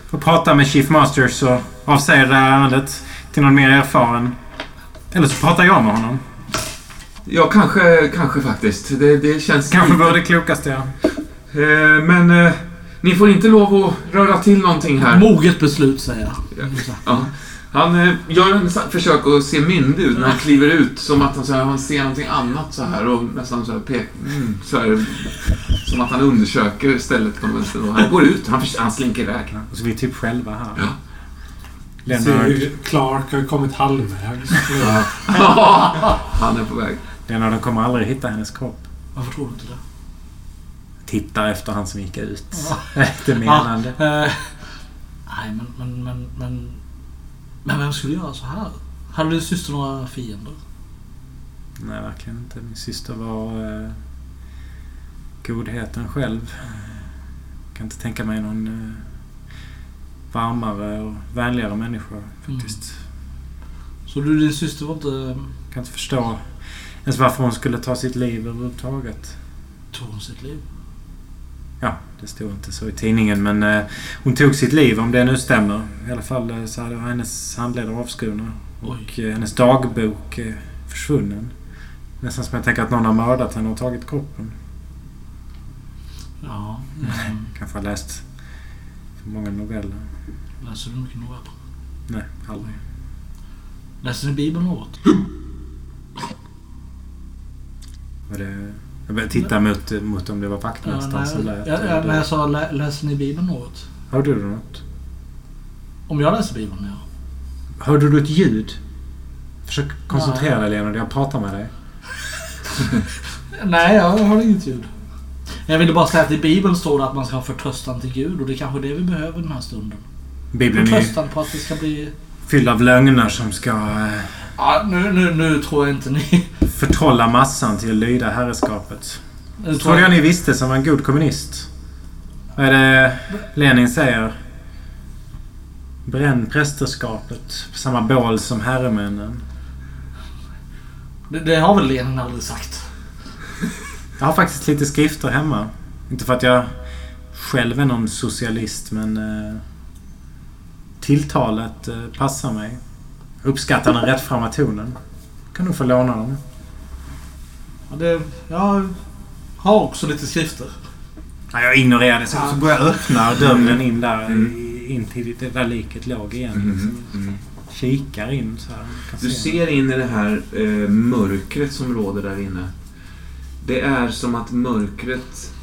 och pratar med Chief Masters och avsäger det här ärendet till någon mer erfaren. Eller så pratar jag med honom. Ja, kanske, kanske faktiskt. Det, det känns... Kanske lite- vore det klokaste jag. Eh, men eh, ni får inte lov att röra till någonting här. Moget beslut säger jag. Ja. Han eh, gör en försök att se myndig ut när han kliver ut. Som att han, så här, han ser någonting annat så här och nästan så här pek, mm, så här, Som att han undersöker stället på något. Och han går ut. Han, han slinker iväg. Och så är vi typ själva här. Ja. Leonard, ju- Clark har kommit halvvägs. han är på väg. Leonard kommer aldrig hitta hennes kropp. Varför tror du inte det? Tittar efter han som gick ut. Ja. Menande. Eh, nej, men, men, men, men... Men vem skulle göra så här? Hade din syster några fiender? Nej, verkligen inte. Min syster var eh, godheten själv. Kan inte tänka mig någon eh, varmare och vänligare människa faktiskt. Så du din syster var inte... Kan inte förstå ens varför hon skulle ta sitt liv överhuvudtaget. Tog hon sitt liv? Ja, det stod inte så i tidningen men eh, hon tog sitt liv om det nu stämmer. I alla fall eh, så hade hennes handleder avskurna. Och eh, hennes dagbok eh, försvunnen. Nästan som jag tänker att någon har mördat henne och tagit kroppen. Ja. Mm. Kanske har läst för många noveller. Läser du mycket noveller? Nej, aldrig. Läser ni Bibeln något? Var det... Jag började titta mot, mot om det var vaktmästaren som nej, lät. ja, när jag sa lä, läser ni Bibeln något? Hörde du något? Om jag läser Bibeln, ja. Hörde du ett ljud? Försök koncentrera dig Lena, jag pratar med dig. Nej, jag har inget ljud. Jag ville bara säga att i Bibeln står det att man ska ha förtröstan till Gud och det är kanske det vi behöver den här stunden. Bibeln Förtröstan på att det ska bli... fylld av lögner som ska eh, Ja, nu, nu, nu tror jag inte ni... förtrolla massan till att lyda herrskapet. Nu Det trodde jag ni visste som var en god kommunist. Vad är det Lenin säger? Bränn prästerskapet på samma bål som herremännen. det, det har väl Lenin aldrig sagt? Jag har faktiskt lite skrifter hemma. Inte för att jag själv är någon socialist men eh, tilltalet eh, passar mig. Uppskattar den rättframma tonen. Kan du få låna dem? Ja, det, jag har också lite skrifter. Ja, jag ignorerar det. Så, så går jag och öppnar dörren in där. Mm. In till det där liket låg igen. Mm, Liksom. mm. Kikar in så här. Du se. ser in i det här eh, mörkret som råder där inne. Det är som att mörkret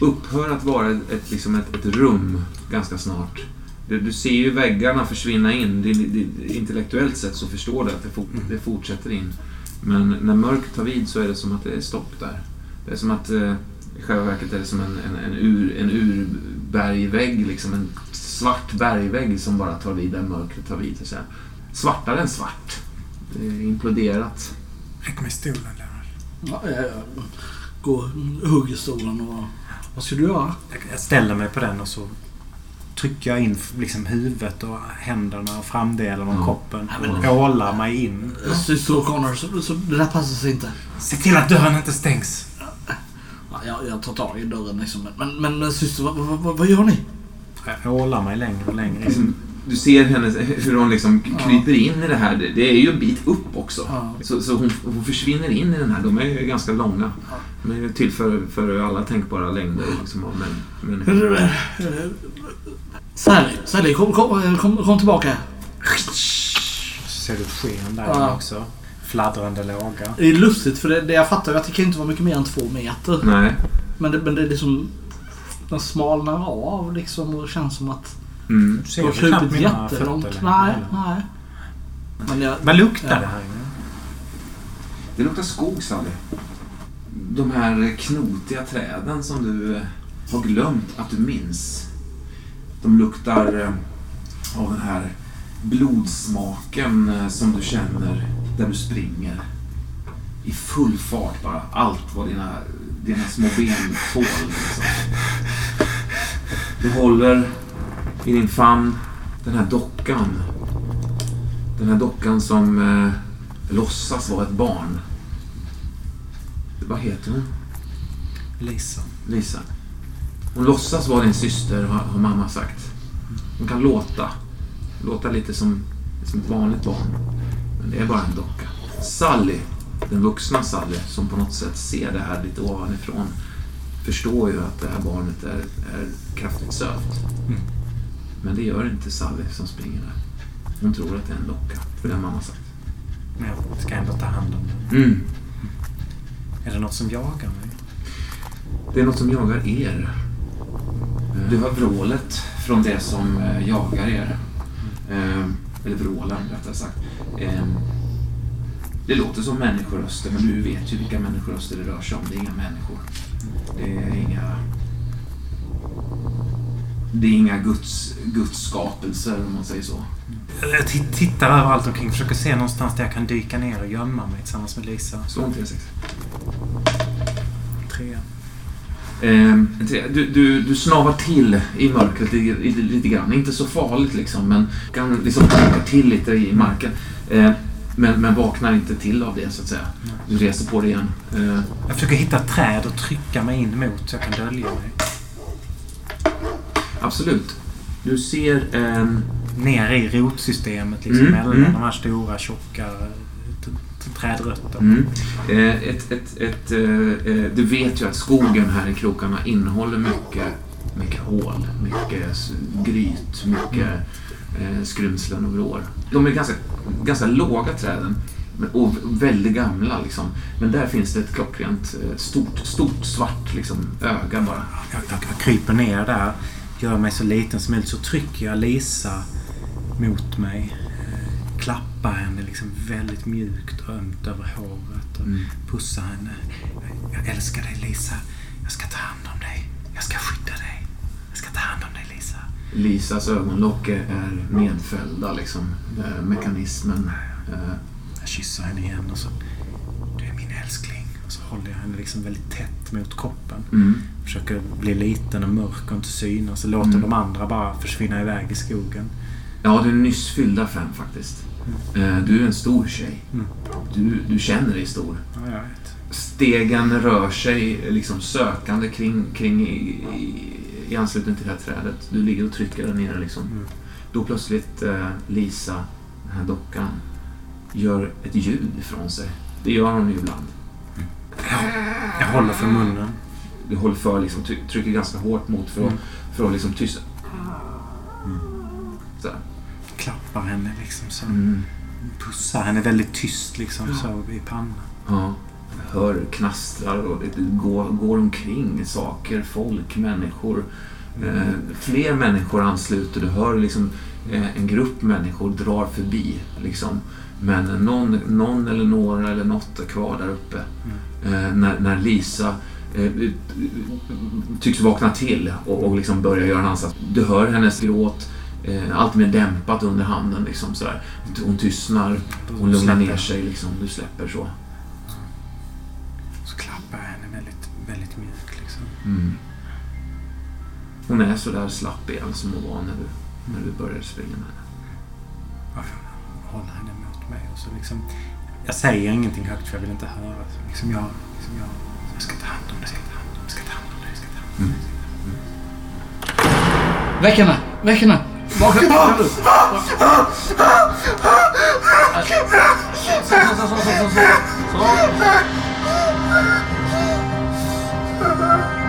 upphör att vara ett, ett, liksom ett, ett rum ganska snart. Du, du ser ju väggarna försvinna in. Det, det, intellektuellt sett så förstår du att det, fort, det fortsätter in. Men när mörkret tar vid så är det som att det är stopp där. Det är som att eh, i själva verket är det som en, en, en, ur, en urbergvägg, liksom en svart bergvägg som bara tar vid där mörkret tar vid. Så. Svartare än svart. Det är imploderat. Räck mig stolen Lennart. Ja, jag, jag går hugger stolen och... Vad ska du göra? Jag ställer mig på den och så trycker jag in liksom huvudet och händerna och framdelen av Ja. kroppen. Nej, men- Och ålar mig in. Syster O'Connor, så, så det där passar sig inte. Se till att dörren inte stängs. Ja, jag, jag tar tag i dörren liksom. Men, men, syster, vad, vad, vad, vad gör ni? Jag ålar mig längre och längre in. Du ser henne, hur hon liksom kryper in i det här. Det, är ju en bit upp också. Ja. Så, så hon, hon försvinner in i den här. De är ju ganska långa. De är ju till för, för alla tänkbara längder. Liksom, av män, människor. Sally, Sally kom, kom, kom, kom tillbaka. Så ser du ett sken där Ja. också. fladdrande låga. Det är lustigt för det, det jag fattar är att det kan inte vara mycket mer än två meter. Nej. Men det, men det är liksom... Den smalnar av liksom och det känns som att Mm. Du ser knappt mina jättelångt. fötter Nej, nej. Men jag, Vad luktar Ja. det här inne? Det luktar skog, Sally. De här knotiga träden som du eh, har glömt att du minns. De luktar eh, av den här blodsmaken eh, som du känner där du springer. I full fart bara. Allt vad dina, dina små ben tål. Liksom. Du håller i din famn den här dockan. Den här dockan som eh, låtsas vara ett barn. Vad heter hon? Lisa. Lisa. Hon låtsas vara din syster, har, har mamma sagt. Hon kan låta. Låta lite som, som ett vanligt barn. Men det är bara en docka. Sally, den vuxna Sally, som på något sätt ser det här lite ovanifrån, förstår ju att det här barnet är, är kraftigt sövt. Mm. Men det gör inte Sally som springer där. Hon tror att det är en docka, för det har mamma sagt. Men jag ska ändå ta hand om den. Mm. Är det något som jagar mig? Det är något som jagar er. Du hör vrålet från det som eh, jagar er. Eh, Eller vrålen, rättare sagt. Eh, Det låter som människoröster, men du vet ju vilka människoröster det rör sig om. Det är inga människor. Det är inga... Det är inga guds, guds skapelser, om man säger så. Jag tittar överallt omkring. Försöker se någonstans där jag kan dyka ner och gömma mig tillsammans med Lisa. Slå en T6. Tre. Eh, du, du, du snavar till i mörkret lite, lite, lite grann. Inte så farligt liksom, men kan liksom tänka till lite i marken. Eh, men, men vaknar inte till av det så att säga. Du reser på dig igen. Eh, Jag försöker hitta träd och trycka mig in mot så jag kan dölja mig. Absolut. Du ser en... Ner i rotsystemet liksom Mm, mellan mm. de här stora tjocka trädrötterna. Mm, eh, ett, ett, ett, eh, eh, du vet ju att skogen här i krokarna innehåller mycket, mycket hål, mycket gryt, mycket eh, skrymslen och vrår. De är ganska, ganska låga träden och väldigt gamla. Liksom. Men där finns det ett klockrent stort, stort svart liksom, öga bara. Jag, jag, jag kryper ner där, gör mig så liten som möjligt, så trycker jag Lisa mot mig. eh, Klappar henne liksom väldigt mjukt och ömt över håret och Mm. pussar henne. Jag älskar dig Lisa. Jag ska ta hand om dig. Jag ska skydda dig. Jag ska ta hand om dig Lisa. Lisas ögonlock är- nedfällda, liksom, eh, mekanismen. Eh, Jag kysser henne igen och så... Du är min älskling. Och så håller jag henne liksom väldigt tätt mot kroppen. mm. Försöker bli liten och mörk och inte synas. Och låter Mm. de andra bara försvinna iväg i skogen. Ja, du är nyss fyllda fem faktiskt. Eh, Du är en stor tjej. Mm. Du, du känner dig stor. Ja, jag vet. Stegen rör sig liksom sökande kring, kring i, i, i anslutning till det här trädet. Du ligger och trycker där nere liksom. Mm. Då plötsligt eh, Lisa, den här dockan, gör ett ljud ifrån sig. Det gör hon ju ibland. Jag håller för munnen. Du håller för, liksom, try- trycker ganska hårt mot för att, Mm. för att liksom tysta. Så här. Klappar henne liksom så. Mm. Pussar henne väldigt tyst liksom så i pannan. Ja. Jag hör knastrar och det går, går omkring saker, folk, människor. Eh, fler människor ansluter. Du hör liksom eh, en grupp människor drar förbi. Liksom. Men någon, någon eller några eller något är kvar där uppe. Eh, när, när Lisa eh, tycks vakna till och, och liksom börjar göra en ansats. Du hör hennes gråt. Eh, allt mer dämpat under handen. Liksom, sådär. Hon tystnar. Hon lugnar ner sig. Liksom. Du släpper så. Så klappar jag henne väldigt, väldigt mjukt liksom. Mm. Hon är så där slapp igen som hon var när du, när du började springa med henne. Jag håller henne mot mig och så liksom... Jag säger ingenting högt för jag vill inte höra. Liksom jag, liksom jag, jag ska ta hand om det, jag ska ta hand om det, jag ska ta hand om det, Väck henne! Väck henne! Vakna upp! Alltså, så, så, så, så, så, så. så.